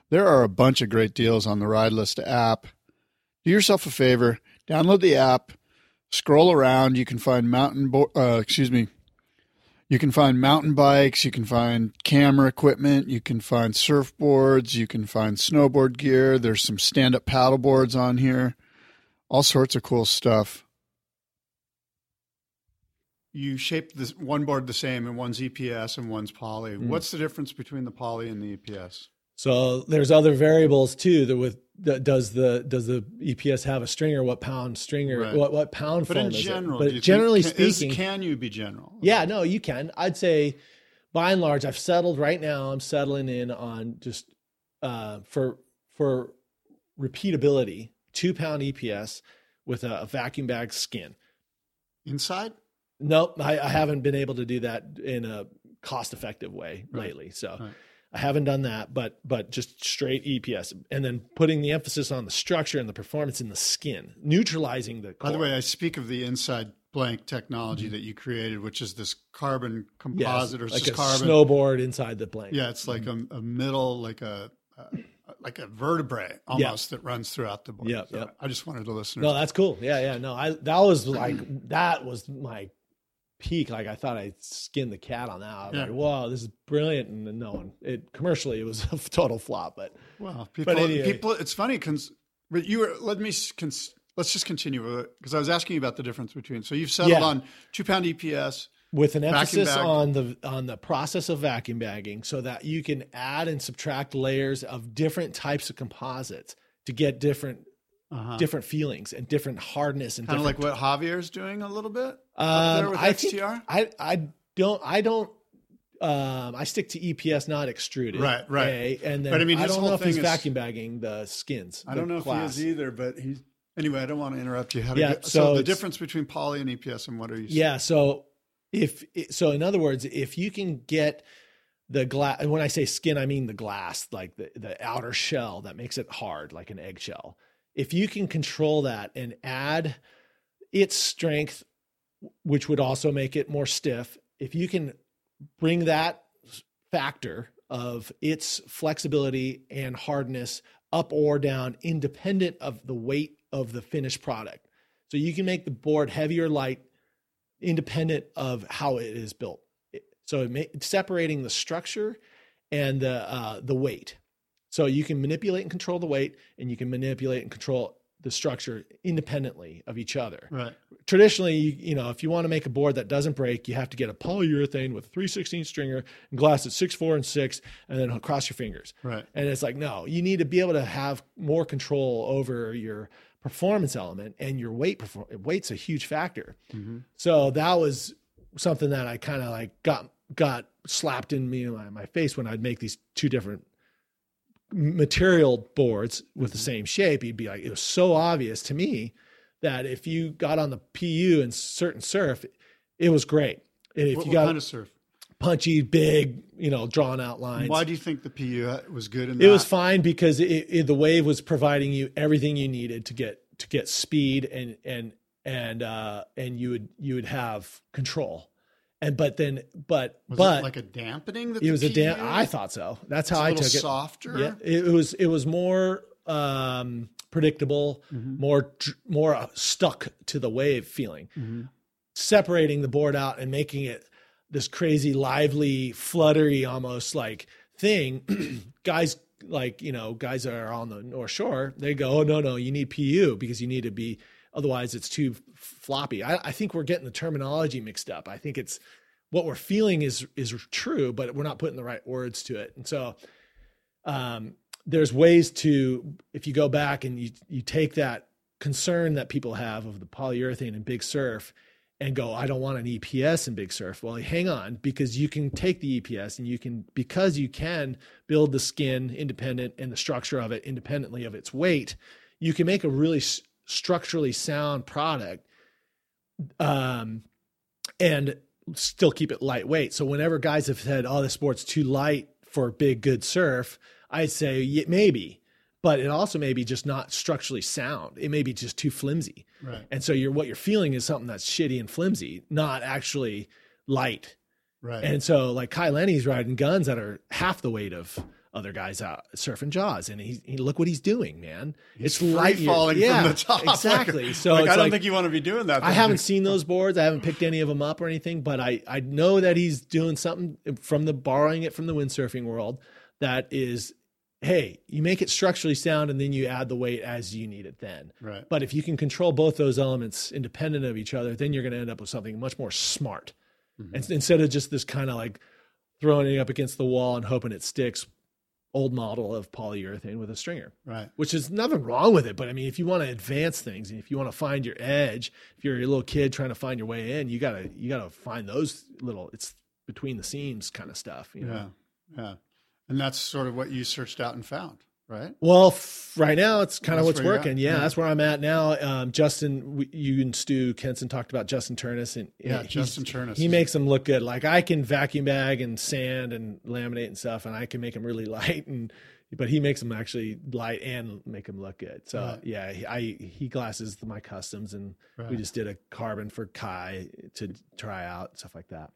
[SPEAKER 1] There are a bunch of great deals on the Ride List app. Do yourself a favor, download the app, scroll around. You can find mountain, bo- uh, excuse me, you can find mountain bikes, you can find camera equipment, you can find surfboards, you can find snowboard gear. There's some stand up paddle boards on here, all sorts of cool stuff. You shape this one board the same, and one's EPS and one's poly. Mm. What's the difference between the poly and the EPS?
[SPEAKER 2] So there's other variables too that with that does the does the EPS have a stringer? What pound stringer? Right. What what pound
[SPEAKER 1] but
[SPEAKER 2] foam
[SPEAKER 1] in general,
[SPEAKER 2] But generally
[SPEAKER 1] think,
[SPEAKER 2] speaking,
[SPEAKER 1] is, can you be general?
[SPEAKER 2] Yeah, no, you can. I'd say by and large, I've settled right now. I'm settling in on just uh, for for repeatability, two pound EPS with a, a vacuum bag skin.
[SPEAKER 1] Inside?
[SPEAKER 2] Nope, I, I haven't been able to do that in a cost effective way
[SPEAKER 1] Right.
[SPEAKER 2] lately. So
[SPEAKER 1] Right.
[SPEAKER 2] I haven't done that, but but just straight EPS, and then putting the emphasis on the structure and the performance in the skin, neutralizing the.
[SPEAKER 1] By the way, I speak of the inside blank technology mm-hmm. that you created, which is this carbon composite or it's
[SPEAKER 2] like
[SPEAKER 1] just
[SPEAKER 2] a
[SPEAKER 1] carbon.
[SPEAKER 2] snowboard inside the blank.
[SPEAKER 1] Yeah, it's like mm-hmm. a, a middle, like a, a like a vertebrae almost that runs throughout the board.
[SPEAKER 2] Yeah,
[SPEAKER 1] So
[SPEAKER 2] yeah.
[SPEAKER 1] I just wanted to listen.
[SPEAKER 2] No, that's cool. Yeah, yeah. No, I that was (clears throat) like that was my peak. Like I thought I skinned the cat on that. I was
[SPEAKER 1] Yeah.
[SPEAKER 2] like, "Whoa, this is brilliant!" And then no one. It commercially, it was (laughs) a total flop. But
[SPEAKER 1] Well, people,
[SPEAKER 2] anyway.
[SPEAKER 1] people. It's funny because, but you were. Let me. Cons, let's just continue with it, because I was asking you about the difference between. So you've settled
[SPEAKER 2] Yeah.
[SPEAKER 1] on two pound EPS.
[SPEAKER 2] with an emphasis on the on the process of vacuum bagging, so that you can add and subtract layers of different types of composites to get different
[SPEAKER 1] Uh-huh.
[SPEAKER 2] different feelings and different hardness and
[SPEAKER 1] Kind of like what Javier's doing a little bit
[SPEAKER 2] Um, I think I I don't I don't um I stick to EPS not extruded.
[SPEAKER 1] Right, right.
[SPEAKER 2] And then
[SPEAKER 1] But I mean,
[SPEAKER 2] I don't know if he's
[SPEAKER 1] is-
[SPEAKER 2] vacuum bagging the skins.
[SPEAKER 1] I
[SPEAKER 2] the
[SPEAKER 1] don't know
[SPEAKER 2] glass.
[SPEAKER 1] if he is either, but he's anyway. I don't want to interrupt you. How
[SPEAKER 2] Yeah,
[SPEAKER 1] get-
[SPEAKER 2] so
[SPEAKER 1] so, the difference between poly and EPS and what are you?
[SPEAKER 2] Yeah. So if so, in other words, if you can get the glass, and when I say skin, I mean the glass, like the the outer shell that makes it hard, like an eggshell. If you can control that and add its strength, which would also make it more stiff, if you can bring that factor of its flexibility and hardness up or down independent of the weight of the finished product. So you can make the board heavy or light independent of how it is built. So it may, separating the structure and the uh, the weight. So you can manipulate and control the weight, and you can manipulate and control the structure independently of each other
[SPEAKER 1] Right.
[SPEAKER 2] Traditionally, you, you know, if you want to make a board that doesn't break, you have to get a polyurethane with a 316 stringer and glass at six, four, and six, and then cross your fingers.
[SPEAKER 1] Right.
[SPEAKER 2] And it's like, no, you need to be able to have more control over your performance element and your weight. Perform- weight's a huge factor. Mm-hmm. So that was something that I kind of like got got slapped in me in my, my face when I'd make these two different material boards with the mm-hmm. same shape. You'd be like, it was so obvious to me that if you got on the PU and certain surf, it was great. And if
[SPEAKER 1] What,
[SPEAKER 2] you got
[SPEAKER 1] kind of surf?
[SPEAKER 2] punchy, big, you know, drawn out lines,
[SPEAKER 1] Why do you think the PU was good in
[SPEAKER 2] it
[SPEAKER 1] that?
[SPEAKER 2] was fine because it, it, the wave was providing you everything you needed to get to get speed and and and uh and you would you would have control and but then but
[SPEAKER 1] Was
[SPEAKER 2] but
[SPEAKER 1] it like a dampening?
[SPEAKER 2] It was a
[SPEAKER 1] damp.
[SPEAKER 2] I thought so that's how i took it
[SPEAKER 1] softer.
[SPEAKER 2] yeah it, it was it was more um predictable
[SPEAKER 1] Mm-hmm.
[SPEAKER 2] more more uh, stuck to the wave feeling
[SPEAKER 1] Mm-hmm.
[SPEAKER 2] separating the board out and making it this crazy lively fluttery almost like thing (clears throat) guys like you know guys that are on the north shore they go oh no no you need pu because you need to be otherwise it's too floppy I, I think we're getting the terminology mixed up i think it's what we're feeling is is true but we're not putting the right words to it and so um, there's ways to if you go back and you you take that concern that people have of the polyurethane in big surf and go i don't want an eps in big surf well hang on because you can take the eps and you can because you can build the skin independent and the structure of it independently of its weight you can make a really s- structurally sound product um, and still keep it lightweight. So whenever guys have said, "Oh, this sport's too light for big good surf," I say "Yeah, maybe, but it also may be just not structurally sound. It may be just too flimsy.
[SPEAKER 1] Right.
[SPEAKER 2] And so you're what you're feeling is something that's shitty and flimsy, not actually light.
[SPEAKER 1] Right.
[SPEAKER 2] And so like Kai Lenny's riding guns that are half the weight of other guys out surfing jaws, and he, he look what he's doing, man. it's light
[SPEAKER 1] falling
[SPEAKER 2] yeah,
[SPEAKER 1] from the (laughs) top.
[SPEAKER 2] Exactly. so
[SPEAKER 1] like, I don't
[SPEAKER 2] like-
[SPEAKER 1] think you want to be doing that.
[SPEAKER 2] I haven't seen those boards. I haven't picked any of them up or anything, but I, I know that he's doing something from the borrowing it from the windsurfing world that is, hey, you make it structurally sound and then you add the weight as you need it then.
[SPEAKER 1] Right.
[SPEAKER 2] But if you can control both those elements independent of each other, then you're going to end up with something much more smart. Mm-hmm. And instead of just this kind of like throwing it up against the wall and hoping it sticks, old model of polyurethane with a stringer
[SPEAKER 1] Right.
[SPEAKER 2] which is nothing wrong with it. But I mean, if you want to advance things and if you want to find your edge, if you're a little kid trying to find your way in, you gotta you gotta find those little. It's between the seams kind of stuff. You know?
[SPEAKER 1] Yeah, yeah, and that's sort of what you searched out and found, right?
[SPEAKER 2] Well, f- right now it's kind of what's working. Yeah,
[SPEAKER 1] Yeah.
[SPEAKER 2] that's where I'm at now. Um, Justin, we, you and Stu Kenson talked about Justin Turnus, and
[SPEAKER 1] Yeah, Justin Turnus
[SPEAKER 2] He makes them look good. Like I can vacuum bag and sand and laminate and stuff, and I can make them really (laughs) light. And but he makes them actually light and make them look good. So
[SPEAKER 1] Right.
[SPEAKER 2] yeah, he, I he glasses my customs, and we just did a carbon for Kai to try out stuff like that.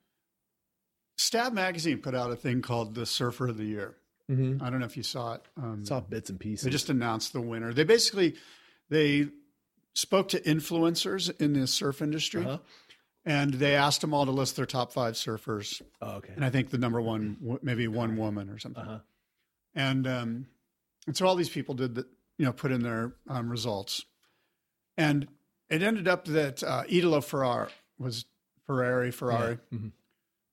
[SPEAKER 1] Stab Magazine put out a thing called the Surfer of the Year.
[SPEAKER 2] Mm-hmm.
[SPEAKER 1] I don't know if you saw it. Um,
[SPEAKER 2] Saw bits and pieces.
[SPEAKER 1] They just announced the winner. They basically they spoke to influencers in the surf industry,
[SPEAKER 2] Uh-huh.
[SPEAKER 1] and they asked them all to list their top five surfers.
[SPEAKER 2] Oh, okay.
[SPEAKER 1] And I think the number one, maybe one woman or something.
[SPEAKER 2] Uh-huh.
[SPEAKER 1] And um, and so all these people did that, you know, put in their um, results, and it ended up that uh, Italo Ferrar was Ferreira Ferreira
[SPEAKER 2] Mhm.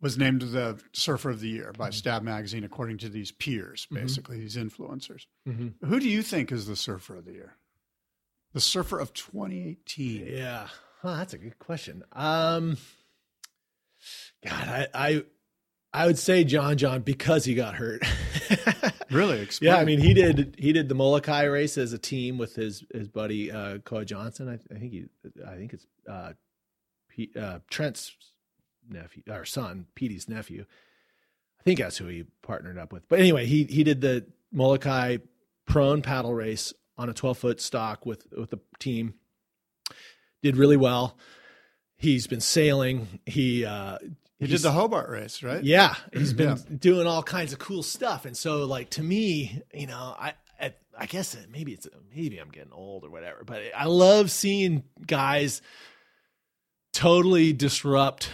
[SPEAKER 1] Was named the Surfer of the Year
[SPEAKER 2] Mm-hmm.
[SPEAKER 1] by Stab Magazine, according to these peers, basically these influencers.
[SPEAKER 2] Mhm.
[SPEAKER 1] Who do you think is the Surfer of the Year? The Surfer of 2018.
[SPEAKER 2] Yeah. Huh, that's a good question. Um God, I, I I would say John John because he got hurt. (laughs)
[SPEAKER 1] Really? Explain.
[SPEAKER 2] yeah, I mean he did he did the Molokai race as a team with his his buddy uh Koa Johnson. I, I think he I think it's uh, Pete, uh Trent's nephew or son, Petey's nephew. I think that's who he partnered up with. But anyway, he he did the Molokai prone paddle race on a 12 foot stock with with the team. Did really well. He's been sailing. He uh
[SPEAKER 1] he did the Hobart race, right?
[SPEAKER 2] yeah, he's been
[SPEAKER 1] Yeah.
[SPEAKER 2] doing all kinds of cool stuff, and so like to me, you know, I I, I guess maybe it's maybe I'm getting old or whatever, but I love seeing guys totally disrupt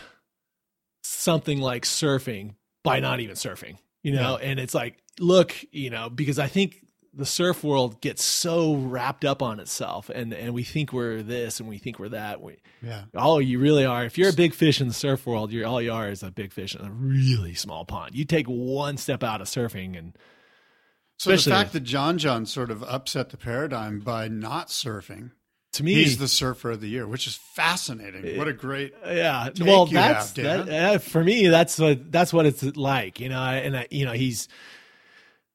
[SPEAKER 2] something like surfing by not even surfing, you know, and it's like look, you know, because I think the surf world gets so wrapped up on itself, and and we think we're this and we think we're that. We,
[SPEAKER 1] Yeah.
[SPEAKER 2] all you really are. If you're a big fish in the surf world, you're all you are is a big fish in a really small pond. You take one step out of surfing, and
[SPEAKER 1] So the fact that John John sort of upset the paradigm by not surfing,
[SPEAKER 2] to me,
[SPEAKER 1] he's the Surfer of the Year, which is fascinating. What a great.
[SPEAKER 2] yeah. Well, that's
[SPEAKER 1] have,
[SPEAKER 2] that, uh, for me. That's what that's what it's like, you know. And I, you know, he's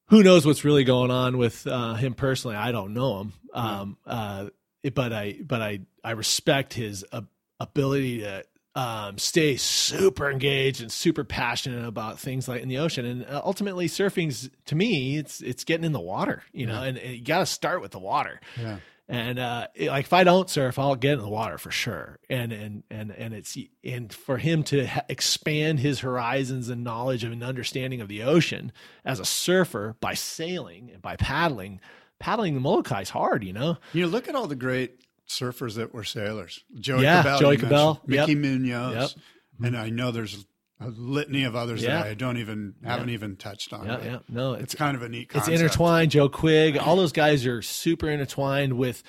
[SPEAKER 2] who knows what's really going on with uh, him personally. I don't know him, um, uh, but I but I I respect his uh, ability to um, stay super engaged and super passionate about things like in the ocean. And uh, ultimately, surfing's to me, it's it's getting in the water, you know. And, and you got to start with the water.
[SPEAKER 1] Yeah.
[SPEAKER 2] And uh, it- like if I don't surf, I'll get in the water for sure. And and and and it's and for him to ha- expand his horizons and knowledge of an understanding of the ocean as a surfer by sailing and by paddling, paddling the Molokai is hard, you know.
[SPEAKER 1] You know, look at all the great surfers that were sailors. Joey
[SPEAKER 2] Yeah,
[SPEAKER 1] Cabell,
[SPEAKER 2] Joey Cabell,
[SPEAKER 1] Mickey
[SPEAKER 2] yep.
[SPEAKER 1] Munoz,
[SPEAKER 2] Yep.
[SPEAKER 1] and I know there's a litany of others
[SPEAKER 2] Yeah.
[SPEAKER 1] that I don't even haven't even touched on.
[SPEAKER 2] Yeah, yeah. No,
[SPEAKER 1] It's
[SPEAKER 2] it's
[SPEAKER 1] kind of a neat
[SPEAKER 2] it's intertwined. Joe Quigg, all those guys are super intertwined with,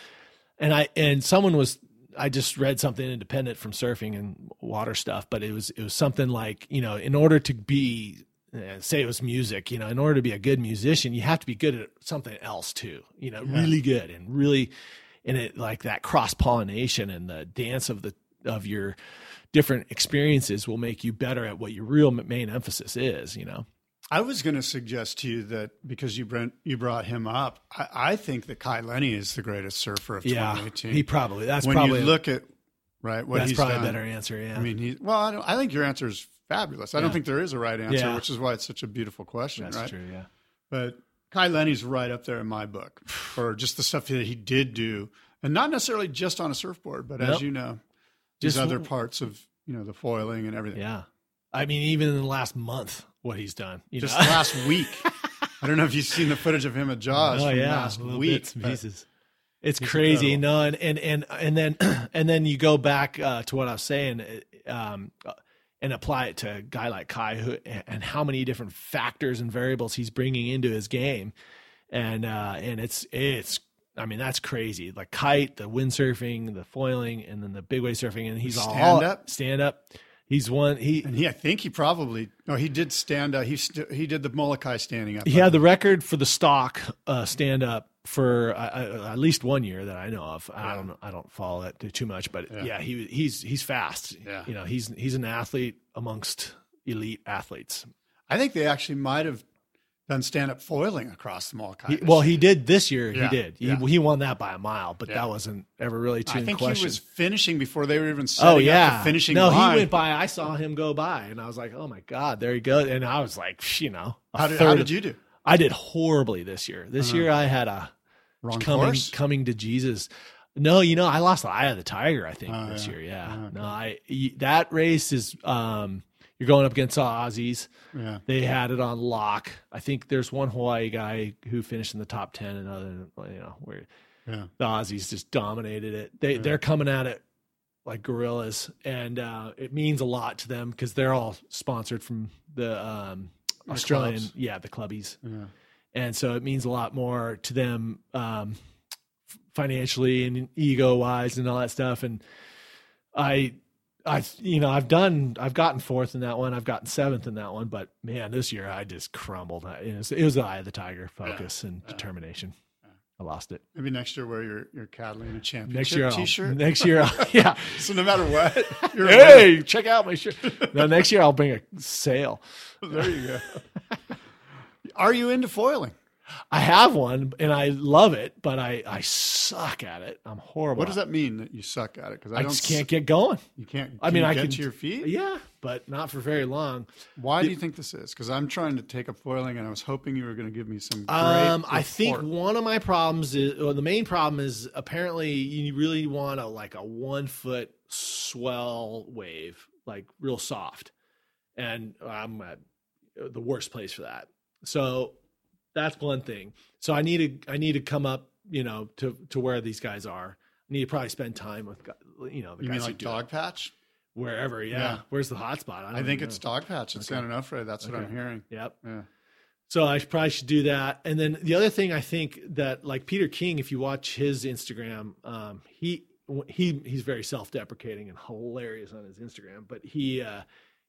[SPEAKER 2] and I and someone was. I just read something independent from surfing and water stuff, but it was it was something like you know, in order to be uh, say it was music, you know, in order to be a good musician, you have to be good at something else too, you know, really good and really and it like that cross pollination and the dance of the of your different experiences will make you better at what your real main emphasis is, you know.
[SPEAKER 1] I was going to suggest to you that because you brought, you brought him up, I, I think that Kai Lenny is the greatest surfer of
[SPEAKER 2] Yeah,
[SPEAKER 1] 2018.
[SPEAKER 2] he probably that's
[SPEAKER 1] when
[SPEAKER 2] probably
[SPEAKER 1] you look at right what
[SPEAKER 2] that's
[SPEAKER 1] he's
[SPEAKER 2] probably
[SPEAKER 1] done.
[SPEAKER 2] a better answer. Yeah,
[SPEAKER 1] I mean, he well, I, don't, I think your answer is fabulous. I don't think there is a right answer,
[SPEAKER 2] Yeah.
[SPEAKER 1] which is why it's such a beautiful question,
[SPEAKER 2] that's
[SPEAKER 1] right?
[SPEAKER 2] true. Yeah,
[SPEAKER 1] But Kai Lenny's right up there in my book for just the stuff that he did do, and not necessarily just on a surfboard, but as you know, these
[SPEAKER 2] Just
[SPEAKER 1] other parts of you know the foiling and everything.
[SPEAKER 2] yeah. I mean, even in the last month, what he's done. You
[SPEAKER 1] Just
[SPEAKER 2] know?
[SPEAKER 1] last (laughs) week, I don't know if you've seen the footage of him at Jaws
[SPEAKER 2] oh
[SPEAKER 1] from
[SPEAKER 2] yeah,
[SPEAKER 1] last week.
[SPEAKER 2] pieces. It's
[SPEAKER 1] he's
[SPEAKER 2] crazy.
[SPEAKER 1] incredible.
[SPEAKER 2] No, and and and and then (clears throat) and then you go back uh, to what I was saying, uh, um, uh, and apply it to a guy like Kai, who and how many different factors and variables he's bringing into his game, and uh, and it's it's. I mean that's crazy. Like kite, the windsurfing, the foiling, and then the big wave surfing, and he's all
[SPEAKER 1] Stand up?
[SPEAKER 2] stand up. He's one. He
[SPEAKER 1] And he, I think he probably no, he did stand up. He st- he did the Molokai standing up.
[SPEAKER 2] he had the record for the stock uh, stand up for uh, uh, at least one year that I know of. I don't I don't follow it too much, but yeah, he he's he's fast.
[SPEAKER 1] Yeah.
[SPEAKER 2] You know, he's he's an athlete amongst elite athletes.
[SPEAKER 1] I think they actually might have done stand up foiling across the Molokai.
[SPEAKER 2] He, well, he did this year.
[SPEAKER 1] Yeah,
[SPEAKER 2] he did. He,
[SPEAKER 1] yeah.
[SPEAKER 2] he won that by a mile, but
[SPEAKER 1] Yeah.
[SPEAKER 2] that wasn't ever really too
[SPEAKER 1] I think
[SPEAKER 2] question.
[SPEAKER 1] he was finishing before they were even
[SPEAKER 2] Oh
[SPEAKER 1] up
[SPEAKER 2] yeah,
[SPEAKER 1] the finishing
[SPEAKER 2] no,
[SPEAKER 1] line.
[SPEAKER 2] he went by. I saw him go by, and I was like, "Oh my god, there he goes!" And I was like, you know,
[SPEAKER 1] How did, how did you do?
[SPEAKER 2] I did horribly this year. This year I had a
[SPEAKER 1] Wrong
[SPEAKER 2] coming
[SPEAKER 1] course?
[SPEAKER 2] coming to Jesus. No, you know, I lost the eye of the tiger. I think
[SPEAKER 1] Oh,
[SPEAKER 2] this year. Yeah,
[SPEAKER 1] Oh, okay.
[SPEAKER 2] no, I that race is um, you're going up against the Aussies.
[SPEAKER 1] Yeah.
[SPEAKER 2] They had it on lock. I think there's one Hawaii guy who finished in the top ten, and other you know where
[SPEAKER 1] Yeah.
[SPEAKER 2] the Aussies just dominated it. They they're coming at it like gorillas, and uh, it means a lot to them because they're all sponsored from the um, Australian,
[SPEAKER 1] clubs.
[SPEAKER 2] yeah, the clubbies,
[SPEAKER 1] Yeah.
[SPEAKER 2] and so it means a lot more to them um, financially and ego wise and all that stuff. And I. I, you know, I've done, I've gotten fourth in that one. I've gotten seventh in that one, but man, this year I just crumbled. It was, it was the eye of the tiger focus and determination. I lost it.
[SPEAKER 1] Maybe next year wear your, your Catalina championship
[SPEAKER 2] Next year, I'll,
[SPEAKER 1] t-shirt.
[SPEAKER 2] next year, I'll, (laughs) yeah.
[SPEAKER 1] so no matter what, (laughs) you're
[SPEAKER 2] hey, check out my shirt. No, next year I'll bring a sail. (laughs)
[SPEAKER 1] there you go. Are you into foiling?
[SPEAKER 2] I have one and I love it, but I I suck at it. I'm horrible.
[SPEAKER 1] What does that mean that you suck at it? Because I,
[SPEAKER 2] I
[SPEAKER 1] don't.
[SPEAKER 2] just can't get going.
[SPEAKER 1] You can't.
[SPEAKER 2] I mean, I
[SPEAKER 1] get
[SPEAKER 2] can
[SPEAKER 1] to your feet.
[SPEAKER 2] Yeah, but not for very long.
[SPEAKER 1] Why do you think this is? Because I'm trying to take up foiling, and I was hoping you were going to give me some. Great
[SPEAKER 2] Um, I think one of my problems is, well, the main problem is apparently you really want a like a one foot swell wave, like real soft, and I'm at the worst place for that. So that's one thing. So I need to I need to come up, you know, to to where these guys are. I need to probably spend time with, you know, the
[SPEAKER 1] You
[SPEAKER 2] guys
[SPEAKER 1] mean like
[SPEAKER 2] do
[SPEAKER 1] dog patch?
[SPEAKER 2] wherever. Yeah.
[SPEAKER 1] Yeah.
[SPEAKER 2] where's the hot spot?
[SPEAKER 1] I
[SPEAKER 2] don't
[SPEAKER 1] think it's dog patch at
[SPEAKER 2] Okay.
[SPEAKER 1] San Onofre. That's what I'm hearing.
[SPEAKER 2] Yep.
[SPEAKER 1] Yeah.
[SPEAKER 2] So I probably should do that. And then the other thing I think that like Peter King, if you watch his Instagram, um, he he he's very self-deprecating and hilarious on his Instagram. But he uh,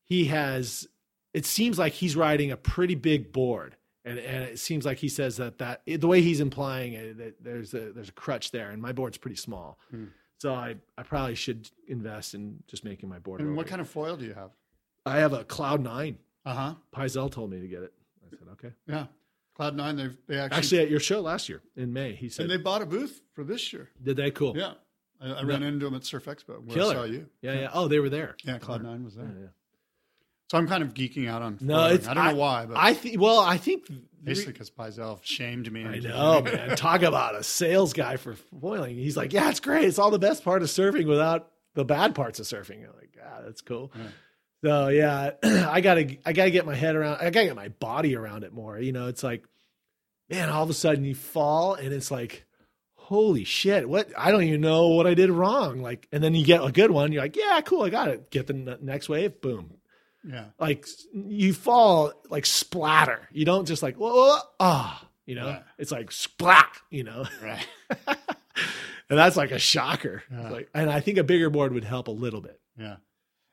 [SPEAKER 2] he has it seems like he's riding a pretty big board, and and it seems like he says that that the way he's implying it that there's a there's a crutch there, and my board's pretty small.
[SPEAKER 1] Hmm.
[SPEAKER 2] So I, I probably should invest in just making my board.
[SPEAKER 1] And what kind of foil do you have?
[SPEAKER 2] I have a Cloud Nine.
[SPEAKER 1] Uh huh.
[SPEAKER 2] Paizel told me to get it. I said okay.
[SPEAKER 1] Yeah. Cloud Nine. They they actually,
[SPEAKER 2] Actually, at your show last year in May, he said,
[SPEAKER 1] and they bought a booth for this year.
[SPEAKER 2] "Did they cool?
[SPEAKER 1] Yeah. I, I ran into them at Surf Expo where
[SPEAKER 2] Killer.
[SPEAKER 1] I saw you.
[SPEAKER 2] yeah, yeah. Oh, they were there.
[SPEAKER 1] Yeah, Cloud Nine was there.
[SPEAKER 2] Yeah, yeah.
[SPEAKER 1] So I'm kind of geeking out on.
[SPEAKER 2] No, it's
[SPEAKER 1] I don't know why, but
[SPEAKER 2] I think. Well, I think.
[SPEAKER 1] basically because Paizel shamed me.
[SPEAKER 2] I (laughs) know, man. Talk about a sales guy for foiling. He's like, yeah, it's great. It's all the best part of surfing without the bad parts of surfing. I'm like, ah, that's cool.
[SPEAKER 1] Yeah.
[SPEAKER 2] So yeah, (clears throat) I gotta, I gotta get my head around. I gotta get my body around it more. You know, it's like, man, all of a sudden you fall, and it's like, holy shit, what? I don't even know what I did wrong. Like, and then you get a good one. You're like, yeah, cool, I got it. Get the next wave, boom,
[SPEAKER 1] Yeah.
[SPEAKER 2] like you fall like splatter. You don't just like whoa ah, you know.
[SPEAKER 1] Yeah.
[SPEAKER 2] It's like splat, you know.
[SPEAKER 1] Right. (laughs)
[SPEAKER 2] and that's like a shocker.
[SPEAKER 1] Yeah.
[SPEAKER 2] Like, and I think a bigger board would help a little bit.
[SPEAKER 1] Yeah.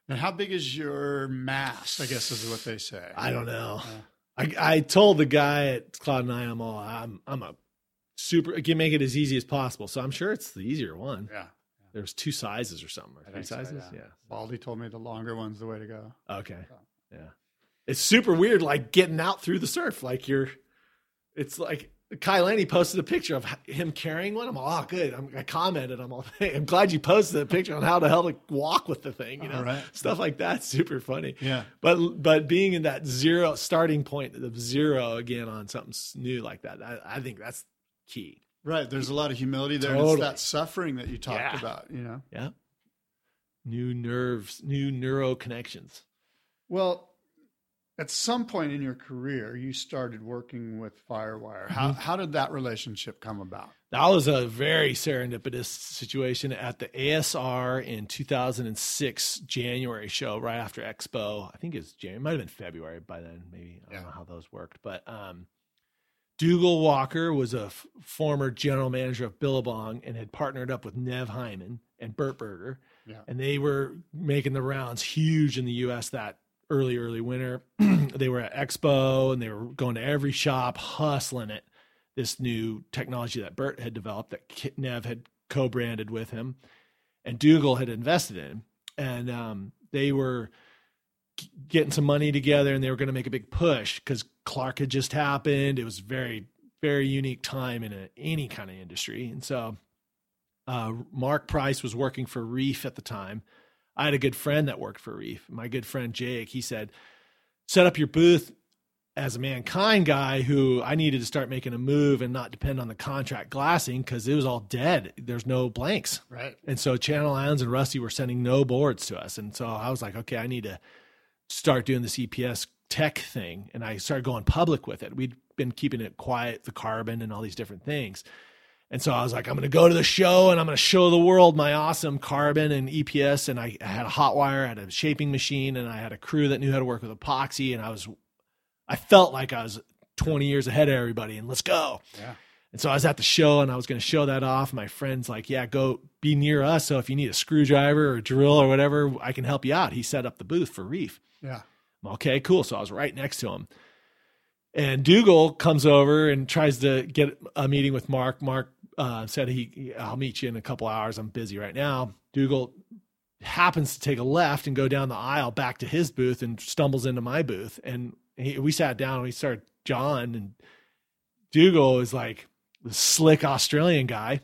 [SPEAKER 1] And how big is your mast? I guess is what they say.
[SPEAKER 2] I don't know.
[SPEAKER 1] Yeah.
[SPEAKER 2] I I told the guy at Cloud Nine, I'm all I'm I'm a super. I can make it as easy as possible. So I'm sure it's the easier one.
[SPEAKER 1] Yeah.
[SPEAKER 2] There's two sizes or something, or three
[SPEAKER 1] think so,
[SPEAKER 2] sizes.
[SPEAKER 1] yeah.
[SPEAKER 2] yeah.
[SPEAKER 1] Baldy told me the longer one's the way to go.
[SPEAKER 2] Okay. Yeah. It's super weird, like getting out through the surf. Like you're, it's like Kai Lenny posted a picture of him carrying one. I'm all, oh, good. I'm, I commented. I'm all, hey, I'm glad you posted a picture on how the hell to walk with the thing. You know,
[SPEAKER 1] All right.
[SPEAKER 2] stuff like that's super funny.
[SPEAKER 1] Yeah.
[SPEAKER 2] But but being in that zero starting point of zero again on something new like that, I, I think that's key.
[SPEAKER 1] Right. There's a lot of humility there. and It's that suffering that you talked
[SPEAKER 2] Yeah.
[SPEAKER 1] about, you know?
[SPEAKER 2] Yeah. New nerves, new neuro connections.
[SPEAKER 1] Well, at some point in your career, you started working with Firewire. How,
[SPEAKER 2] Mm-hmm.
[SPEAKER 1] how did that relationship come about?
[SPEAKER 2] That was a very serendipitous situation at the ASR in 2006 January show, right after Expo. I think it's January, it might have been February by then. Maybe I don't
[SPEAKER 1] Yeah.
[SPEAKER 2] know how those worked, but um, Dougal Walker was a f- former general manager of Billabong and had partnered up with Nev Hyman and Bert Burger,
[SPEAKER 1] Yeah.
[SPEAKER 2] and they were making the rounds huge in the U.S. that early, early winter. (clears throat) they were at Expo and they were going to every shop, hustling it. This new technology that Burt had developed that Nev had co-branded with him, and Dougal had invested in, and um, they were getting some money together and they were going to make a big push because Clark had just happened. It was very, very unique time in a, any kind of industry. And so uh, Mark Price was working for Reef at the time. I had a good friend that worked for Reef. My good friend Jake, he said, set up your booth as a MannKine guy who I needed to start making a move and not depend on the contract glassing because it was all dead. There's no blanks.
[SPEAKER 1] Right.
[SPEAKER 2] And so Channel Islands and Rusty were sending no boards to us. And so I was like, okay, I need to start doing this EPS tech thing. And I started going public with it. We'd been keeping it quiet, the carbon and all these different things. And so I was like, I'm going to go to the show and I'm going to show the world my awesome carbon and EPS. And I, I had a hot wire, I had a shaping machine, and I had a crew that knew how to work with epoxy. And I was, I felt like I was 20 years ahead of everybody. And let's go.
[SPEAKER 1] Yeah.
[SPEAKER 2] And so I was at the show and I was going to show that off. My friend's like, yeah, go be near us. So if you need a screwdriver or a drill or whatever, I can help you out. He set up the booth for Reef.
[SPEAKER 1] Yeah.
[SPEAKER 2] Okay, cool. So I was right next to him. And Dougal comes over and tries to get a meeting with Mark. Mark uh, said he, I'll meet you in a couple hours. I'm busy right now. Dougal happens to take a left and go down the aisle back to his booth and stumbles into my booth. And he, we sat down and we started John and Dougal is like the slick Australian guy.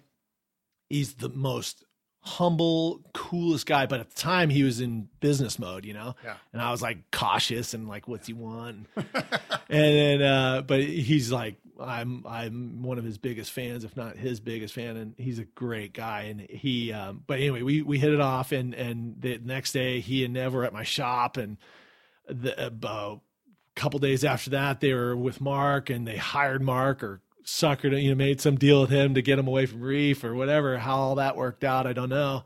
[SPEAKER 2] He's the most humble, coolest guy. But at the time, he was in business mode, you know.
[SPEAKER 1] Yeah.
[SPEAKER 2] And I was like cautious and like, "What's he want?" (laughs) and then, uh, but he's like, I'm I'm one of his biggest fans, if not his biggest fan, and he's a great guy. And he, um, but anyway, we we hit it off, and and the next day, he and Nev were at my shop, and the about. uh, couple days after that, they were with Mark, and they hired Mark or suckered, you know, made some deal with him to get him away from Reef or whatever. How all that worked out, I don't know.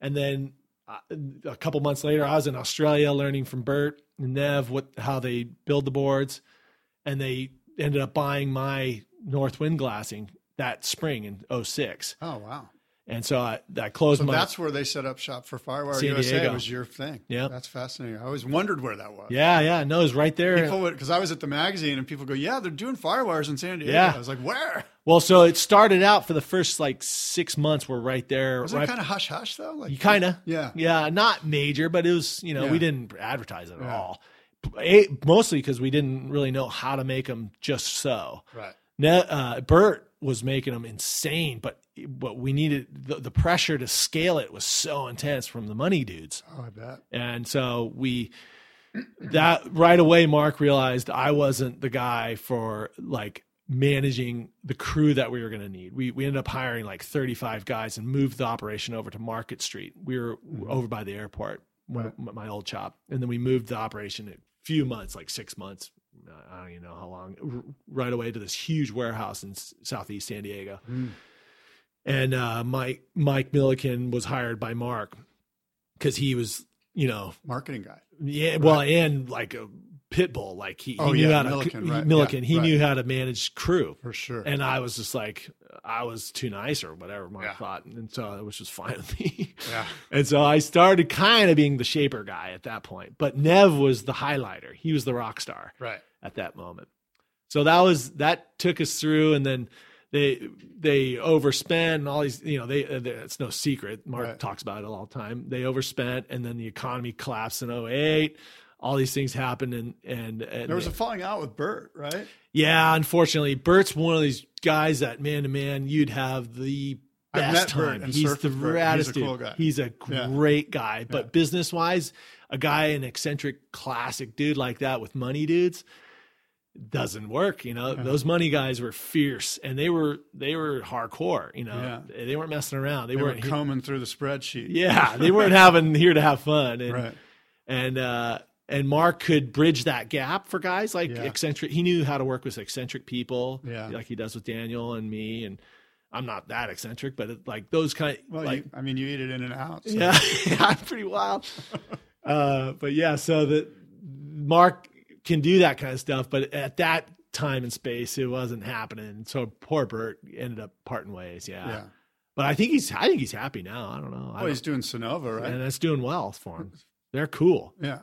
[SPEAKER 2] And then uh, a couple months later, I was in Australia learning from Bert and Nev what how they build the boards, and they ended up buying my North Wind glassing that spring in 06.
[SPEAKER 1] Oh wow.
[SPEAKER 2] And so I, I closed
[SPEAKER 1] So
[SPEAKER 2] my
[SPEAKER 1] that's where they set up shop for Firewire
[SPEAKER 2] San
[SPEAKER 1] USA.
[SPEAKER 2] Diego.
[SPEAKER 1] Was your thing?
[SPEAKER 2] Yeah,
[SPEAKER 1] That's fascinating. I always wondered where that was.
[SPEAKER 2] yeah yeah no it was right there.
[SPEAKER 1] People would because I was at the magazine and people go, "Yeah, they're doing firewires in San Diego."
[SPEAKER 2] Yeah.
[SPEAKER 1] I was like, "Where?"
[SPEAKER 2] well, so it started out for the first like six months. We're right there.
[SPEAKER 1] Was
[SPEAKER 2] right,
[SPEAKER 1] it kind of hush hush though? Like
[SPEAKER 2] You kind of,
[SPEAKER 1] Yeah.
[SPEAKER 2] yeah, not major, but it was, you know,
[SPEAKER 1] Yeah.
[SPEAKER 2] we didn't advertise it at
[SPEAKER 1] Yeah.
[SPEAKER 2] all. A, mostly because we didn't really know how to make them just so.
[SPEAKER 1] Right.
[SPEAKER 2] Ne- uh, Bert was making them insane, but but we needed the, the pressure to scale it was so intense from the money dudes,
[SPEAKER 1] Oh, I bet.
[SPEAKER 2] and so we that right away. Mark realized I wasn't the guy for like managing the crew that we were going to need. We we ended up hiring like 35 guys and moved the operation over to Market Street. We were mm-hmm. over by the airport,
[SPEAKER 1] Right.
[SPEAKER 2] my, my old shop, and then we moved the operation a few months, like six months. I don't even know how long. r- Right away to this huge warehouse in s- southeast San Diego, and uh, Mike Mike Milliken was hired by Mark because he was, you know,
[SPEAKER 1] Marketing guy.
[SPEAKER 2] yeah, well, and like a pit bull, like he, he
[SPEAKER 1] Oh,
[SPEAKER 2] knew
[SPEAKER 1] yeah,
[SPEAKER 2] how to
[SPEAKER 1] Milliken,
[SPEAKER 2] he-
[SPEAKER 1] right,
[SPEAKER 2] Milliken,
[SPEAKER 1] yeah,
[SPEAKER 2] he
[SPEAKER 1] right.
[SPEAKER 2] knew how to manage crew,
[SPEAKER 1] For sure.
[SPEAKER 2] and I was just like, I was too nice or whatever Mark
[SPEAKER 1] Yeah.
[SPEAKER 2] thought, and so it was just fine with me.
[SPEAKER 1] Yeah. (laughs)
[SPEAKER 2] and so I started kind of being the shaper guy at that point, but Nev was the highlighter; he was the rock star
[SPEAKER 1] Right.
[SPEAKER 2] At that moment. So that was that took us through, and then they they overspent and all these you know they uh, they- it's no secret. Mark
[SPEAKER 1] Right.
[SPEAKER 2] talks about it all the time. They overspent, and then the economy collapsed in 08. All these things happened, and and, and
[SPEAKER 1] There was a falling out with Bert, right?
[SPEAKER 2] yeah, unfortunately, Bert's one of these guys that man to man you'd have the best time. He's the
[SPEAKER 1] Bert. He's
[SPEAKER 2] raddest
[SPEAKER 1] a
[SPEAKER 2] dude.
[SPEAKER 1] cool guy.
[SPEAKER 2] He's a
[SPEAKER 1] Yeah.
[SPEAKER 2] great guy, but
[SPEAKER 1] Yeah.
[SPEAKER 2] business wise, a guy an eccentric classic dude like that with money dudes doesn't work. You know, those money guys were fierce and they were they were hardcore. You know, they weren't messing around. They,
[SPEAKER 1] They were
[SPEAKER 2] weren't.
[SPEAKER 1] combing through the spreadsheet.
[SPEAKER 2] yeah, they weren't having here to have fun. And,
[SPEAKER 1] Right.
[SPEAKER 2] and uh and Mark could bridge that gap for guys like
[SPEAKER 1] Yeah.
[SPEAKER 2] eccentric. He knew how to work with eccentric people,
[SPEAKER 1] Yeah.
[SPEAKER 2] like he does with Daniel and me. And I'm not that eccentric, but it, like those kind,
[SPEAKER 1] Well,
[SPEAKER 2] like
[SPEAKER 1] you, I mean, you eat it in and out. so-
[SPEAKER 2] yeah, (laughs) I'm pretty wild. (laughs) uh, but yeah, so that Mark can do that kind of stuff, but at that time and space, it wasn't happening. So poor Bert ended up parting ways. Yeah.
[SPEAKER 1] Yeah.
[SPEAKER 2] But I think he's, I think he's happy now. I don't know. I
[SPEAKER 1] Well, he's
[SPEAKER 2] don't-
[SPEAKER 1] doing Sunova, right?
[SPEAKER 2] and that's doing well for him. They're cool.
[SPEAKER 1] yeah.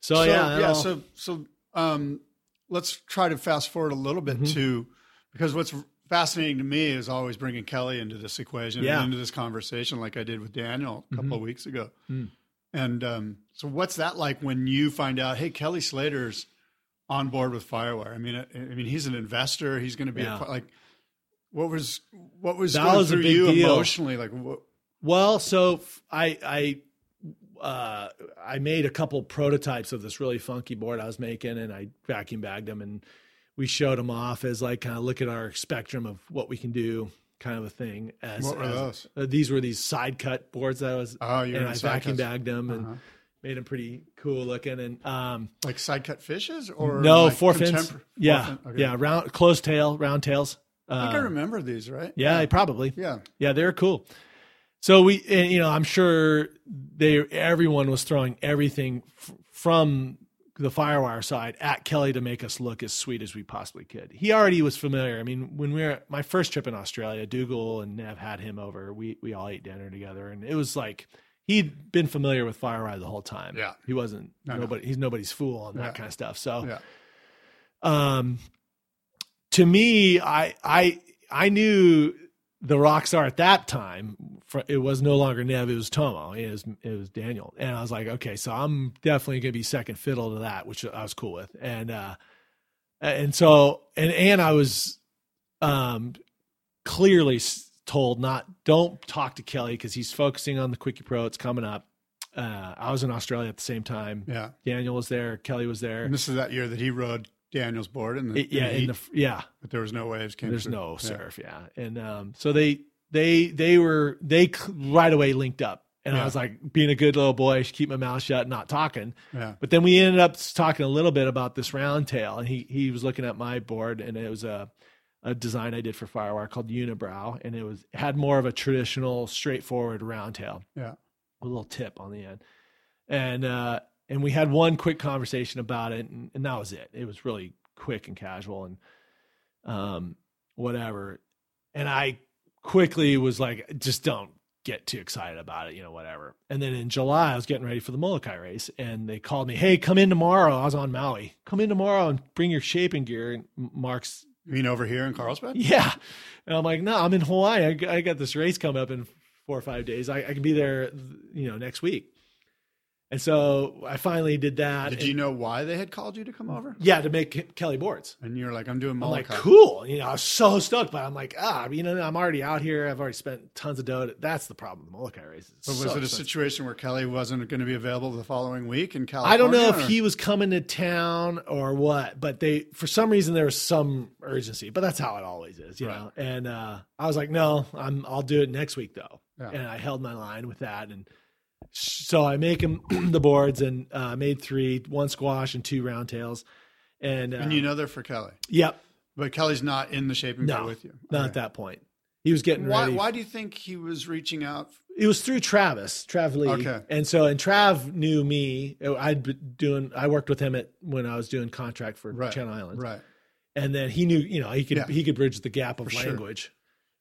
[SPEAKER 2] So,
[SPEAKER 1] so
[SPEAKER 2] yeah,
[SPEAKER 1] yeah. So so um, let's try to fast forward a little
[SPEAKER 2] Mm-hmm.
[SPEAKER 1] bit to because what's fascinating to me is always bringing Kelly into this equation
[SPEAKER 2] Yeah. Mm-hmm.
[SPEAKER 1] and into this conversation, like I did with Daniel a couple of weeks ago.
[SPEAKER 2] Mm.
[SPEAKER 1] And um, so, what's that like when you find out? Hey, Kelly Slater's on board with Firewire. I mean, I, I mean, he's an investor. He's going to be
[SPEAKER 2] Yeah.
[SPEAKER 1] a, like. What was what was
[SPEAKER 2] That
[SPEAKER 1] going
[SPEAKER 2] was
[SPEAKER 1] through you
[SPEAKER 2] deal.
[SPEAKER 1] emotionally? Like, what,
[SPEAKER 2] Well, so I I uh, I made a couple prototypes of this really funky board I was making, and I vacuum bagged them, and we showed them off as like kind of look at our spectrum of what we can do, kind of a thing. As,
[SPEAKER 1] What were
[SPEAKER 2] as-
[SPEAKER 1] those?
[SPEAKER 2] uh, these were these side cut boards that I was,
[SPEAKER 1] Oh, you were
[SPEAKER 2] and I vacuum bagged them and
[SPEAKER 1] Uh-huh.
[SPEAKER 2] made them pretty cool looking, and um,
[SPEAKER 1] like side cut fishes or
[SPEAKER 2] no
[SPEAKER 1] like
[SPEAKER 2] four fins,
[SPEAKER 1] contempor- four
[SPEAKER 2] yeah,
[SPEAKER 1] fin- okay.
[SPEAKER 2] yeah, round closed tail, round tails.
[SPEAKER 1] I think I
[SPEAKER 2] Uh,
[SPEAKER 1] remember these, right?
[SPEAKER 2] yeah, probably.
[SPEAKER 1] yeah.
[SPEAKER 2] Yeah, they're cool. So we, and, you know, I'm sure they everyone was throwing everything f- from the Firewire side at Kelly to make us look as sweet as we possibly could. He already was familiar. I mean, when we were my first trip in Australia, Dougal and Nev had him over. We we all ate dinner together, and it was like he'd been familiar with Firewire the whole time.
[SPEAKER 1] Yeah.
[SPEAKER 2] he wasn't
[SPEAKER 1] No, no.
[SPEAKER 2] nobody. He's nobody's fool on that
[SPEAKER 1] Yeah.
[SPEAKER 2] kind of stuff. So
[SPEAKER 1] Yeah.
[SPEAKER 2] um to me i i i knew the rock star at that time it was no longer nev it was tomo it was it was daniel. And i was like okay so i'm definitely going to be second fiddle to that which i was cool with. And uh and so and and i was um clearly told not don't talk to kelly because he's focusing on the quickie pro it's coming up. Uh i was in australia at the same time.
[SPEAKER 1] Yeah.
[SPEAKER 2] daniel was there kelly was there.
[SPEAKER 1] And this is that year that he rode Daniel's board in the,
[SPEAKER 2] yeah
[SPEAKER 1] in the
[SPEAKER 2] in
[SPEAKER 1] heat,
[SPEAKER 2] the yeah
[SPEAKER 1] but there was no waves. Came
[SPEAKER 2] there's
[SPEAKER 1] through.
[SPEAKER 2] no surf yeah and um so they they they were they right away linked up and
[SPEAKER 1] Yeah.
[SPEAKER 2] i was like being a good little boy I should keep my mouth shut not talking
[SPEAKER 1] Yeah.
[SPEAKER 2] but then we ended up talking a little bit about this round tail and he he was looking at my board and it was a a design i did for firewire called unibrow and it was had more of a traditional straightforward round tail
[SPEAKER 1] Yeah.
[SPEAKER 2] with a little tip on the end. And uh and we had one quick conversation about it and, and that was it. It was really quick and casual and um whatever. And I quickly was like, just don't get too excited about it, you know, whatever. And then in July, I was getting ready for the Molokai race, and they called me, "Hey, come in tomorrow." I was on Maui. Come in tomorrow and bring your shaping gear. And Mark's
[SPEAKER 1] You mean over here in Carlsbad?
[SPEAKER 2] yeah. And I'm like, no, I'm in Hawaii. I got this race coming up in four or five days. I, I can be there, you know, next week. And so I finally did that.
[SPEAKER 1] Did
[SPEAKER 2] And-
[SPEAKER 1] you know why they had called you to come over?
[SPEAKER 2] Yeah, to make Kelly boards.
[SPEAKER 1] And you're like, I'm doing Molokai.
[SPEAKER 2] I'm like, cool. You know, I was so stoked, but I'm like, ah, you know, I'm already out here. I've already spent tons of dough. That's the problem with the Molokai races.
[SPEAKER 1] But was
[SPEAKER 2] so
[SPEAKER 1] it a
[SPEAKER 2] expensive.
[SPEAKER 1] situation where Kelly wasn't going to be available the following week in California?
[SPEAKER 2] I don't know if he was coming to town or what, but they for some reason there was some urgency. But that's how it always is, you
[SPEAKER 1] Right.
[SPEAKER 2] know. And uh, I was like, no, I'm I'll do it next week though.
[SPEAKER 1] Yeah.
[SPEAKER 2] And I held my line with that, and so I make him (clears throat) the boards and uh, made three, one squash and two round tails, and, uh,
[SPEAKER 1] And you know they're for Kelly.
[SPEAKER 2] yep,
[SPEAKER 1] But Kelly's not in the shaping
[SPEAKER 2] no,
[SPEAKER 1] with you.
[SPEAKER 2] not
[SPEAKER 1] Okay.
[SPEAKER 2] at that point. He was getting
[SPEAKER 1] Why,
[SPEAKER 2] ready.
[SPEAKER 1] why do you think he was reaching out?
[SPEAKER 2] it was through Travis, Trav Lee.
[SPEAKER 1] Okay.
[SPEAKER 2] And so, and Trav knew me. I'd been doing, I worked with him at when I was doing contract for
[SPEAKER 1] Right.
[SPEAKER 2] Channel Islands.
[SPEAKER 1] Right.
[SPEAKER 2] and then he knew you know he could
[SPEAKER 1] Yeah.
[SPEAKER 2] he could bridge the gap of
[SPEAKER 1] For sure.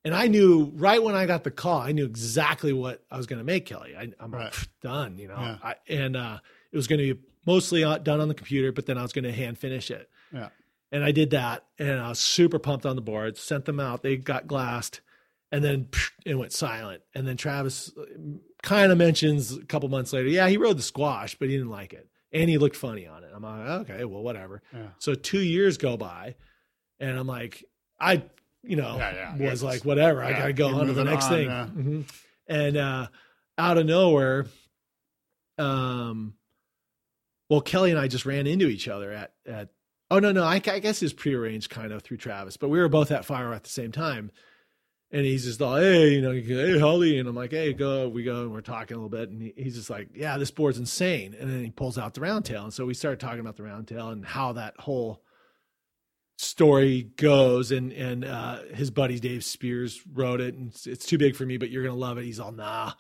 [SPEAKER 2] And i knew right when i got the call i knew exactly what i was going to make kelly I, i'm
[SPEAKER 1] Right.
[SPEAKER 2] like, done you know
[SPEAKER 1] Yeah.
[SPEAKER 2] I, and uh, it was going to be mostly done on the computer but then i was going to hand finish it
[SPEAKER 1] Yeah.
[SPEAKER 2] and i did that and i was super pumped on the boards sent them out they got glassed and then pfft, it went silent and then travis kind of mentions a couple months later yeah he rode the squash but he didn't like it and he looked funny on it i'm like okay well whatever
[SPEAKER 1] Yeah.
[SPEAKER 2] so two years go by, and I'm like, I, you know,
[SPEAKER 1] Yeah, yeah.
[SPEAKER 2] was
[SPEAKER 1] It's-
[SPEAKER 2] like, whatever, I gotta go
[SPEAKER 1] you're
[SPEAKER 2] on to the next
[SPEAKER 1] on,
[SPEAKER 2] thing.
[SPEAKER 1] yeah.
[SPEAKER 2] Mhm. And uh, out of nowhere, um, well, Kelly and I just ran into each other at at. Oh no, no, I, I guess it's prearranged kind of through Travis, but we were both at Fire at the same time. And he's just like, hey, you know, hey, Holly. And I'm like, hey, go. We go and we're talking a little bit. And he, he's just like, yeah, this board's insane. And then he pulls out the round tail. And so we started talking about the round tail and how that whole story goes. And and uh, his buddy Dave Spears wrote it. And it's, it's too big for me, but you're going to love it. He's all, nah.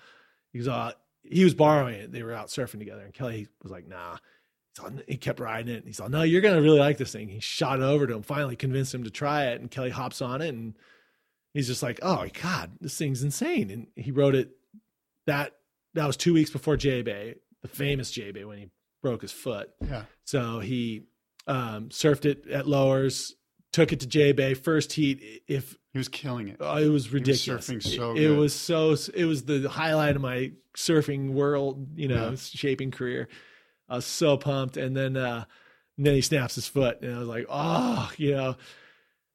[SPEAKER 2] He's all, he was borrowing it. They were out surfing together. And Kelly was like, nah. All, he kept riding it. And he's all, no, you're going to really like this thing. He shot it over to him, finally convinced him to try it. And Kelly hops on it and he's just like, "Oh God, this thing's insane!" And he wrote it that that was two weeks before J Bay, the famous J Bay, when he broke his foot.
[SPEAKER 1] Yeah.
[SPEAKER 2] So he um, surfed it at lowers, took it to J Bay first heat. If
[SPEAKER 1] He was killing it.
[SPEAKER 2] Oh, it was ridiculous.
[SPEAKER 1] surfing so
[SPEAKER 2] it, it was so. It was the highlight of my surfing world. You know,
[SPEAKER 1] Yeah.
[SPEAKER 2] shaping career. I was so pumped, and then uh, and then he snaps his foot, and I was like, oh, you know.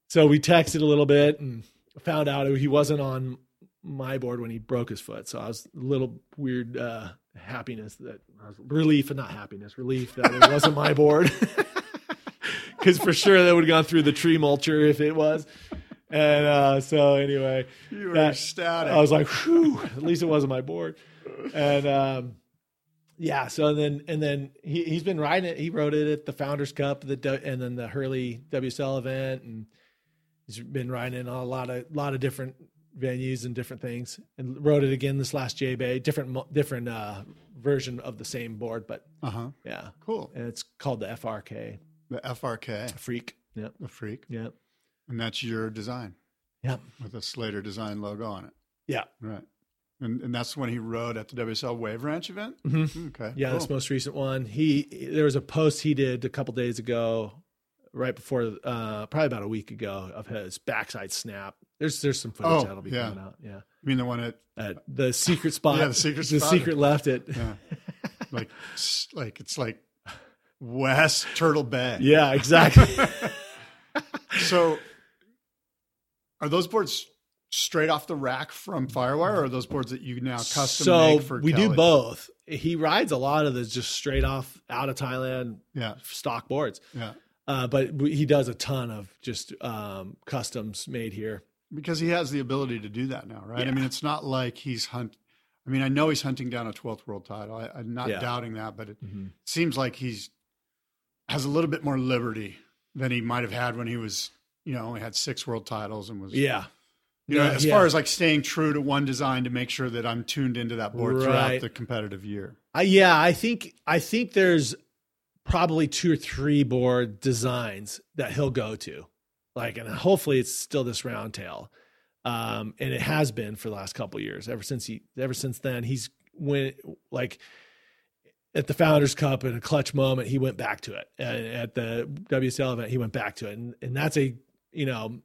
[SPEAKER 2] So we texted a little bit and found out he wasn't on my board when he broke his foot. So I was a little weird uh, happiness that relief and not happiness, relief that it wasn't my board. (laughs) Because for sure that would have gone through the tree mulcher if it was. And uh, so anyway,
[SPEAKER 1] You were
[SPEAKER 2] that-
[SPEAKER 1] ecstatic.
[SPEAKER 2] I was like, whew, at least it wasn't my board. And um, yeah, so then and then he he's been riding it. He rode it at the Founders Cup, the and then the Hurley WSL event, and he's been riding it on a lot of lot of different venues and different things. And rode it again this last J Bay, different different uh, version of the same board, but
[SPEAKER 1] uh huh.
[SPEAKER 2] yeah,
[SPEAKER 1] Cool.
[SPEAKER 2] and it's called the FRK
[SPEAKER 1] The FRK,
[SPEAKER 2] Freak. Yep,
[SPEAKER 1] the freak,
[SPEAKER 2] yep,
[SPEAKER 1] and that's your design
[SPEAKER 2] yep,
[SPEAKER 1] with a Slater design logo on it.
[SPEAKER 2] yeah.
[SPEAKER 1] Right. And, and that's when he rode at the WSL Wave Ranch event.
[SPEAKER 2] Mhm.
[SPEAKER 1] Okay.
[SPEAKER 2] Yeah,
[SPEAKER 1] cool.
[SPEAKER 2] this most recent one. He there was a post he did a couple days ago, right before, uh, probably about a week ago, of his backside snap. There's there's some footage
[SPEAKER 1] Oh,
[SPEAKER 2] that'll be
[SPEAKER 1] yeah.
[SPEAKER 2] coming out. Yeah,
[SPEAKER 1] You mean the one at
[SPEAKER 2] uh, the secret spot.
[SPEAKER 1] Yeah, the secret
[SPEAKER 2] The
[SPEAKER 1] spot.
[SPEAKER 2] secret left it.
[SPEAKER 1] yeah, (laughs) like like it's like West Turtle Bay.
[SPEAKER 2] Yeah, exactly. (laughs)
[SPEAKER 1] So, are those boards straight off the rack from Firewire, or are those boards that you now custom
[SPEAKER 2] so
[SPEAKER 1] make for?
[SPEAKER 2] we do both. He rides a lot of the just straight off out of Thailand
[SPEAKER 1] Yeah,
[SPEAKER 2] stock boards,
[SPEAKER 1] yeah.
[SPEAKER 2] uh, but he does a ton of just um, customs made here.
[SPEAKER 1] Because he has the ability to do that now, right? I mean, it's not like he's hunt. I mean, I know he's hunting down a 12th world title. I, I'm not
[SPEAKER 2] Yeah.
[SPEAKER 1] doubting that, but it
[SPEAKER 2] Mhm.
[SPEAKER 1] seems like he's has a little bit more liberty than he might have had when he was, you know, only had six world titles and was,
[SPEAKER 2] Yeah,
[SPEAKER 1] you know,
[SPEAKER 2] Yeah,
[SPEAKER 1] as
[SPEAKER 2] yeah.
[SPEAKER 1] far as like staying true to one design to make sure that I'm tuned into that board throughout the competitive year.
[SPEAKER 2] I, yeah, I think I think there's probably two or three board designs that he'll go to, like, and hopefully it's still this round tail, um, and it has been for the last couple of years. Ever since he, ever since then, he's went like at the Founders Cup in a clutch moment, he went back to it. And at the WSL event, he went back to it, and and that's a you know.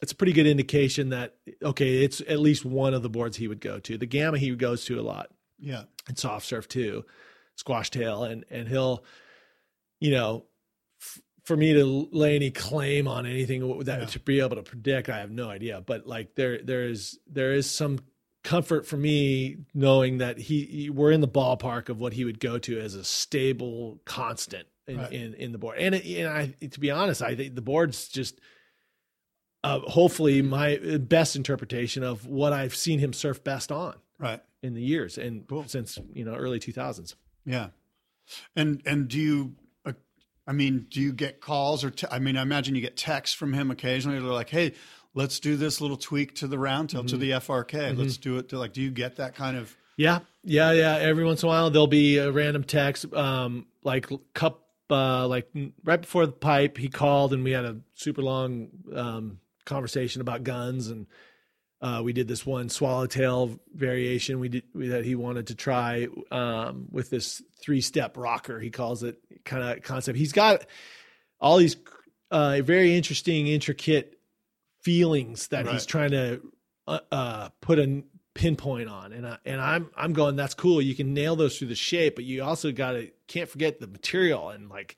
[SPEAKER 2] It's a pretty good indication that okay, it's at least one of the boards he would go to. The Gamma he goes to a lot
[SPEAKER 1] Yeah.
[SPEAKER 2] and soft surf too, squash tail, and and he'll, you know, f- for me to lay any claim on anything that
[SPEAKER 1] Yeah.
[SPEAKER 2] to be able to predict, I have no idea. But like there there is there is some comfort for me knowing that he, he- we're in the ballpark of what he would go to as a stable constant in
[SPEAKER 1] Right.
[SPEAKER 2] in, in the board. And it, and I to be honest, I think the board's just. Uh, hopefully, my best interpretation of what I've seen him surf best on
[SPEAKER 1] Right.
[SPEAKER 2] in the years and
[SPEAKER 1] Cool.
[SPEAKER 2] since you know early 2000s
[SPEAKER 1] Yeah. And and do you? Uh, I mean, do you get calls or? Te- I mean, I imagine you get texts from him occasionally. They're like, "Hey, let's do this little tweak to the round tail to
[SPEAKER 2] Mm-hmm.
[SPEAKER 1] the FRK. Let's do it." To like, do you get that kind of?
[SPEAKER 2] yeah yeah yeah every once in a while there'll be a random text um like cup uh like right before the pipe he called and we had a super long um conversation about guns and uh, we did this one swallowtail variation we did we, that he wanted to try um, with this three step rocker he calls it kind of concept he's got all these uh, very interesting intricate feelings that he's trying to uh, uh, put a pinpoint on and I, and I'm I'm going that's cool you can nail those through the shape but you also got to can't forget the material and like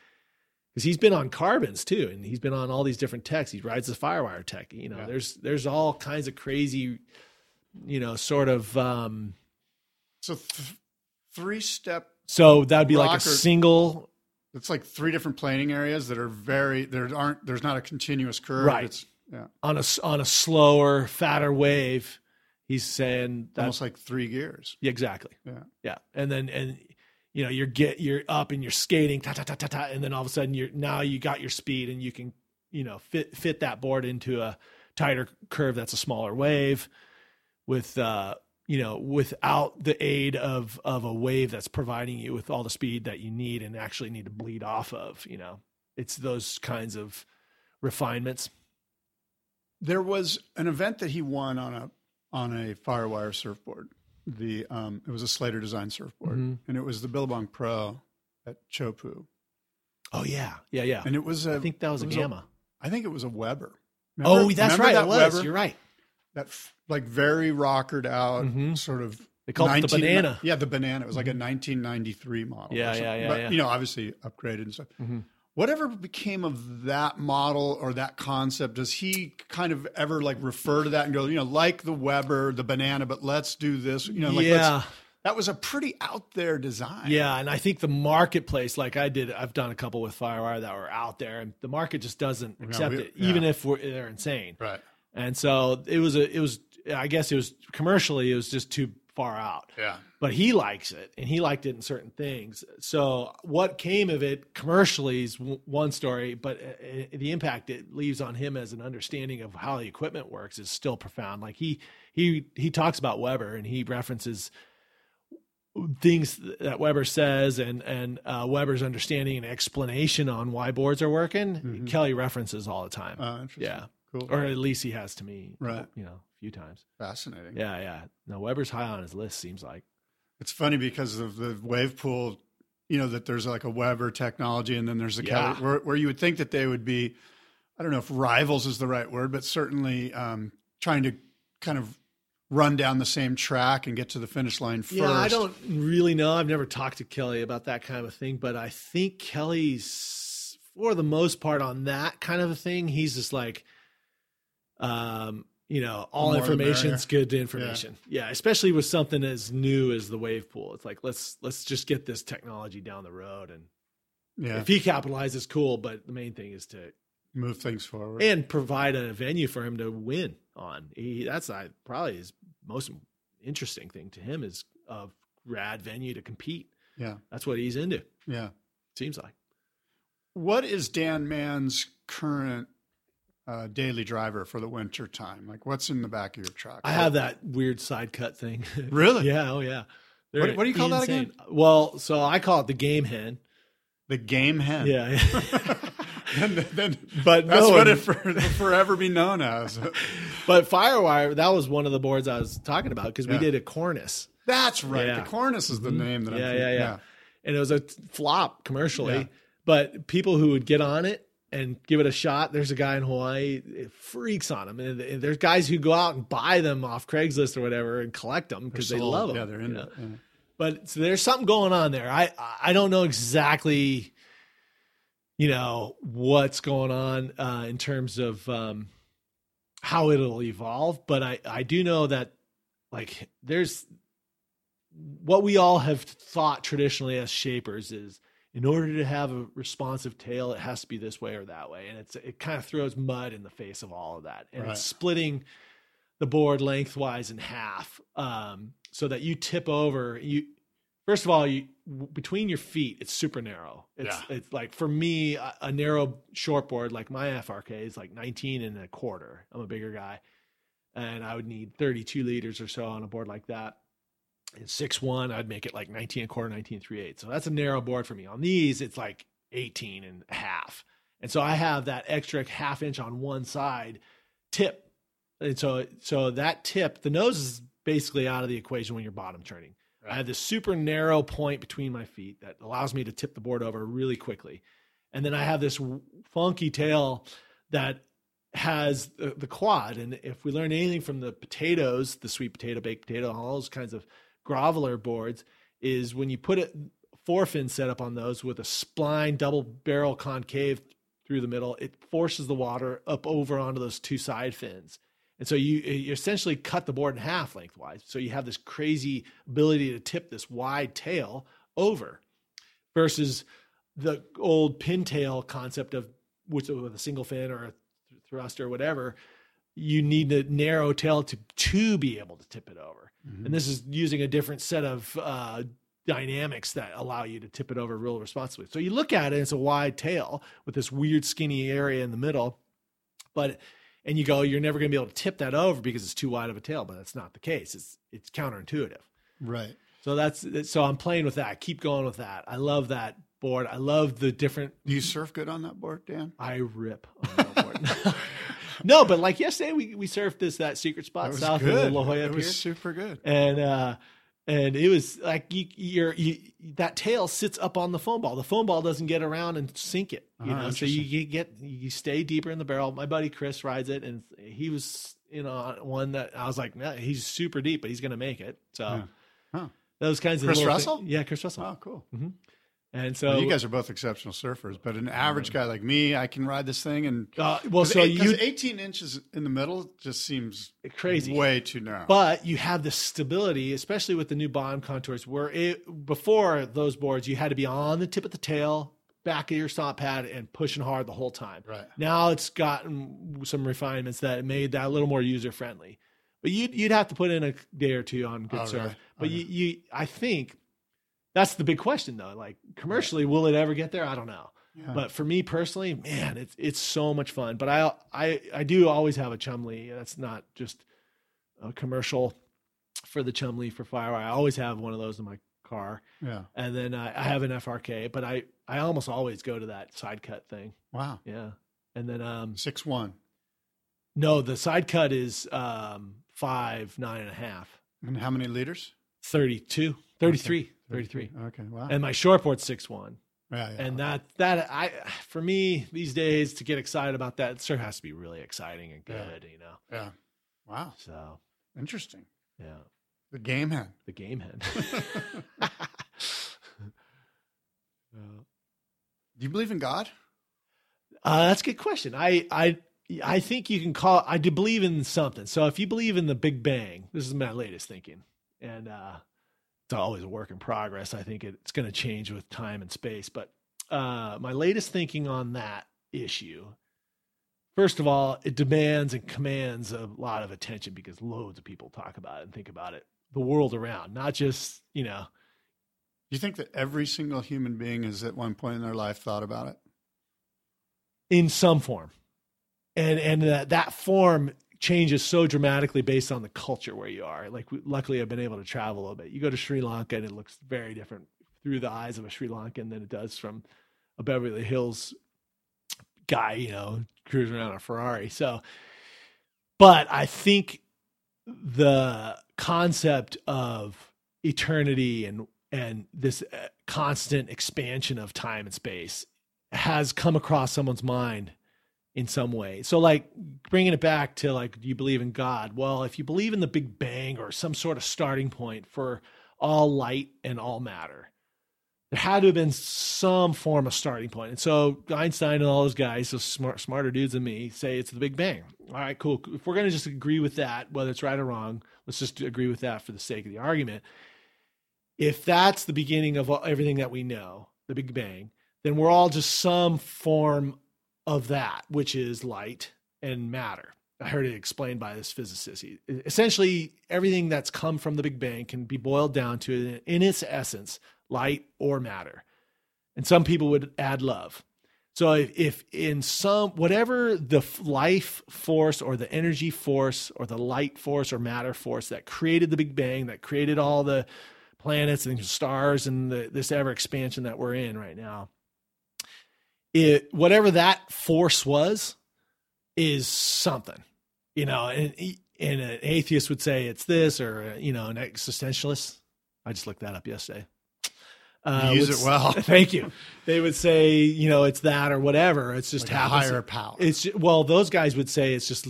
[SPEAKER 2] because he's been on carbons too and he's been on all these different techs he rides the firewire tech you know
[SPEAKER 1] Yeah.
[SPEAKER 2] there's there's all kinds of crazy you know sort of um
[SPEAKER 1] So th- three step.
[SPEAKER 2] so that'd be like a single
[SPEAKER 1] It's like three different planing areas that are very. There aren't. There's not a continuous curve.
[SPEAKER 2] Right.
[SPEAKER 1] It's yeah,
[SPEAKER 2] on a on a slower fatter wave he's saying that
[SPEAKER 1] almost like three gears.
[SPEAKER 2] Yeah, exactly.
[SPEAKER 1] Yeah.
[SPEAKER 2] Yeah. And then and you know, you're get you're up and you're skating, ta ta ta ta ta, and then all of a sudden you're now you got your speed and you can, you know, fit fit that board into a tighter curve that's a smaller wave with uh you know, without the aid of of a wave that's providing you with all the speed that you need and actually need to bleed off of, you know. It's those kinds of refinements.
[SPEAKER 1] There was an event that he won on a on a Firewire surfboard. The um, it was a Slater design surfboard,
[SPEAKER 2] Mhm.
[SPEAKER 1] and it was the Billabong Pro at Chopu,
[SPEAKER 2] Oh yeah. Yeah, yeah.
[SPEAKER 1] and it was a.
[SPEAKER 2] I think that was a
[SPEAKER 1] was
[SPEAKER 2] gamma.
[SPEAKER 1] I think it was a Webber. Remember-
[SPEAKER 2] oh, that's right.
[SPEAKER 1] that
[SPEAKER 2] it was.
[SPEAKER 1] Webber?
[SPEAKER 2] You're right.
[SPEAKER 1] That f- like very rockered out
[SPEAKER 2] Mhm.
[SPEAKER 1] sort of.
[SPEAKER 2] They called it the banana.
[SPEAKER 1] Yeah, the banana. It was like a 1993 model.
[SPEAKER 2] Yeah, yeah, yeah,
[SPEAKER 1] But,
[SPEAKER 2] yeah.
[SPEAKER 1] You know, obviously upgraded and stuff.
[SPEAKER 2] Mhm.
[SPEAKER 1] Whatever became of that model or that concept, does he kind of ever like refer to that and go, you know, like the Webber, the banana, but let's do this? You know, like
[SPEAKER 2] yeah.
[SPEAKER 1] let's, that was a pretty out there design.
[SPEAKER 2] Yeah, and I think the marketplace, like I did, I've done a couple with Firewire that were out there, and the market just doesn't accept
[SPEAKER 1] we-
[SPEAKER 2] it, even if we're, they're insane.
[SPEAKER 1] Right.
[SPEAKER 2] And so it was a, it was, I guess it was commercially, it was just too far out.
[SPEAKER 1] Yeah.
[SPEAKER 2] But he likes it, and he liked it in certain things. So what came of it commercially is w- one story, but uh, uh, the impact it leaves on him as an understanding of how the equipment works is still profound. Like he he he talks about Webber, and he references things that Webber says and and uh, Webber's understanding and explanation on why boards are working. Kelly references all the time.
[SPEAKER 1] Uh, interesting.
[SPEAKER 2] yeah,
[SPEAKER 1] Cool.
[SPEAKER 2] or at least he has to me.
[SPEAKER 1] Right.
[SPEAKER 2] You know, few times.
[SPEAKER 1] Fascinating.
[SPEAKER 2] Yeah, yeah. Now Webber's high on his list. Seems like.
[SPEAKER 1] It's funny because of the wave pool, you know, that there's like a Weber technology and then there's a
[SPEAKER 2] Yeah.
[SPEAKER 1] Kelly, where, where you would think that they would be, I don't know if rivals is the right word, but certainly um, trying to kind of run down the same track and get to the finish line first.
[SPEAKER 2] Yeah, I don't really know. I've never talked to Kelly about that kind of a thing, but I think Kelly's for the most part on that kind of a thing. He's just like, um, you know, all information's good information. Yeah. especially with something as new as the wave pool. It's like let's let's just get this technology down the road, and
[SPEAKER 1] Yeah.
[SPEAKER 2] if he capitalizes, cool. But the main thing is to
[SPEAKER 1] Move things forward.
[SPEAKER 2] and provide a venue for him to win on. He, that's I, probably his most interesting thing to him is a rad venue to compete.
[SPEAKER 1] yeah.
[SPEAKER 2] That's what he's into.
[SPEAKER 1] Yeah.
[SPEAKER 2] Seems like.
[SPEAKER 1] What is Dan Mann's current uh, daily driver for the winter time? Like what's in the back of your truck?
[SPEAKER 2] I have that weird side cut thing. (laughs)
[SPEAKER 1] Really?
[SPEAKER 2] yeah. Oh yeah.
[SPEAKER 1] What- what do you call that again?
[SPEAKER 2] Well, so I call it the game hen.
[SPEAKER 1] the game hen.
[SPEAKER 2] Yeah. (laughs) (laughs)
[SPEAKER 1] then, then
[SPEAKER 2] But
[SPEAKER 1] that's
[SPEAKER 2] no
[SPEAKER 1] what it for, forever be known as.
[SPEAKER 2] but Firewire, that was one of the boards I was talking about because we
[SPEAKER 1] Yeah.
[SPEAKER 2] did a cornice.
[SPEAKER 1] That's right.
[SPEAKER 2] Yeah.
[SPEAKER 1] The Cornice is the name that I'm
[SPEAKER 2] yeah, yeah, yeah, And it was a flop commercially.
[SPEAKER 1] Yeah.
[SPEAKER 2] But people who would get on it and give it a shot, there's a guy in Hawaii, it freaks on them. And and there's guys who go out and buy them off Craigslist or whatever and collect them because they love them.
[SPEAKER 1] Yeah, they're in it. Yeah.
[SPEAKER 2] But so there's something going on there. I I don't know exactly, you know, what's going on uh, in terms of um, how it'll evolve, but I I do know that like there's what we all have thought traditionally as shapers is in order to have a responsive tail, it has to be this way or that way, and it's it kind of throws mud in the face of all of that, and
[SPEAKER 1] Right.
[SPEAKER 2] it's splitting the board lengthwise in half, um, so that you tip over. You first of all, you between your feet, it's super narrow. It's
[SPEAKER 1] Yeah.
[SPEAKER 2] it's like for me, a, a narrow short board like my FRK is like 19 and a quarter. I'm a bigger guy, and I would need 32 liters or so on a board like that. Six one, I'd make it like 19 and a quarter, 19 three eight. So that's a narrow board for me. On these, it's like 18 and a half. And so I have that extra half inch on one side tip. And so so that tip, the nose is basically out of the equation when you're bottom turning. I have this super narrow point between my feet that allows me to tip the board over really quickly. And then I have this funky tail that has the, the quad. And if we learn anything from the potatoes, the sweet potato, baked potato, all those kinds of groveler boards, is when you put a four fin setup on those with a spline double barrel concave through the middle, it forces the water up over onto those two side fins. And so you, you essentially cut the board in half lengthwise. So you have this crazy ability to tip this wide tail over versus the old pintail concept of which with a single fin or a thrust or whatever, you need a narrow tail to to be able to tip it over. And this is using a different set of uh, dynamics that allow you to tip it over real responsibly. So you look at it, it's a wide tail with this weird skinny area in the middle, but and you go, you're never going to be able to tip that over because it's too wide of a tail. But that's not the case. It's it's counterintuitive.
[SPEAKER 1] Right.
[SPEAKER 2] So that's so I'm playing with that. Keep going with that. I love that board. I love the different.
[SPEAKER 1] Do you surf good on that board, Dan?
[SPEAKER 2] I rip on that board. (laughs) no, but like yesterday, we we surfed this that secret spot south
[SPEAKER 1] good.
[SPEAKER 2] of La Jolla
[SPEAKER 1] it was
[SPEAKER 2] here,
[SPEAKER 1] super good.
[SPEAKER 2] and uh, and it was like you, you're you that tail sits up on the foam ball. The foam ball doesn't get around and sink it, you
[SPEAKER 1] Ah,
[SPEAKER 2] know. So you, you get you stay deeper in the barrel. My buddy Chris rides it, and he was you know one that I was like, nah, he's super deep, but he's gonna make it. So
[SPEAKER 1] Yeah. Huh.
[SPEAKER 2] those kinds of
[SPEAKER 1] Chris Russell?
[SPEAKER 2] yeah, Chris Russell.
[SPEAKER 1] Oh, cool.
[SPEAKER 2] And so
[SPEAKER 1] Well, you guys are both exceptional surfers, but an average guy like me, I can ride this thing and
[SPEAKER 2] uh, well, so
[SPEAKER 1] because
[SPEAKER 2] you
[SPEAKER 1] 18 inches in the middle just seems
[SPEAKER 2] crazy.
[SPEAKER 1] way too narrow.
[SPEAKER 2] but you have the stability, especially with the new bottom contours, where it before those boards you had to be on the tip of the tail, back of your stop pad, and pushing hard the whole time.
[SPEAKER 1] Right.
[SPEAKER 2] now, it's gotten some refinements that made that a little more user friendly. But you'd you'd have to put in a day or two on good
[SPEAKER 1] Oh,
[SPEAKER 2] surf.
[SPEAKER 1] really?
[SPEAKER 2] But
[SPEAKER 1] Okay.
[SPEAKER 2] you, you, I think that's the big question though. Like commercially, will it ever get there? I don't know.
[SPEAKER 1] Yeah.
[SPEAKER 2] But for me personally, man, it's it's so much fun. But I I I do always have a Chumlee. That's not just a commercial for the Chumlee for Fire. I always have one of those in my car,
[SPEAKER 1] yeah.
[SPEAKER 2] and then I, I have an FRK. But I I almost always go to that side cut thing.
[SPEAKER 1] Wow.
[SPEAKER 2] Yeah, and then um
[SPEAKER 1] Six one.
[SPEAKER 2] no, the side cut is um five nine and a half.
[SPEAKER 1] And how many liters?
[SPEAKER 2] 32, 33, 33.
[SPEAKER 1] Okay. Wow.
[SPEAKER 2] And my shortboard's six one.
[SPEAKER 1] yeah, yeah.
[SPEAKER 2] and that that I for me these days to get excited about that it sure has to be really exciting and
[SPEAKER 1] Yeah.
[SPEAKER 2] good, you know.
[SPEAKER 1] yeah. Wow.
[SPEAKER 2] So
[SPEAKER 1] Interesting.
[SPEAKER 2] yeah,
[SPEAKER 1] The game hand.
[SPEAKER 2] the game head. (laughs) (laughs) Yeah.
[SPEAKER 1] Do you believe in God?
[SPEAKER 2] uh, that's a good question. I I I think you can call. I do believe in something. So if you believe in the Big Bang, this is my latest thinking, and uh, it's always a work in progress. I think it's going to change with time and space. But uh, my latest thinking on that issue, first of all, it demands and commands a lot of attention because loads of people talk about it and think about it, the world around, not just you know.
[SPEAKER 1] Do you think that every single human being has at one point in their life thought about it?
[SPEAKER 2] in some form and and that that form changes so dramatically based on the culture where you are. Like luckily i've been able to travel a little bit. You go to sri lanka and it looks very different through the eyes of a sri lankan than it does from a beverly hills guy you know cruising around a ferrari. So but i think the concept of eternity and and this uh, constant expansion of time and space has come across someone's mind in some way. So like bringing it back to like do you believe in God? Well, if you believe in the big bang or some sort of starting point for all light and all matter, there had to have been some form of starting point. And so Einstein and all those guys, those smart, smarter dudes than me, say it's the Big Bang. All right, cool. If we're going to just agree with that, whether it's right or wrong, let's just agree with that for the sake of the argument. If that's the beginning of everything that we know, the Big Bang, then we're all just some form of that, which is light and matter. I heard it explained by this physicist. He- Essentially, everything that's come from the Big Bang can be boiled down to, in its essence, light or matter. And some people would add love. So if, if in some whatever the life force or the energy force or the light force or matter force that created the Big Bang, that created all the planets and stars and the, this ever expansion that we're in right now, it whatever that force was is something, you know. And and an atheist would say it's this, or you know, an existentialist. I just looked that up yesterday. Uh,
[SPEAKER 1] use
[SPEAKER 2] would
[SPEAKER 1] it well. (laughs)
[SPEAKER 2] Thank you. They would say, you know, it's that or whatever. It's just
[SPEAKER 1] Like higher power.
[SPEAKER 2] It's ju- well, those guys would say it's just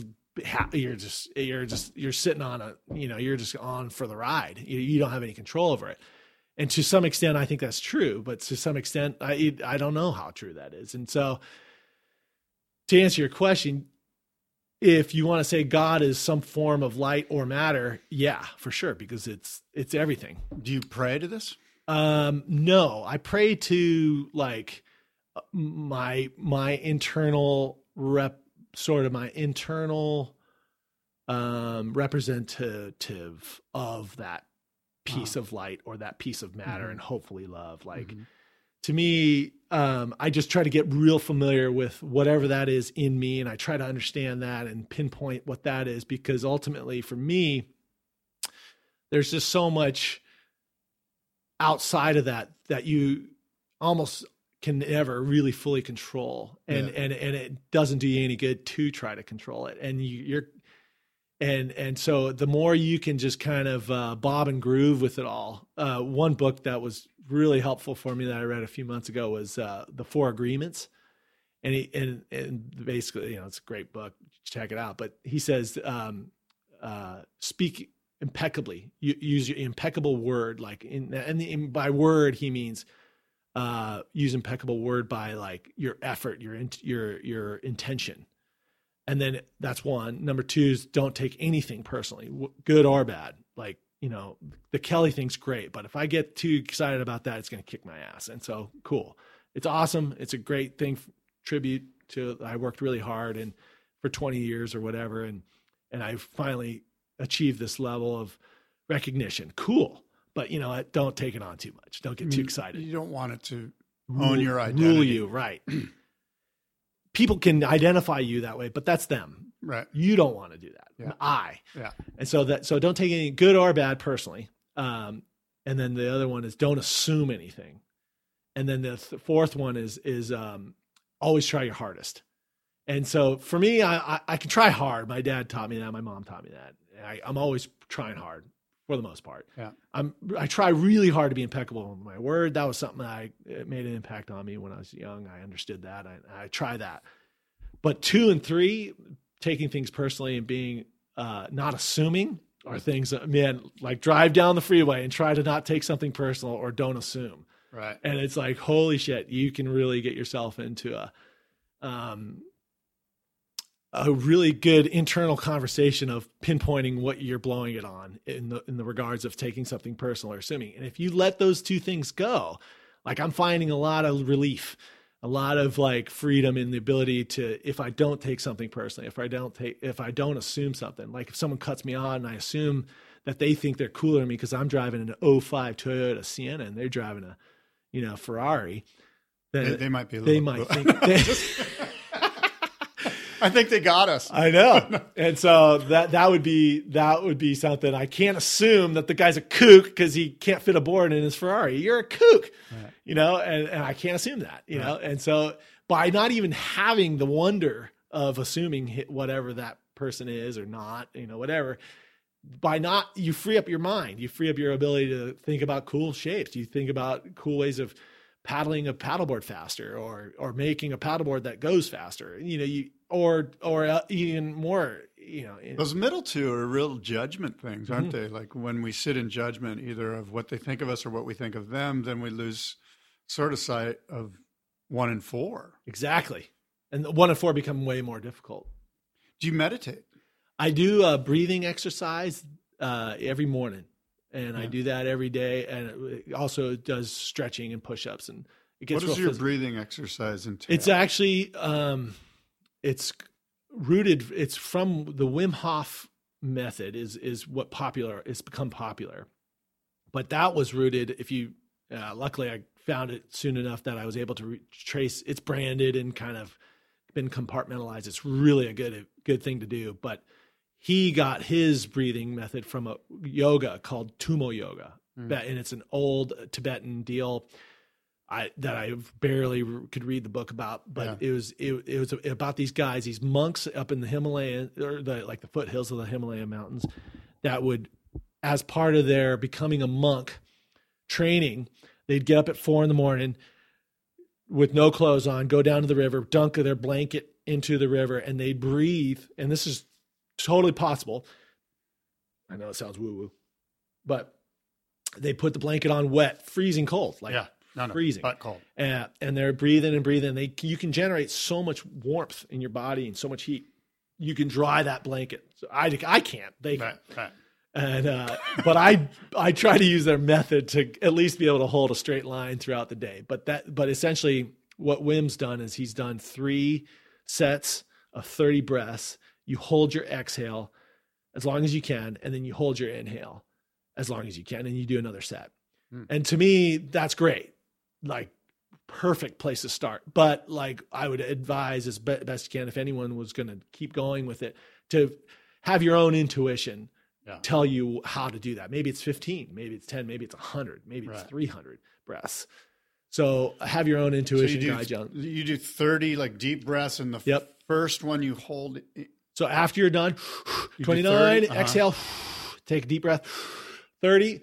[SPEAKER 2] you're just you're just you're sitting on a you know you're just on for the ride. You, you don't have any control over it. And to some extent, I think that's true. But to some extent, I I don't know how true that is. And so, to answer your question, if you want to say God is some form of light or matter, yeah, for sure, because it's it's everything.
[SPEAKER 1] Do you pray to this?
[SPEAKER 2] Um, no, I pray to like my my internal rep, sort of my internal um representative of that piece of light or that piece of matter
[SPEAKER 1] Mhm.
[SPEAKER 2] and hopefully love. Like
[SPEAKER 1] Mhm.
[SPEAKER 2] to me, um, I just try to get real familiar with whatever that is in me, and I try to understand that and pinpoint what that is because ultimately, for me, there's just so much outside of that that you almost can never really fully control and
[SPEAKER 1] Yeah.
[SPEAKER 2] and and it doesn't do you any good to try to control it and you, you're and and so the more you can just kind of uh, bob and groove with it all. Uh, one book that was really helpful for me that I read a few months ago was uh, the Four Agreements, and he and and basically you know it's a great book. Check it out. But he says um, uh, speak impeccably. You use your impeccable word, like in and in, by word he means uh, use impeccable word by like your effort, your your your intention and then that's one. Number two is don't take anything personally good or bad. Like you know the kelly thing's great but if i get too excited about that it's going to kick my ass. And so cool. It's awesome. It's a great thing tribute to i worked really hard and for 20 years or whatever and and i finally achieved this level of recognition. Cool. But you know don't take it on too much. Don't get too mm, excited.
[SPEAKER 1] You don't want it to
[SPEAKER 2] Rule-
[SPEAKER 1] own your identity.
[SPEAKER 2] rule you right (clears throat) people can identify you that way but that's them.
[SPEAKER 1] Right.
[SPEAKER 2] you don't want to do that.
[SPEAKER 1] Yeah.
[SPEAKER 2] i.
[SPEAKER 1] Yeah.
[SPEAKER 2] and so that so don't take any good or bad personally um and then the other one is don't assume anything. And then the th- fourth one is is um always try your hardest. And so for me I, I i can try hard. My dad taught me that. My mom taught me that. I, i'm always trying hard for the most part.
[SPEAKER 1] Yeah.
[SPEAKER 2] i'm i try really hard to be impeccable with my word. That was something that i it made an impact on me when i was young. I understood that. I, I try that. But two and three taking things personally and being uh, not assuming are things that man like drive down the freeway and try to not take something personal or don't assume.
[SPEAKER 1] Right.
[SPEAKER 2] and it's like holy shit you can really get yourself into a um a really good internal conversation of pinpointing what you're blowing it on in the in the regards of taking something personal or assuming and if you let those two things go like i'm finding a lot of relief a lot of like freedom in the ability to if i don't take something personally if i don't take if i don't assume something like if someone cuts me on and i assume that they think they're cooler than me because i'm driving an 05 toyota sienna and they're driving a you know ferrari then
[SPEAKER 1] They, they might be. A
[SPEAKER 2] they
[SPEAKER 1] little,
[SPEAKER 2] might think (laughs) they,
[SPEAKER 1] I think they got us.
[SPEAKER 2] I know. And so that that would be that would be something I can't assume that the guy's a kook because he can't fit a board in his Ferrari. You're a kook, you know, and, and I can't assume that, you know. And so by not even having the wonder of assuming whatever that person is or not, you know, whatever, by not you free up your mind, you free up your ability to think about cool shapes. You think about cool ways of paddling a paddleboard faster or or making a paddleboard that goes faster. You know, you or or uh, even more. You know, in-
[SPEAKER 1] Those middle two are real judgment things, aren't
[SPEAKER 2] Mm-hmm.
[SPEAKER 1] they? Like when we sit in judgment, either of what they think of us or what we think of them, then we lose sort of sight of one and four.
[SPEAKER 2] exactly. And one and four become way more difficult.
[SPEAKER 1] Do you meditate?
[SPEAKER 2] I do a breathing exercise uh, every morning, and I do that every day, and it also does stretching and push ups, and it gets
[SPEAKER 1] What does your
[SPEAKER 2] physical.
[SPEAKER 1] breathing exercise entail?
[SPEAKER 2] It's actually um, it's rooted. It's from the Wim Hof method. Is is what popular. It's become popular, but that was rooted. If you uh, luckily I found it soon enough that I was able to re- trace. It's branded and kind of been compartmentalized. It's really a good good thing to do, but. He got his breathing method from a yoga called Tummo Yoga, and it's an old Tibetan deal. I that I barely could read the book about, but it was it, it was about these guys, these monks up in the Himalayan or the like the foothills of the Himalayan mountains that would, as part of their becoming a monk training, they'd get up at four in the morning with no clothes on, go down to the river, dunk their blanket into the river, and they'd breathe. And this is totally possible. I know it sounds woo woo, but they put the blanket on wet, freezing cold, like
[SPEAKER 1] yeah, no, no,
[SPEAKER 2] freezing.
[SPEAKER 1] but cold.
[SPEAKER 2] and, and they're breathing and breathing. They you can generate so much warmth in your body and so much heat. You can dry that blanket. So I I can't. They can.
[SPEAKER 1] Right, right.
[SPEAKER 2] And uh, but I I try to use their method to at least be able to hold a straight line throughout the day. But that but essentially what Wim's done is he's done three sets of 30 breaths. You hold your exhale as long as you can, and then you hold your inhale as long as you can, and you do another set. And to me, that's great. Like perfect place to start. But like I would advise as be- best you can if anyone was going to keep going with it to have your own intuition
[SPEAKER 1] Yeah.
[SPEAKER 2] tell you how to do that. Maybe it's 15, maybe it's 10, maybe it's 100, maybe it's 300 breaths. So have your own
[SPEAKER 1] So
[SPEAKER 2] intuition
[SPEAKER 1] you do,
[SPEAKER 2] you.
[SPEAKER 1] you do 30 like deep breaths, and the
[SPEAKER 2] Yep.
[SPEAKER 1] first one you hold.
[SPEAKER 2] So So after you're done,
[SPEAKER 1] do
[SPEAKER 2] 29,
[SPEAKER 1] 30, uh-huh.
[SPEAKER 2] exhale, take a deep breath, 30,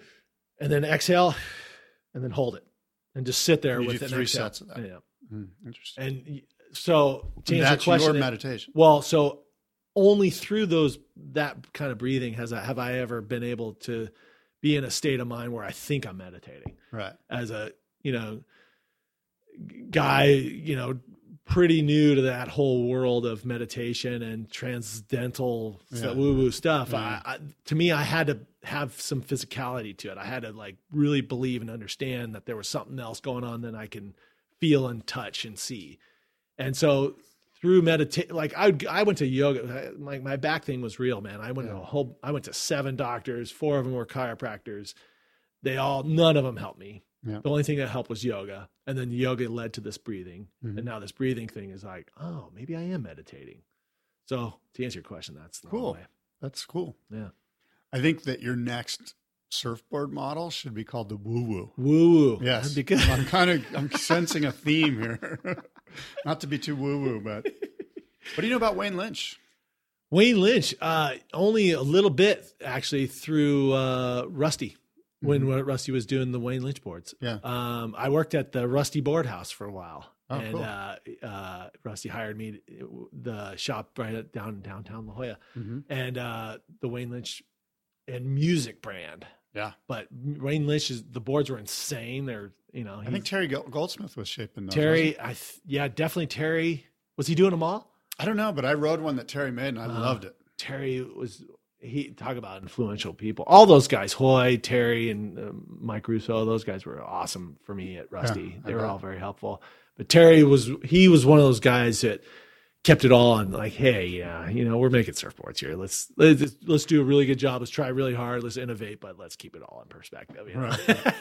[SPEAKER 2] and then exhale, and then hold it. And just sit there
[SPEAKER 1] You do
[SPEAKER 2] with an
[SPEAKER 1] three sets of that.
[SPEAKER 2] Yeah.
[SPEAKER 1] Mm, interesting.
[SPEAKER 2] And so to
[SPEAKER 1] And
[SPEAKER 2] answer
[SPEAKER 1] that's
[SPEAKER 2] your question,
[SPEAKER 1] your meditation.
[SPEAKER 2] well, so only through those that kind of breathing has I, have I ever been able to be in a state of mind where I think I'm meditating
[SPEAKER 1] Right.
[SPEAKER 2] as a you know guy you know pretty new to that whole world of meditation and transcendental
[SPEAKER 1] Yeah.
[SPEAKER 2] woo woo stuff.
[SPEAKER 1] Yeah.
[SPEAKER 2] I, I, to me, I had to have some physicality to it. I had to like really believe and understand that there was something else going on than I can feel and touch and see. And so through meditate, like I I went to yoga. My my back thing was real, man. I went to a whole. I went to seven doctors. Four of them were chiropractors. They all none of them helped me.
[SPEAKER 1] Yeah.
[SPEAKER 2] The only thing that helped was yoga, and then yoga led to this breathing,
[SPEAKER 1] Mhm.
[SPEAKER 2] and now this breathing thing is like, oh, maybe I am meditating. So to answer your question, that's the
[SPEAKER 1] Cool.
[SPEAKER 2] way.
[SPEAKER 1] That's cool.
[SPEAKER 2] Yeah.
[SPEAKER 1] I think that your next surfboard model should be called the woo woo.
[SPEAKER 2] Woo woo.
[SPEAKER 1] Yes,
[SPEAKER 2] Because
[SPEAKER 1] I'm kind of I'm (laughs) sensing a theme here. (laughs) Not to be too woo woo, but what do you know about Wayne Lynch?
[SPEAKER 2] Wayne Lynch, uh, only a little bit actually through uh, Rusty when
[SPEAKER 1] Mm-hmm.
[SPEAKER 2] Rusty was doing the Wayne Lynch boards.
[SPEAKER 1] Yeah.
[SPEAKER 2] Um, I worked at the Rusty Board House for a while,
[SPEAKER 1] Oh,
[SPEAKER 2] and
[SPEAKER 1] cool.
[SPEAKER 2] uh, uh, Rusty hired me to, the shop right down downtown La Jolla,
[SPEAKER 1] Mhm.
[SPEAKER 2] and uh, the Wayne Lynch and music brand.
[SPEAKER 1] Yeah,
[SPEAKER 2] But Wayne Lynch is the boards were insane. They're you know
[SPEAKER 1] I think Terry Goldsmith was shaping those.
[SPEAKER 2] Terry. I th- yeah, definitely Terry. Was he doing them all?
[SPEAKER 1] I don't know, but I rode one that Terry made and I
[SPEAKER 2] Uh,
[SPEAKER 1] loved it.
[SPEAKER 2] Terry was he talk about influential people. All those guys, Hoy, Terry, and um, Mike Russo, those guys were awesome for me at Rusty.
[SPEAKER 1] Yeah,
[SPEAKER 2] they were all very helpful. But Terry was he was one of those guys that kept it all on like, hey, yeah, you know, we're making surfboards here. Let's let's let's do a really good job. Let's try really hard. Let's innovate, but let's keep it all in perspective. You know?
[SPEAKER 1] Right,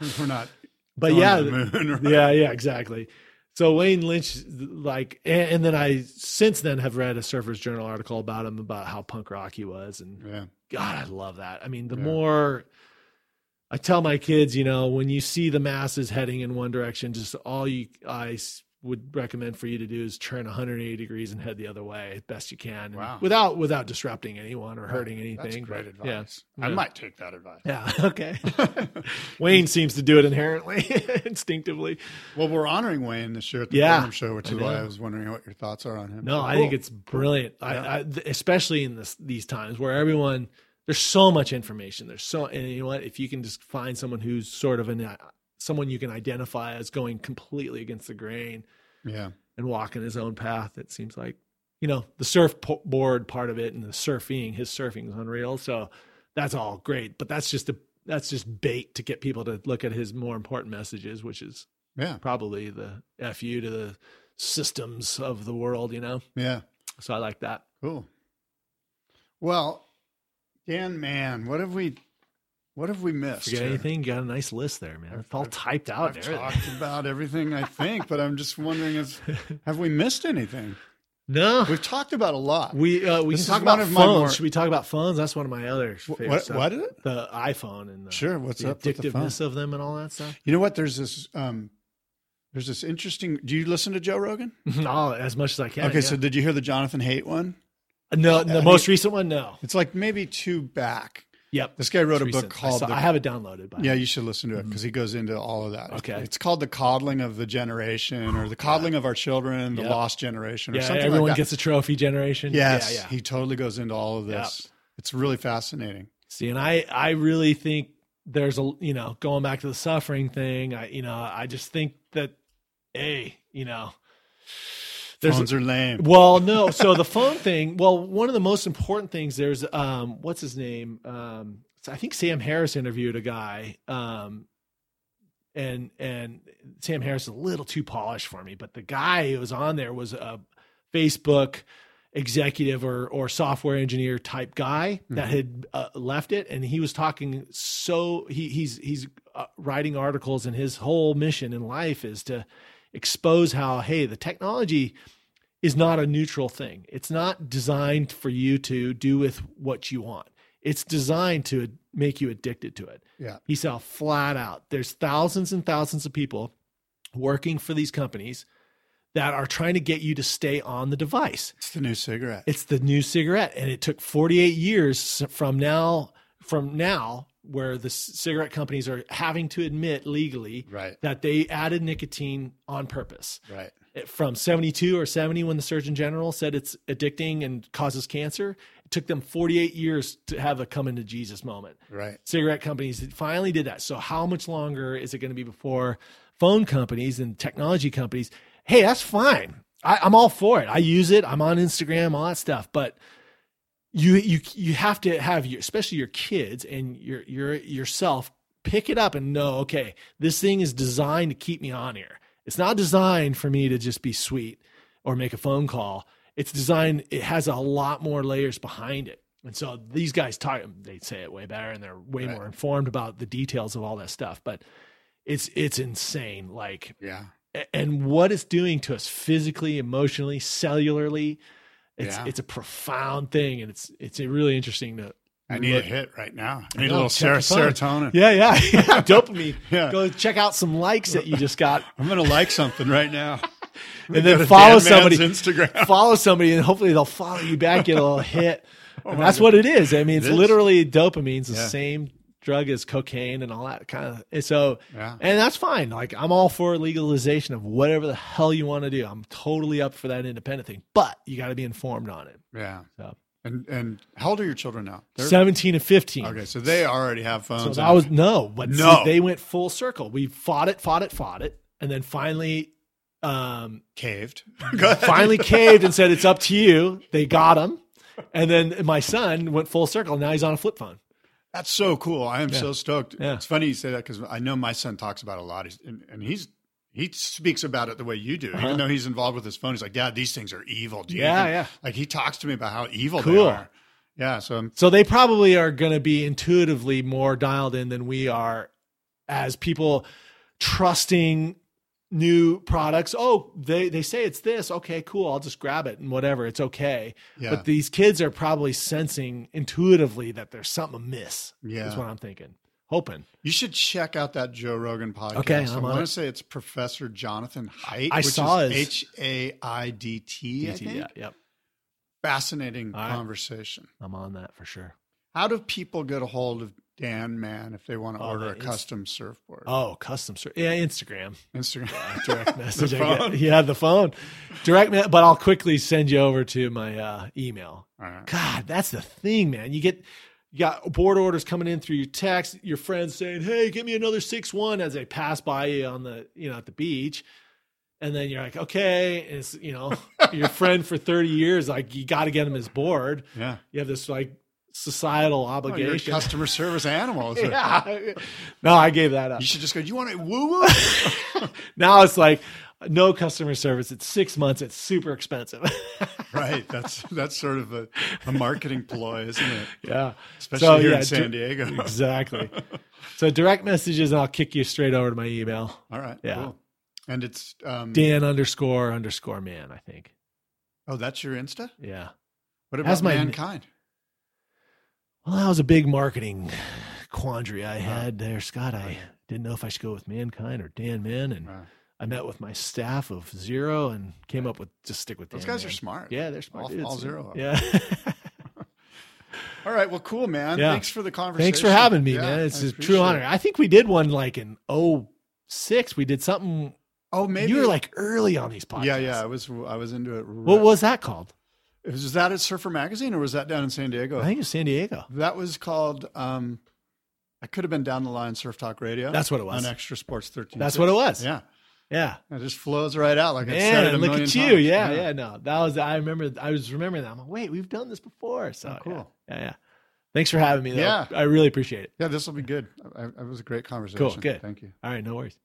[SPEAKER 1] (laughs) We're not.
[SPEAKER 2] but yeah,
[SPEAKER 1] moon, (laughs) right?
[SPEAKER 2] yeah, yeah, exactly. So Wayne Lynch, like, and, and then I since then have read a Surfer's Journal article about him about how punk rock he was, and
[SPEAKER 1] Yeah,
[SPEAKER 2] God, I love that. I mean, the
[SPEAKER 1] Yeah.
[SPEAKER 2] more I tell my kids, you know, when you see the masses heading in one direction, just all you I would recommend for you to do is turn 180 degrees and head the other way best you can,
[SPEAKER 1] Wow.
[SPEAKER 2] without without disrupting anyone or hurting anything.
[SPEAKER 1] That's great
[SPEAKER 2] but, yeah.
[SPEAKER 1] I
[SPEAKER 2] Yeah.
[SPEAKER 1] might take that advice.
[SPEAKER 2] Yeah. (laughs) Okay. (laughs) Wayne seems to do it inherently, (laughs) instinctively.
[SPEAKER 1] Well, we're honoring Wayne this year at the
[SPEAKER 2] Yeah,
[SPEAKER 1] Forum Show, which
[SPEAKER 2] I
[SPEAKER 1] is why. I was wondering what your thoughts are on him.
[SPEAKER 2] No, I
[SPEAKER 1] Cool.
[SPEAKER 2] think it's brilliant. I,
[SPEAKER 1] Yeah.
[SPEAKER 2] I, th- especially in this these times where everyone there's so much information. There's so and you know what? If you can just find someone who's sort of an someone you can identify as going completely against the grain
[SPEAKER 1] yeah,
[SPEAKER 2] and walking his own path, it seems like you know the surfboard part of it and the surfing. His surfing is unreal. So that's all great, but that's just a that's just bait to get people to look at his more important messages, which is
[SPEAKER 1] yeah,
[SPEAKER 2] probably the fu to the systems of the world. You know,
[SPEAKER 1] yeah.
[SPEAKER 2] so I like that.
[SPEAKER 1] Cool. Well, Dan, man, what have we, what have we missed?
[SPEAKER 2] Forget
[SPEAKER 1] here?
[SPEAKER 2] anything? You got a nice list there, man. It's all typed out.
[SPEAKER 1] I've talked (laughs) about everything I think, but I'm just wondering: is (laughs) have we missed anything?
[SPEAKER 2] No,
[SPEAKER 1] We've talked about a lot.
[SPEAKER 2] we uh, we
[SPEAKER 1] This
[SPEAKER 2] can talk about phones.
[SPEAKER 1] more-
[SPEAKER 2] Should we talk about phones? That's one of my other favorite
[SPEAKER 1] what-
[SPEAKER 2] stuff.
[SPEAKER 1] what is it?
[SPEAKER 2] The iPhone and the,
[SPEAKER 1] Sure. What's
[SPEAKER 2] the
[SPEAKER 1] up with the
[SPEAKER 2] addictiveness of them and all that stuff.
[SPEAKER 1] You know what? There's this. Um, there's this interesting. Do you listen to Joe Rogan? (laughs)
[SPEAKER 2] oh, as much as I can.
[SPEAKER 1] okay,
[SPEAKER 2] yeah.
[SPEAKER 1] so did you hear the Jonathan Haidt one?
[SPEAKER 2] no, the
[SPEAKER 1] I
[SPEAKER 2] most
[SPEAKER 1] mean-
[SPEAKER 2] recent one, no.
[SPEAKER 1] It's like maybe two back.
[SPEAKER 2] Yep,
[SPEAKER 1] This guy wrote
[SPEAKER 2] It's
[SPEAKER 1] a book
[SPEAKER 2] recent. I,
[SPEAKER 1] called.
[SPEAKER 2] saw-
[SPEAKER 1] the,
[SPEAKER 2] I have it downloaded. By
[SPEAKER 1] Yeah, you should listen to it because he goes into all of that.
[SPEAKER 2] Mm-hmm. Okay.
[SPEAKER 1] It's called the coddling of the generation or the coddling of our children, the
[SPEAKER 2] Yeah.
[SPEAKER 1] lost generation, or
[SPEAKER 2] yeah.
[SPEAKER 1] something
[SPEAKER 2] Everyone
[SPEAKER 1] like that.
[SPEAKER 2] gets a trophy generation.
[SPEAKER 1] yes,
[SPEAKER 2] yeah, yeah.
[SPEAKER 1] he totally goes into all of
[SPEAKER 2] Yeah.
[SPEAKER 1] this. It's really fascinating.
[SPEAKER 2] See, and I, I really think there's a, you know, going back to the suffering thing. I, you know, I just think that, a, you know, there's
[SPEAKER 1] Phones are lame.
[SPEAKER 2] Well, no. So the phone thing. Well, one of the most important things. There's um, what's his name? Um, I think Sam Harris interviewed a guy. Um, and and Sam Harris is a little too polished for me, but the guy who was on there was a Facebook executive or or software engineer type guy that had uh, left it, and he was talking. So he he's he's uh, writing articles, and his whole mission in life is to expose how hey the technology is not a neutral thing. It's not designed for you to do with what you want. It's designed to make you addicted to it.
[SPEAKER 1] Yeah.
[SPEAKER 2] He said flat out. There's thousands and thousands of people working for these companies that are trying to get you to stay on the device.
[SPEAKER 1] It's the new cigarette.
[SPEAKER 2] It's the new cigarette, and it took 48 years from now from now where the cigarette companies are having to admit legally
[SPEAKER 1] Right.
[SPEAKER 2] that they added nicotine on purpose.
[SPEAKER 1] right.
[SPEAKER 2] From 72 or 70 when the Surgeon General said it's addicting and causes cancer, it took them 48 years to have a come into Jesus moment
[SPEAKER 1] Right.
[SPEAKER 2] cigarette companies finally did that. So how much longer is it going to be before phone companies and technology companies? Hey, that's fine. I, I'm all for it. I use it. I'm on Instagram, all that stuff. But you you you have to have your especially your kids and your your yourself pick it up and know okay this thing is designed to keep me on here it's not designed for me to just be sweet or make a phone call it's designed it has a lot more layers behind it and so these guys talk they say it way better and they're way
[SPEAKER 1] Right.
[SPEAKER 2] more informed about the details of all that stuff but it's it's insane like
[SPEAKER 1] Yeah.
[SPEAKER 2] and what it's doing to us physically, emotionally, cellularly. It's
[SPEAKER 1] Yeah.
[SPEAKER 2] it's a profound thing, and it's it's really interesting to.
[SPEAKER 1] I need
[SPEAKER 2] look-
[SPEAKER 1] a hit right now. I
[SPEAKER 2] I
[SPEAKER 1] need
[SPEAKER 2] know,
[SPEAKER 1] a little ser- serotonin.
[SPEAKER 2] Yeah, yeah, (laughs) yeah. dopamine. (laughs)
[SPEAKER 1] Yeah.
[SPEAKER 2] Go check out some likes that you just got, (laughs)
[SPEAKER 1] I'm going to like something right now.
[SPEAKER 2] and then follow somebody.
[SPEAKER 1] Instagram.
[SPEAKER 2] Follow somebody, and hopefully they'll follow you back. Get a little hit. Oh and that's what it is. I mean, it's
[SPEAKER 1] Oh It
[SPEAKER 2] literally dopamine's the
[SPEAKER 1] Yeah.
[SPEAKER 2] same drug is cocaine and all that kind of. and So,
[SPEAKER 1] Yeah.
[SPEAKER 2] and that's fine. Like I'm all for legalization of whatever the hell you want to do. I'm totally up for that independent thing, but you got to be informed on it.
[SPEAKER 1] Yeah.
[SPEAKER 2] So.
[SPEAKER 1] And and how old are your children now? They're-
[SPEAKER 2] 17 and 15.
[SPEAKER 1] okay, so they already have phones.
[SPEAKER 2] So that was no, but see,
[SPEAKER 1] No.
[SPEAKER 2] they went full circle. We fought it, fought it, fought it, and then finally, um,
[SPEAKER 1] caved. (laughs)
[SPEAKER 2] Finally caved and said, "It's up to you." They got him, and then my son went full circle. Now he's on a flip phone.
[SPEAKER 1] That's so cool. I am so stoked.
[SPEAKER 2] Yeah.
[SPEAKER 1] It's funny you say that because I know my son talks about it a lot, he's, and, and he's he speaks about it the way you do. Even though he's involved with his phone, he's like, "Dad, these things are evil." Do you
[SPEAKER 2] Uh-huh. Yeah,
[SPEAKER 1] even-"
[SPEAKER 2] yeah.
[SPEAKER 1] Like he talks to me about how evil they are. Yeah. So
[SPEAKER 2] So they probably are going to be intuitively more dialed in than we are as people trusting new products. Oh, they, they say it's this. Okay, cool. I'll just grab it and whatever. It's okay.
[SPEAKER 1] Yeah.
[SPEAKER 2] But these kids are probably sensing intuitively that there's something amiss.
[SPEAKER 1] Yeah.
[SPEAKER 2] Is what I'm thinking. Hoping.
[SPEAKER 1] You should check out that Joe Rogan podcast.
[SPEAKER 2] Okay,
[SPEAKER 1] I
[SPEAKER 2] I'm on
[SPEAKER 1] want to say it's Professor Jonathan Haidt.
[SPEAKER 2] I
[SPEAKER 1] which
[SPEAKER 2] saw
[SPEAKER 1] H A I D T. I think.
[SPEAKER 2] Yeah, yep.
[SPEAKER 1] Fascinating
[SPEAKER 2] right.
[SPEAKER 1] conversation.
[SPEAKER 2] I'm on that for sure.
[SPEAKER 1] How do people get a hold of Dan Mann if they want to
[SPEAKER 2] Oh,
[SPEAKER 1] order a
[SPEAKER 2] is-
[SPEAKER 1] custom surfboard?
[SPEAKER 2] Oh, custom surf. yeah, Instagram
[SPEAKER 1] Instagram. (laughs)
[SPEAKER 2] direct message.
[SPEAKER 1] The.
[SPEAKER 2] Yeah, the phone direct. Me- but I'll quickly send you over to my uh, email.
[SPEAKER 1] All right.
[SPEAKER 2] God, that's the thing, man. You get you got board orders coming in through your text, your friends saying, "Hey, give me another six one" as they pass by you on the you know at the beach, and then you're like, "Okay," and it's you know (laughs) your friend for thirty years, like you got to get him his board.
[SPEAKER 1] Yeah.
[SPEAKER 2] You have this like societal
[SPEAKER 1] Oh,
[SPEAKER 2] obligation.
[SPEAKER 1] customer service animal. (laughs)
[SPEAKER 2] yeah. No, I gave that up.
[SPEAKER 1] You should just go, do you want a woo woo? (laughs)
[SPEAKER 2] Now it's like no customer service. It's six months. It's super expensive. (laughs)
[SPEAKER 1] right. That's that's sort of a, a marketing ploy, isn't it?
[SPEAKER 2] yeah.
[SPEAKER 1] Especially here in
[SPEAKER 2] dir-
[SPEAKER 1] San Diego.
[SPEAKER 2] exactly. So direct messages, and I'll kick you straight over to my email.
[SPEAKER 1] All right.
[SPEAKER 2] Yeah.
[SPEAKER 1] Cool. And it's um
[SPEAKER 2] Dan underscore underscore man, I think.
[SPEAKER 1] oh, that's your Insta?
[SPEAKER 2] Yeah.
[SPEAKER 1] What about
[SPEAKER 2] my-
[SPEAKER 1] MannKine?
[SPEAKER 2] Well, that was a big marketing quandary I uh-huh. had there, Scott. I didn't know if I should go with MannKine or Dan Mann, and
[SPEAKER 1] Wow.
[SPEAKER 2] I met with my staff of zero and came up with just stick with
[SPEAKER 1] Those
[SPEAKER 2] Dan
[SPEAKER 1] guys are smart.
[SPEAKER 2] Yeah, they're smart.
[SPEAKER 1] All-
[SPEAKER 2] dudes.
[SPEAKER 1] all zero.
[SPEAKER 2] Yeah. (laughs)
[SPEAKER 1] All right. Well, cool, man.
[SPEAKER 2] Yeah.
[SPEAKER 1] Thanks for the conversation.
[SPEAKER 2] Thanks for having me,
[SPEAKER 1] Yeah,
[SPEAKER 2] man. It's
[SPEAKER 1] I
[SPEAKER 2] a true honor.
[SPEAKER 1] it.
[SPEAKER 2] I think we did one like in 06. We did something.
[SPEAKER 1] Oh, maybe
[SPEAKER 2] you were like early on these podcasts.
[SPEAKER 1] Yeah, yeah. I was I was into it.
[SPEAKER 2] What was that called?
[SPEAKER 1] Was that at Surfer Magazine or was that down in San Diego?
[SPEAKER 2] I think it was San Diego.
[SPEAKER 1] That was called. Um, I could have been down the line Surf Talk Radio.
[SPEAKER 2] That's what it was.
[SPEAKER 1] on Extra Sports Thirteen.
[SPEAKER 2] That's what it was.
[SPEAKER 1] Yeah,
[SPEAKER 2] Yeah.
[SPEAKER 1] it just flows right out like I said it
[SPEAKER 2] Man,
[SPEAKER 1] a
[SPEAKER 2] look at you.
[SPEAKER 1] times.
[SPEAKER 2] Yeah, yeah, No, that was, I remember, I was remembering that. I'm like, wait, we've done this before. So
[SPEAKER 1] Oh, cool.
[SPEAKER 2] Yeah, yeah. yeah. Thanks for having me, though.
[SPEAKER 1] Yeah.
[SPEAKER 2] I really appreciate it.
[SPEAKER 1] Yeah, this will be good. I, it was a great conversation.
[SPEAKER 2] Cool. Good.
[SPEAKER 1] Thank you.
[SPEAKER 2] All right. No worries.